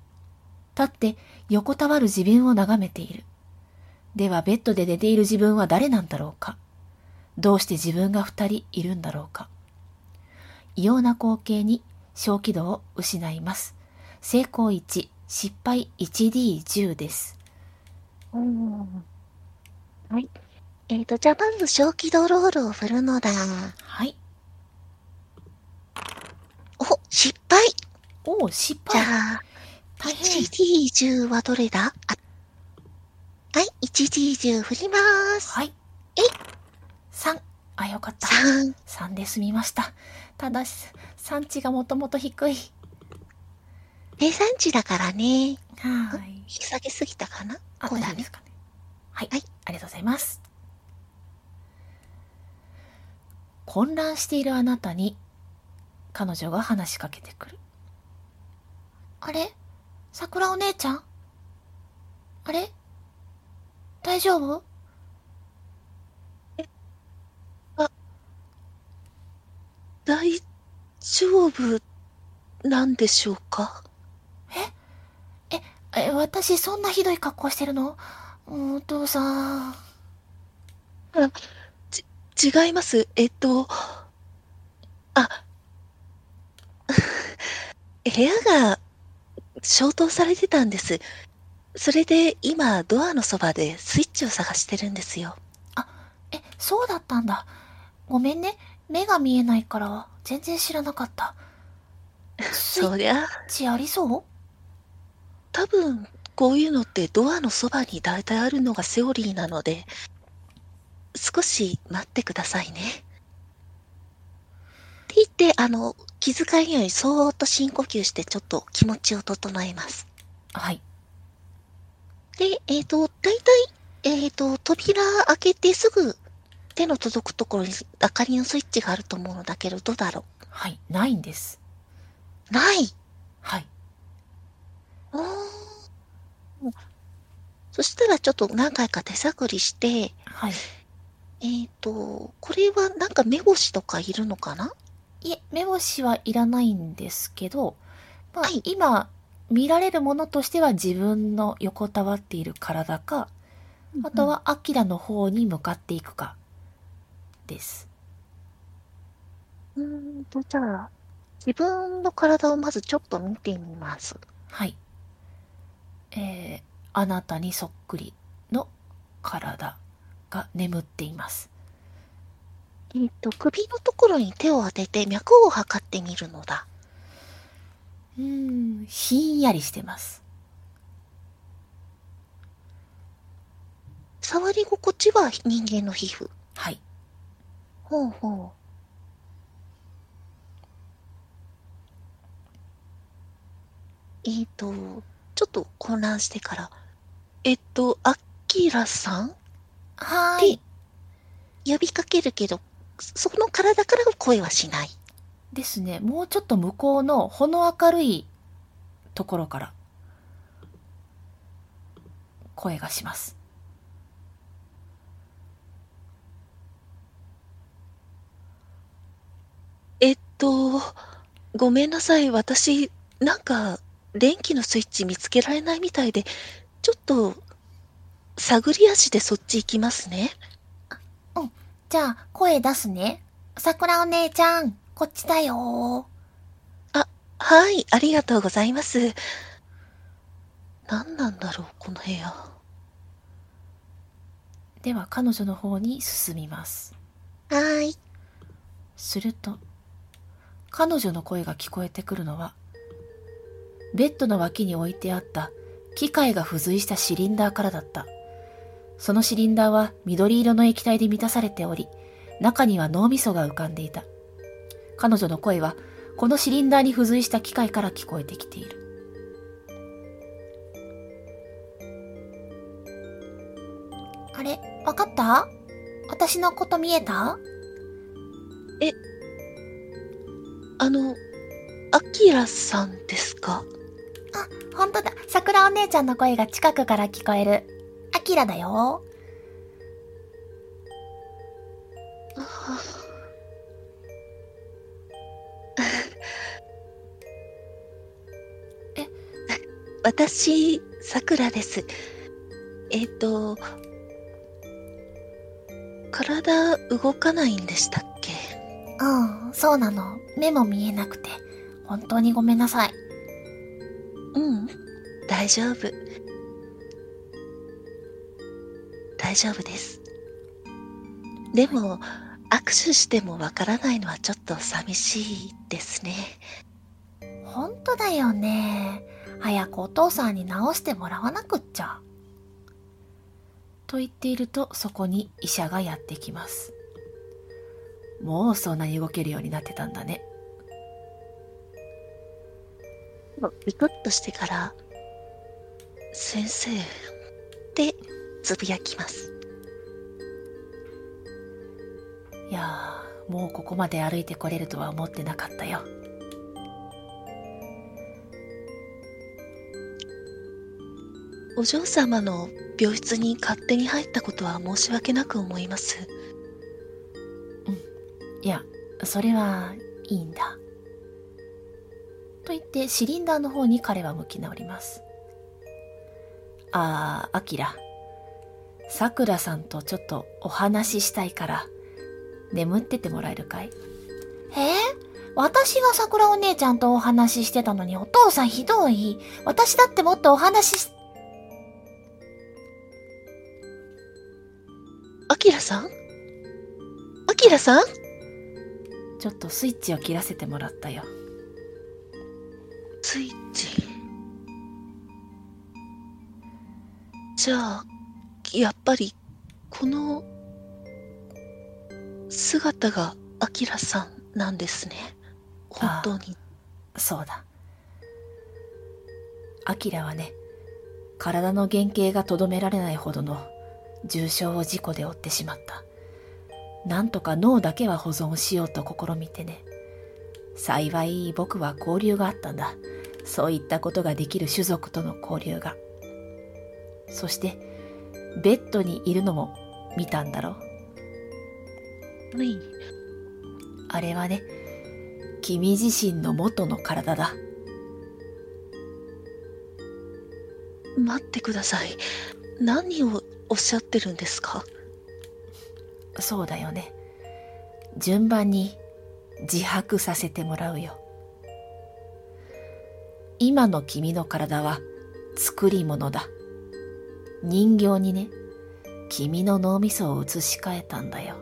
Speaker 1: 立って横たわる自分を眺めている。では、ベッドで寝ている自分は誰なんだろうかどうして自分が二人いるんだろうか異様な光景に小気度を失います。成功1、失敗 1D10 です。
Speaker 4: うん。はい。えーと、じゃあまず小気ドロールを振るのだ。
Speaker 1: はい。
Speaker 4: お、失敗
Speaker 1: おお、失
Speaker 4: じゃ
Speaker 1: 敗。
Speaker 4: あ、
Speaker 1: 大変。
Speaker 4: 1D10 はどれだ？あはい、1D10 振ります。
Speaker 1: はい。
Speaker 4: え
Speaker 1: 3。あ、よかった。
Speaker 4: 3。
Speaker 1: 3で済みました。ただし、産地がもともと低い。
Speaker 4: 計算値だからね。
Speaker 1: はーい。
Speaker 4: 引き下げすぎたかな？
Speaker 1: あ、
Speaker 4: こうだね
Speaker 1: です。かね。はい。
Speaker 4: はい
Speaker 1: ありがとうございます。混乱しているあなたに、彼女が話しかけてくる。あれ？桜お姉ちゃん？あれ？大丈夫？
Speaker 2: 大丈夫なんでしょうか？
Speaker 1: え、私そんなひどい格好してるの？お父さん。
Speaker 2: 違います。えっと、あ、部屋が消灯されてたんです。それで今ドアのそばでスイッチを探してるんですよ。
Speaker 1: え、そうだったんだ。ごめんね。目が見えないから、全然知らなかった。スイッ
Speaker 2: そりゃ、
Speaker 1: チありそう？
Speaker 2: 多分こういうのってドアのそばに大体あるのがセオリーなので、少し待ってくださいね。
Speaker 4: って言って、あの、気づかんようにそーっと深呼吸してちょっと気持ちを整えます。
Speaker 1: はい。
Speaker 4: で、えっ、と、大体、えっ、と、扉開けてすぐ手の届くところに明かりのスイッチがあると思うのだけど、どうだろ
Speaker 1: はい。ないんです。
Speaker 4: うない？
Speaker 1: はい。
Speaker 4: そしたらちょっと何回か手探りして、
Speaker 1: はい。
Speaker 4: えっ、と、これはなんか目星とかいるのかな？い
Speaker 1: え、目星はいらないんですけど、まあ、
Speaker 4: はい
Speaker 1: 今、見られるものとしては自分の横たわっている体か、あと、はアキラの方に向かっていくか、です。
Speaker 4: うーんと、じゃあ、自分の体をまずちょっと見てみます。
Speaker 1: はい。えー、あなたにそっくりの体が眠っています。
Speaker 4: えっ、と、首のところに手を当てて脈を測ってみるのだ。
Speaker 1: うーん、ひんやりしてます。
Speaker 4: 触り心地は人間の皮膚。
Speaker 1: はい。
Speaker 4: ほうほう。えっ、と、ちょっと混乱してから、
Speaker 2: えっと、アキラさん？
Speaker 1: はーい。
Speaker 4: 呼びかけるけど、そこの体から声はしない。
Speaker 1: ですね。もうちょっと向こうのほの明るいところから声がします。
Speaker 2: えっと、ごめんなさい。私、なんか、電気のスイッチ見つけられないみたいで、ちょっと、探り足でそっち行きますね。
Speaker 1: じゃあ、声出すね。桜お姉ちゃん、こっちだよ
Speaker 2: はい、ありがとうございます。何なんだろう、この部屋。
Speaker 1: では、彼女の方に進みます。
Speaker 4: はーい。
Speaker 1: すると、彼女の声が聞こえてくるのは、ベッドの脇に置いてあった機械が付随したシリンダーからだった。そのシリンダーは緑色の液体で満たされており、中には脳みそが浮かんでいた。彼女の声は、このシリンダーに付随した機械から聞こえてきている。あれ、わかった？私のこと見えた？
Speaker 2: あの、アキラさんですか？
Speaker 1: あ、ほんとだ。桜お姉ちゃんの声が近くから聞こえる。アキラだよ。
Speaker 2: あ
Speaker 1: え
Speaker 2: 私、さくらです。えっ、と、体動かないんでしたっけ？
Speaker 1: うん、そうなの。目も見えなくて。本当にごめんなさい。
Speaker 2: うん、大丈夫。大丈夫です。でも、握手してもわからないのはちょっと寂しいですね。
Speaker 1: ほんとだよね。早くお父さんに直してもらわなくっちゃ。と言っていると、そこに医者がやってきます。もうそんなに動けるようになってたんだね。
Speaker 2: ビクッとしてから、先生、ってつぶやきます。
Speaker 1: いやー、もうここまで歩いてこれるとは思ってなかったよ。
Speaker 2: お嬢様の病室に勝手に入ったことは申し訳なく思います。
Speaker 1: いや、それはいいんだ。と言ってシリンダーの方に彼は向き直ります。あー、アキラ。さくらさんとちょっとお話ししたいから、眠っててもらえるかい？え私が桜お姉ちゃんとお話ししてたのにお父さんひどい。私だってもっとお話しし、
Speaker 2: アキラさん？アキラさん？
Speaker 1: ちょっとスイッチを切らせてもらったよ。
Speaker 2: スイッチ。じゃあ、やっぱり、この、姿がアキラさんなんですね。本当に。
Speaker 1: そうだ。アキラはね、体の原型がとどめられないほどの重傷を事故で負ってしまった。なんとか脳だけは保存しようと試みてね。幸い僕は交流があったんだ。そういったことができる種族との交流が。そして、ベッドにいるのも見たんだろう。
Speaker 2: はい。
Speaker 1: あれはね、君自身の元の体だ。
Speaker 2: 待ってください。何をおっしゃってるんですか？
Speaker 1: そうだよね。順番に自白させてもらうよ。今の君の体は作り物だ。人形にね、君の脳みそを移し替えたんだよ。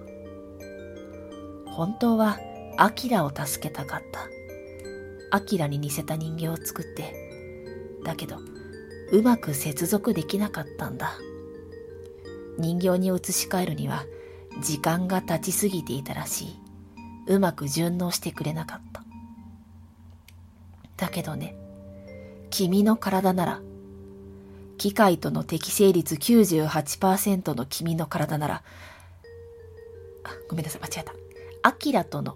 Speaker 1: 本当はアキラを助けたかった。アキラに似せた人形を作って、だけど、うまく接続できなかったんだ。人形に移し替えるには、時間が経ちすぎていたらしい。うまく順応してくれなかった。だけどね、君の体なら、機械との適正率98%の君の体なら、あ、ごめんなさい、間違えた。アキラとの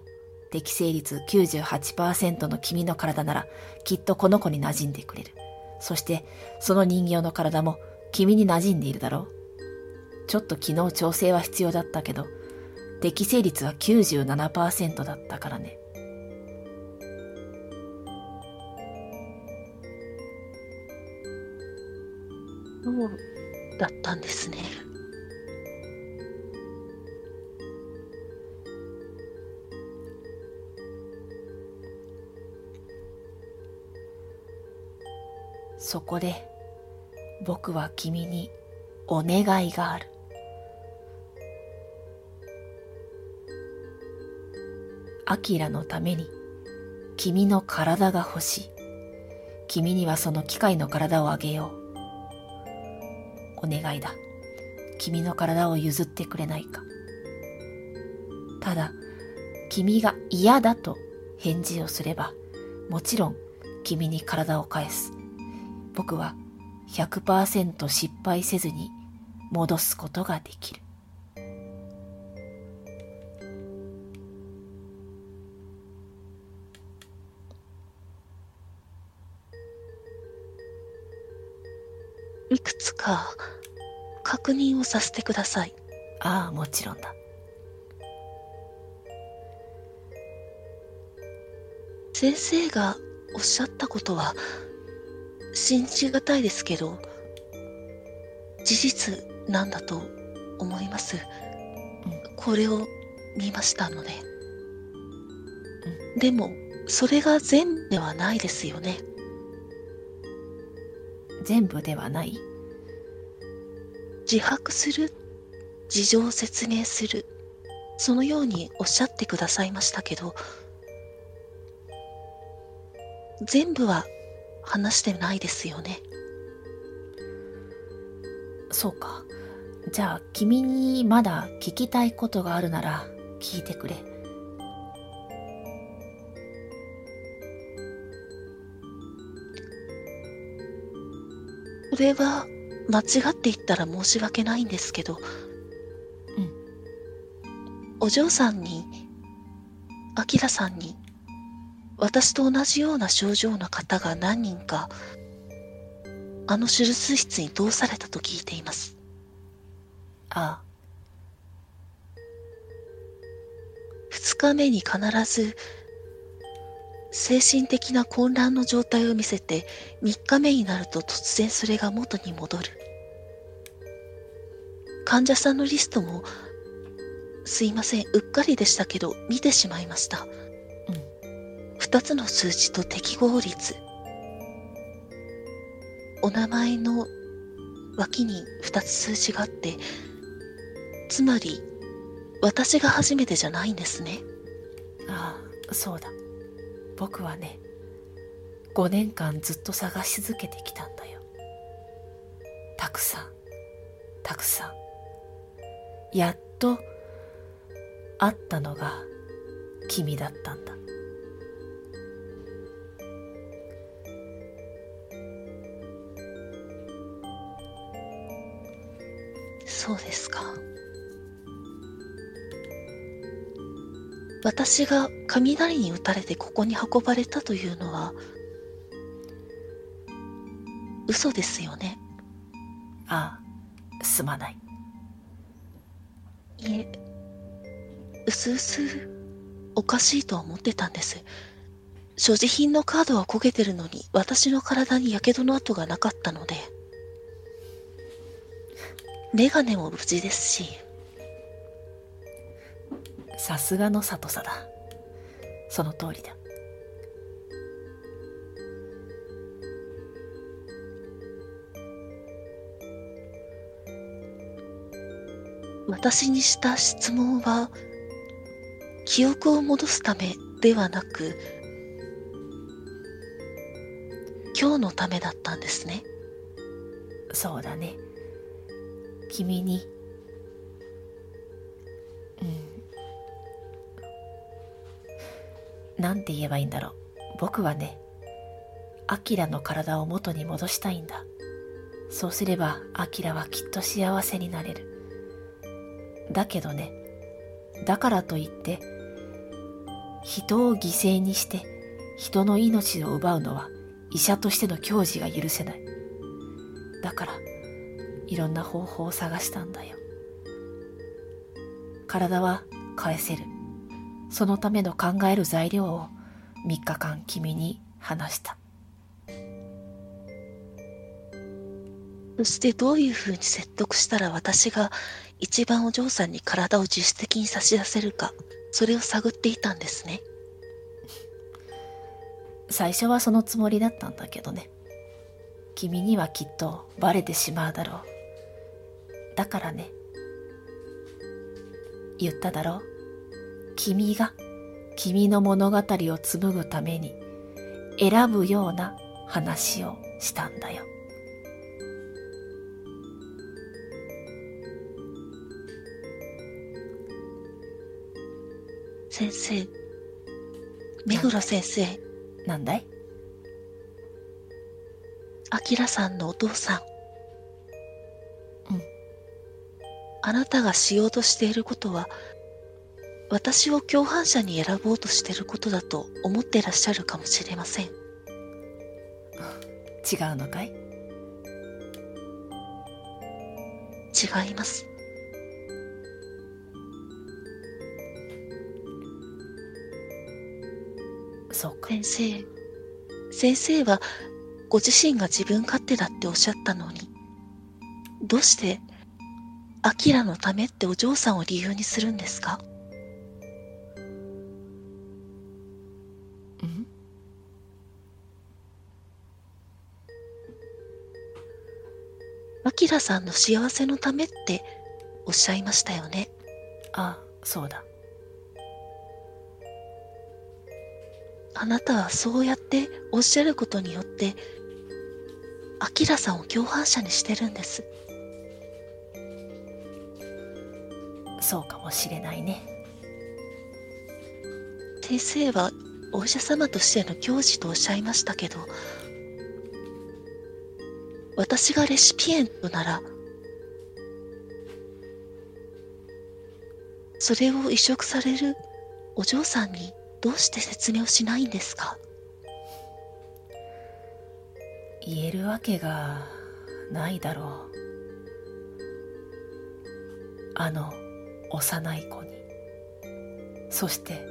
Speaker 1: 適正率98%の君の体なら、きっとこの子に馴染んでくれる。そして、その人形の体も君に馴染んでいるだろう。ちょっと昨日調整は必要だったけど、適正率は97%だったからね。
Speaker 2: そうだったんですね。
Speaker 1: そこで僕は君にお願いがある。アキラのために君の体が欲しい。君にはその機械の体をあげよう。お願いだ。君の体を譲ってくれないか。ただ、君が嫌だと返事をすれば、もちろん君に体を返す。僕は100%失敗せずに戻すことができる。
Speaker 2: いくつか確認をさせてください。
Speaker 1: ああ、もちろんだ。
Speaker 2: 先生がおっしゃったことは信じがたいですけど事実なんだと思います、これを見ましたので、でもそれが全ではないですよね
Speaker 1: 全部ではない。
Speaker 2: 自白する。事情を説明する。そのようにおっしゃってくださいましたけど。全部は話してないですよね。
Speaker 1: そうか。じゃあ、君にまだ聞きたいことがあるなら聞いてくれ。
Speaker 2: これは間違って言ったら申し訳ないんですけど、
Speaker 1: うん。
Speaker 2: お嬢さんに、アキラさんに、私と同じような症状の方が何人か、あの手術室に通されたと聞いています。
Speaker 1: あ
Speaker 2: 二日目に必ず、精神的な混乱の状態を見せて、三日目になると突然それが元に戻る。患者さんのリストも、すいません、うっかりでしたけど、見てしまいました。
Speaker 1: うん。
Speaker 2: 二つの数字と適合率。お名前の脇に二つ数字があって、つまり、私が初めてじゃないんですね。
Speaker 1: ああ、そうだ。僕はね、5年間ずっと探し続けてきたんだよ。たくさん、たくさん。やっと、会ったのが君だったんだ。
Speaker 2: そうですか。私が雷に打たれてここに運ばれたというのは、嘘ですよね。
Speaker 1: ああ、すまない。
Speaker 2: いえ、うすうすおかしいとは思ってたんです。所持品のカードは焦げてるのに、私の体に火傷の跡がなかったので、メガネも無事ですし、
Speaker 1: さすがの里さだ。その通りだ。
Speaker 2: 私にした質問は、記憶を戻すためではなく、今日のためだったんですね。
Speaker 1: そうだね。君に、うん。なんて言えばいいんだろう。僕はね、アキラの体を元に戻したいんだ。そうすれば、アキラはきっと幸せになれる。だけどね、だからといって、人を犠牲にして人の命を奪うのは医者としての矜持が許せない。だから、いろんな方法を探したんだよ。体は返せる。そのための考える材料を3日間君に話した。
Speaker 2: そしてどういうふうに説得したら私が一番お嬢さんに体を自主的に差し出せるか、それを探っていたんですね。
Speaker 1: 最初はそのつもりだったんだけどね君にはきっとバレてしまうだろうだからね言っただろう君が君の物語を紡ぐために選ぶような話をしたんだよ
Speaker 2: 先生、目黒先生、
Speaker 1: なんだい？
Speaker 2: アキラさんのお父さん。
Speaker 1: うん。
Speaker 2: あなたがしようとしていることは、私を共犯者に選ぼうとしていることだと思ってらっしゃるかもしれません。
Speaker 1: 違うのかい？
Speaker 2: 違います。
Speaker 1: そうか
Speaker 2: 先生、先生はご自身が自分勝手だっておっしゃったのに、どうして、アキラのためってお嬢さんを理由にするんですか？アキラさんの幸せのためっておっしゃいましたよね。
Speaker 1: あそうだ
Speaker 2: あなたはそうやっておっしゃることによって、アキラさんを共犯者にしてるんです。
Speaker 1: そうかもしれないね
Speaker 2: 先生はお医者様としての教師とおっしゃいましたけど、私がレシピエントなら、それを移植されるお嬢さんにどうして説明をしないんですか？
Speaker 1: 言えるわけがないだろう。あの幼い子に。そして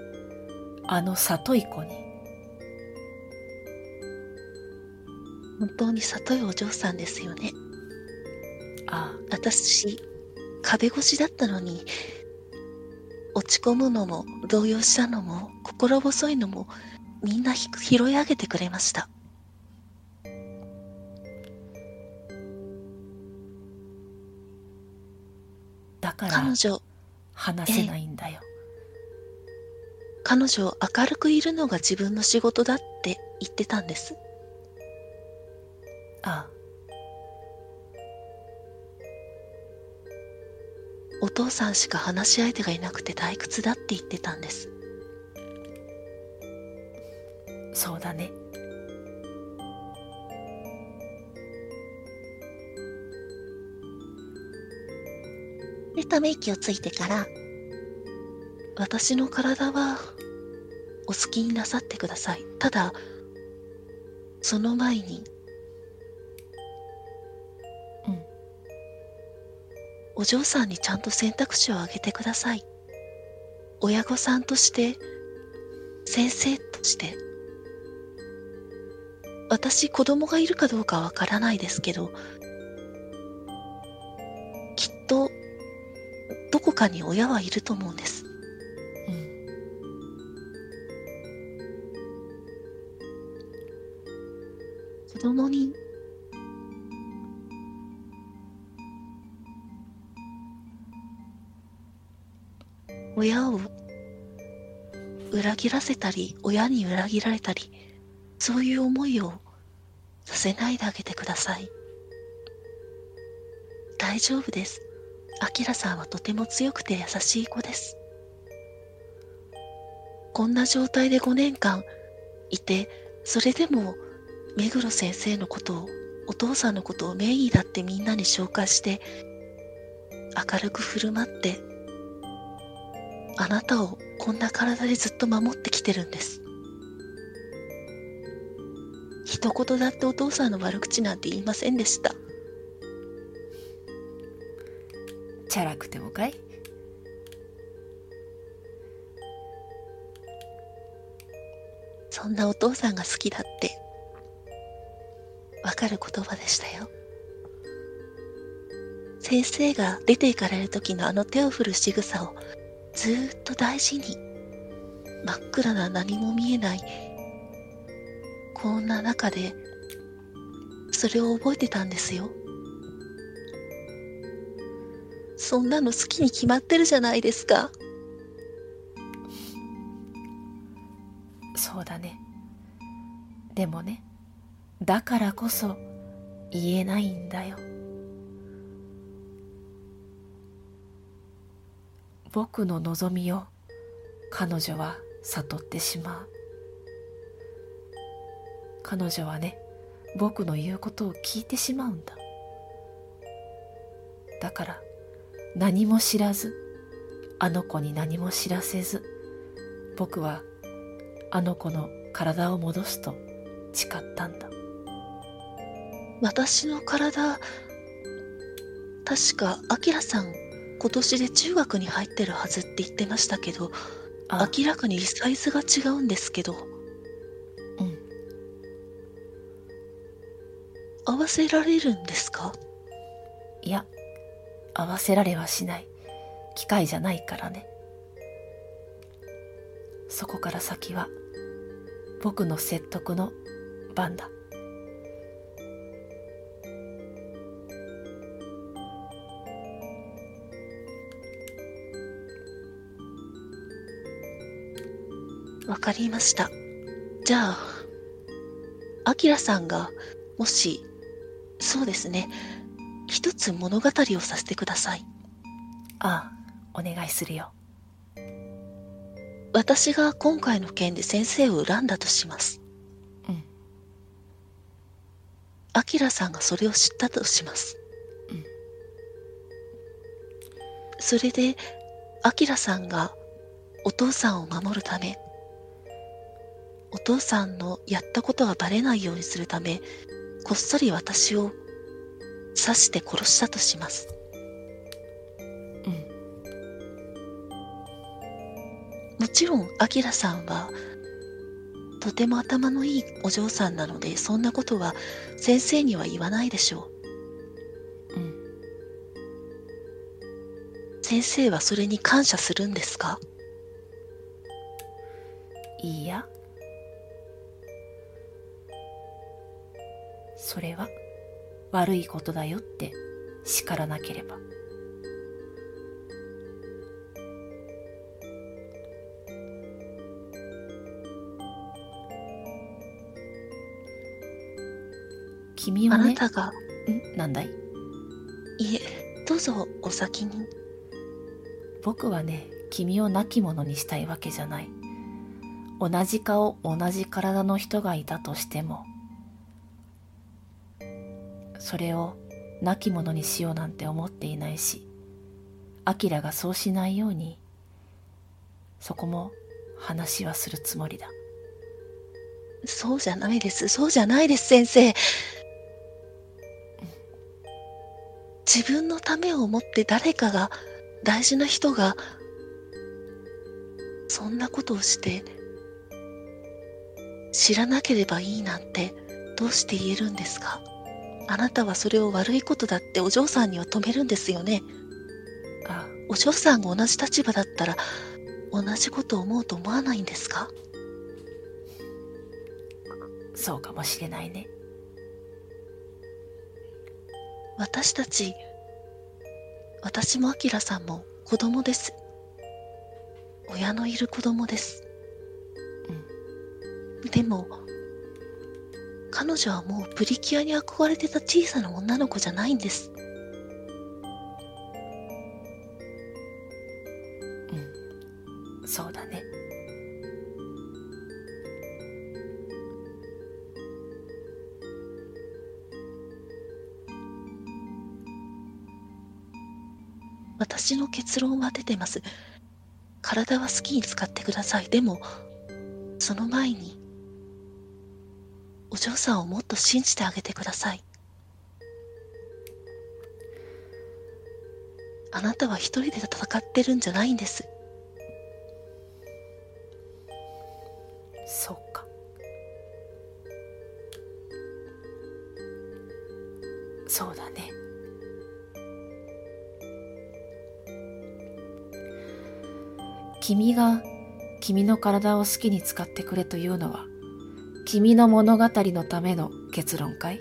Speaker 1: あの里い子に。
Speaker 2: 本当に里いお嬢さんですよね。
Speaker 1: あ
Speaker 2: 私、壁越しだったのに、落ち込むのも、動揺したのも、心細いのも、みんなひ拾い上げてくれました。
Speaker 1: だから
Speaker 2: 彼女、
Speaker 1: 話せないんだよ
Speaker 2: 彼女明るくいるのが自分の仕事だって言ってたんです。
Speaker 1: あ
Speaker 2: お父さんしか話し相手がいなくて退屈だって言ってたんです。
Speaker 1: そうだね
Speaker 4: で、ため息をついてから、
Speaker 2: 私の体はお好きになさってください。ただ、その前に、お嬢さんにちゃんと選択肢をあげてください。親御さんとして、先生として。私、子供がいるかどうかわからないですけど、きっと、どこかに親はいると思うんです。
Speaker 1: うん
Speaker 2: 子供に親を裏切らせたり親に裏切られたりそういう思いをさせないであげてください。大丈夫です。アキラさんはとても強くて優しい子です。こんな状態で5年間いてそれでも目黒先生のことをお父さんのことを名義だってみんなに紹介して明るく振る舞ってあなたをこんな体でずっと守ってきてるんです。一言だってお父さんの悪口なんて言いませんでした。
Speaker 1: チャラくてもかい？
Speaker 2: そんなお父さんが好きだってわかる言葉でしたよ。先生が出て行かれる時のあの手を振る仕草をずっと大事に真っ暗な何も見えない。こんな中でそれを覚えてたんですよ。そんなの好きに決まってるじゃないですか。
Speaker 1: そうだね。でもねだからこそ言えないんだよ。僕の望みを彼女は悟ってしまう。彼女はね僕の言うことを聞いてしまうんだ。だから何も知らずあの子に何も知らせず僕はあの子の体を戻すと誓ったんだ。
Speaker 2: 私の体確かアキラさん今年で中学に入ってるはずって言ってましたけど
Speaker 1: あ。
Speaker 2: 明らかにサイズが違うんですけど。
Speaker 1: うん。
Speaker 2: 合わせられるんですか？
Speaker 1: いや合わせられはしない。機械じゃないからね。そこから先は僕の説得の番だ
Speaker 2: わかりました。じゃあアキラさんがもしそうですね。一つ物語をさせてください。
Speaker 1: ああお願いするよ。
Speaker 2: 私が今回の件で先生を恨んだとします。
Speaker 1: うん。
Speaker 2: アキラさんがそれを知ったとします。
Speaker 1: うん。
Speaker 2: それで、アキラさんがお父さんを守るため、お父さんのやったことがバレないようにするため、こっそり私を刺して殺したとします。
Speaker 1: うん
Speaker 2: もちろん、アキラさんは、とても頭のいいお嬢さんなので、そんなことは先生には言わないでしょう。
Speaker 1: うん
Speaker 2: 先生はそれに感謝するんですか？
Speaker 1: いいやそれは悪いことだよって叱らなければ。君
Speaker 2: あ
Speaker 1: はね
Speaker 2: なたが、
Speaker 1: んなんだい？
Speaker 2: いえ、どうぞお先に。
Speaker 1: 僕はね君を亡き者にしたいわけじゃない。同じ顔同じ体の人がいたとしてもそれを亡き者にしようなんて思っていないしアキラがそうしないようにそこも話はするつもりだ
Speaker 2: そうじゃないです。そうじゃないです、先生。自分のためを思って誰かが、大事な人が、そんなことをして、知らなければいいなんて、どうして言えるんですか？あなたはそれを悪いことだってお嬢さんには止めるんですよね。
Speaker 1: あ
Speaker 2: お嬢さんが同じ立場だったら、同じことを思うと思わないんですか？
Speaker 1: そうかもしれないね
Speaker 2: 私たち、私もアキラさんも子供です。親のいる子供です。でも、彼女はもうプリキュアに憧れてた小さな女の子じゃないんです。
Speaker 1: うんそうだね
Speaker 2: 私の結論は出てます。体は好きに使ってください。でも、その前に、お嬢さんをもっと信じてあげてください。あなたは一人で戦ってるんじゃないんです。
Speaker 1: そっか。そうだね。君が君の体を好きに使ってくれというのは君の物語のための結論かい？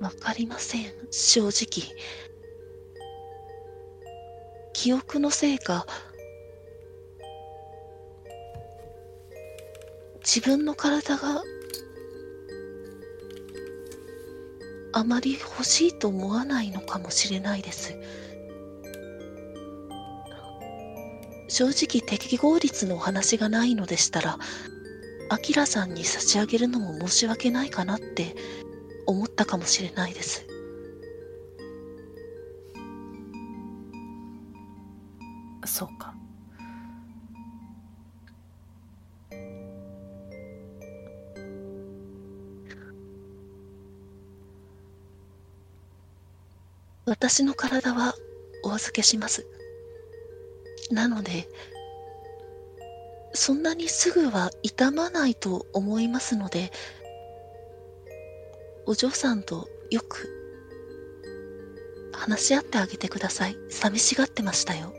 Speaker 6: わかりません、正直。記憶のせいか、自分の体があまり欲しいと思わないのかもしれないです。正直適合率のお話がないのでしたら、アキラさんに差し上げるのも申し訳ないかなって思ったかもしれないです。
Speaker 1: そうか
Speaker 6: 私の体はお預けします。なので、そんなにすぐは痛まないと思いますので、お嬢さんとよく話し合ってあげてください。寂しがってましたよ。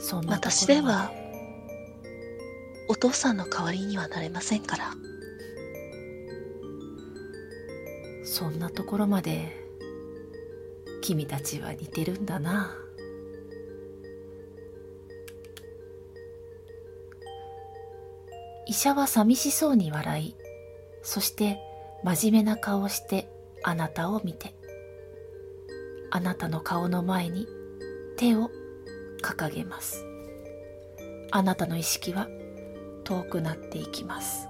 Speaker 1: そんな
Speaker 6: 私ではお父さんの代わりにはなれませんから。
Speaker 1: そんなところまで君たちは似てるんだな。医者は寂しそうに笑いそして真面目な顔をしてあなたを見て。あなたの顔の前に手を掲げます。あなたの意識は遠くなっていきます。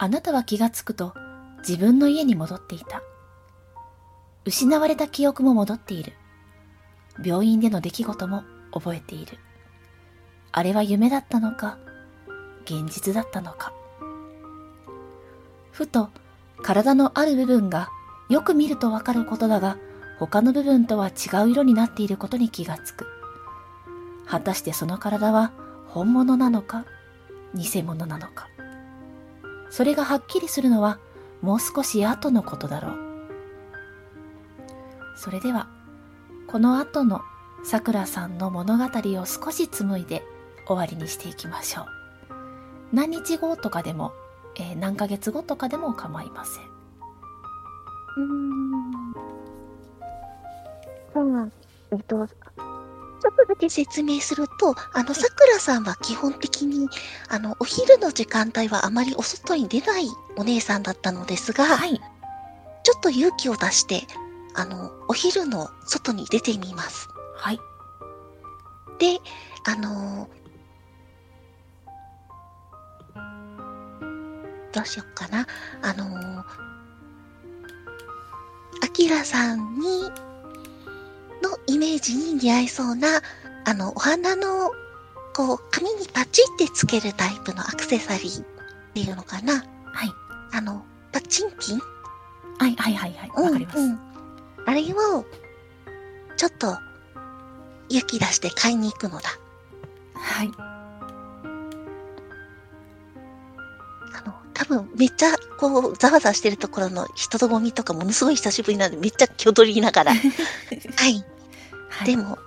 Speaker 1: あなたは気がつくと自分の家に戻っていた。失われた記憶も戻っている。病院での出来事も覚えている。あれは夢だったのか、現実だったのか。ふと体のある部分がよく見るとわかることだが、他の部分とは違う色になっていることに気がつく。果たしてその体は本物なのか、偽物なのか。それがはっきりするのはもう少し後のことだろう。それでは、この後のさくらさんの物語を少し紡いで終わりにしていきましょう。何日後とかでも、えー何ヶ月後とかでも構いません。
Speaker 2: うん。そうえっと、ちょっとだけ説明すると、あの、さくらさんは基本的に、あの、お昼の時間帯はあまりお外に出ないお姉さんだったのですが、
Speaker 1: はい。
Speaker 2: ちょっと勇気を出して、あの、お昼の外に出てみます。
Speaker 1: はい。
Speaker 2: で、あのどうしよっかな。あのアキラさんに、のイメージに似合いそうな、あの、お花の、こう、髪にパチってつけるタイプのアクセサリーっていうのかな。
Speaker 1: はい。
Speaker 2: あの、パチンピン？
Speaker 1: はいはいはいはい。わかります。
Speaker 2: うんうんあれを、ちょっと、勇気出して買いに行くのだ。
Speaker 1: はい。
Speaker 2: 多分めっちゃこう、ざわざわしてるところの人とゴミとかものすごい久しぶりなんで、めっちゃ挙取りながら。はい。
Speaker 1: はい。
Speaker 2: でも、はい。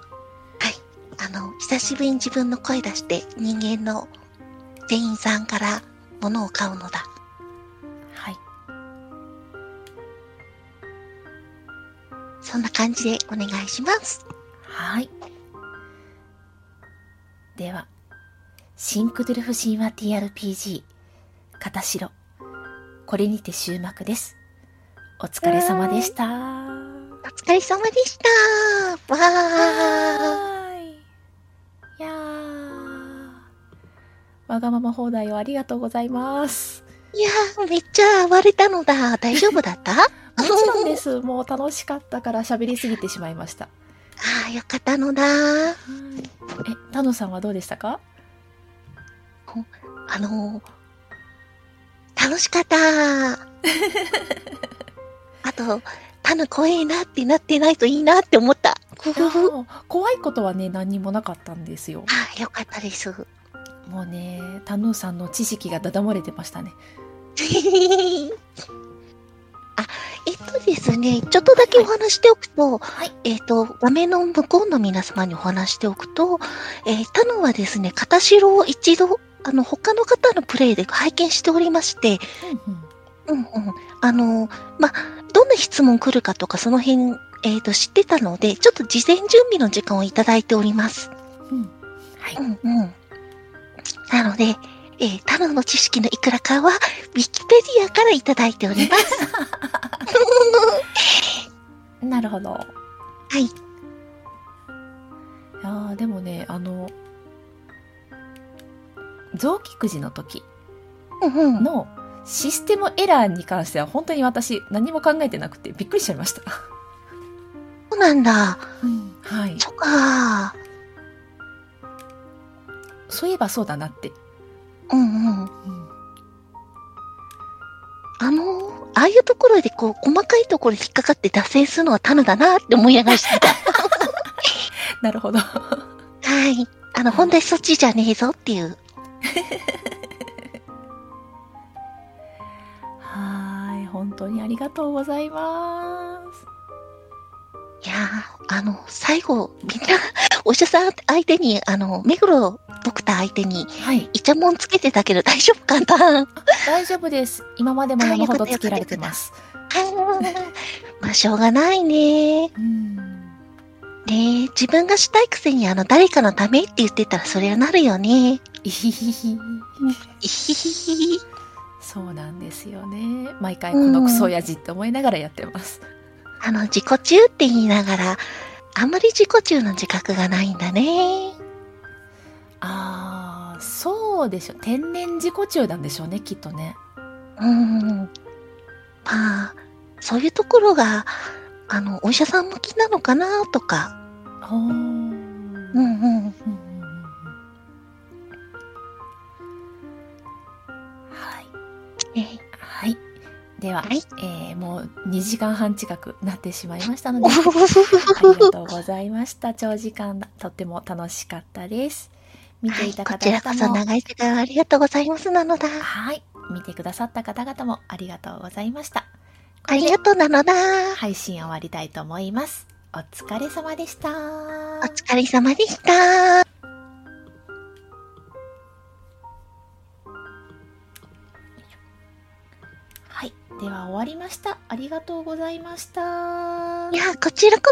Speaker 2: あの、久しぶりに自分の声出して人間の店員さんから物を買うのだ。
Speaker 1: はい。
Speaker 2: そんな感じでお願いします。
Speaker 1: はい。では、シンクドゥルフ神話 TRPG、片白。これにて終幕です。お疲れ様でした。
Speaker 2: お疲れ様でした。わー。
Speaker 1: い。いやー。わがまま放題をありがとうございます。
Speaker 2: いやー、めっちゃ暴れたのだ。大丈夫だった？あ
Speaker 1: もちろんです。もう楽しかったから喋りすぎてしまいました。
Speaker 2: あー、よかったのだ。
Speaker 1: え、タノさんはどうでしたか？
Speaker 2: あのー、楽しかった。あとと、タヌ怖えなってなってないといいなって思った。
Speaker 1: 怖いことはね、何にもなかったんですよ。
Speaker 2: ああ、よかったです。
Speaker 1: もうね、タヌーさんの知識がダダ漏れてましたね。
Speaker 2: あ、えっとですね、ちょっとだけお話しておくと、
Speaker 1: はい
Speaker 2: えっと、画面の向こうの皆様にお話しておくと、えー、タヌはですね、片白を一度、あの、他の方のプレイで拝見しておりまして、
Speaker 1: うんうん。
Speaker 2: うんうん。あの、まあ、どんな質問来るかとか、その辺、えっ、と、知ってたので、ちょっと事前準備の時間をいただいております。
Speaker 1: うん。はい。
Speaker 2: うんうん。なので、えー、タヌの知識のいくらかは、ウィキペディアからいただいております。
Speaker 1: なるほど。
Speaker 2: はい。
Speaker 1: いやーでもね、あの、臓器くじの時
Speaker 2: うんうん。
Speaker 1: のシステムエラーに関しては本当に私何も考えてなくてびっくりしちゃいました。
Speaker 2: そうなんだ。
Speaker 1: はい。
Speaker 2: そっか
Speaker 1: そういえばそうだなって。
Speaker 2: うんうん。
Speaker 1: うん
Speaker 2: あの、ああいうところでこう、細かいところで引っかかって脱線するのはタヌだなって思いながらしてた。
Speaker 1: なるほど。
Speaker 2: はい。あの、本題そっちじゃねえぞっていう。
Speaker 1: はーい。本当にありがとうございます。
Speaker 2: いやー、あの、最後、みんな、お医者さん相手に、あの、目黒ドクター相手に、
Speaker 1: はい。
Speaker 2: イチャモンつけてたけど大丈夫かな？
Speaker 1: 大丈夫です。今までも山ほどつけられてます。
Speaker 2: まあ、しょうがないね。
Speaker 1: うん。
Speaker 2: ねえ、自分がしたいくせに、あの、誰かのためって言ってたら、それはなるよね。
Speaker 1: いひひひ。
Speaker 2: いひひひ。
Speaker 1: そうなんですよね。毎回このクソ親父って思いながらやってます。
Speaker 2: あの、自己中って言いながら、あんまり自己中の自覚がないんだね。
Speaker 1: あー、そうでしょ。天然自己中なんでしょうね、きっとね。
Speaker 2: うん。まあ、そういうところが、あの、お医者さん向きなのかなとか。
Speaker 1: うん
Speaker 2: うんうん。
Speaker 1: うんうんうんはい。では、
Speaker 2: はい
Speaker 1: えーもう2時間半近くなってしまいましたので、ありがとうございました。長時間だ、とっても楽しかったです。見ていた
Speaker 2: こ
Speaker 1: 方
Speaker 2: ちらこそ
Speaker 1: 々も、
Speaker 2: 長い時間ありがとうございますなのだ。
Speaker 1: はい。見てくださった方々もありがとうございました。
Speaker 2: ありがとうなのだ。
Speaker 1: 配信終わりたいと思います。お疲れ様でした。
Speaker 2: お疲れ様でした。
Speaker 1: では終わりました。ありがとうございました
Speaker 2: い。や、こちらこ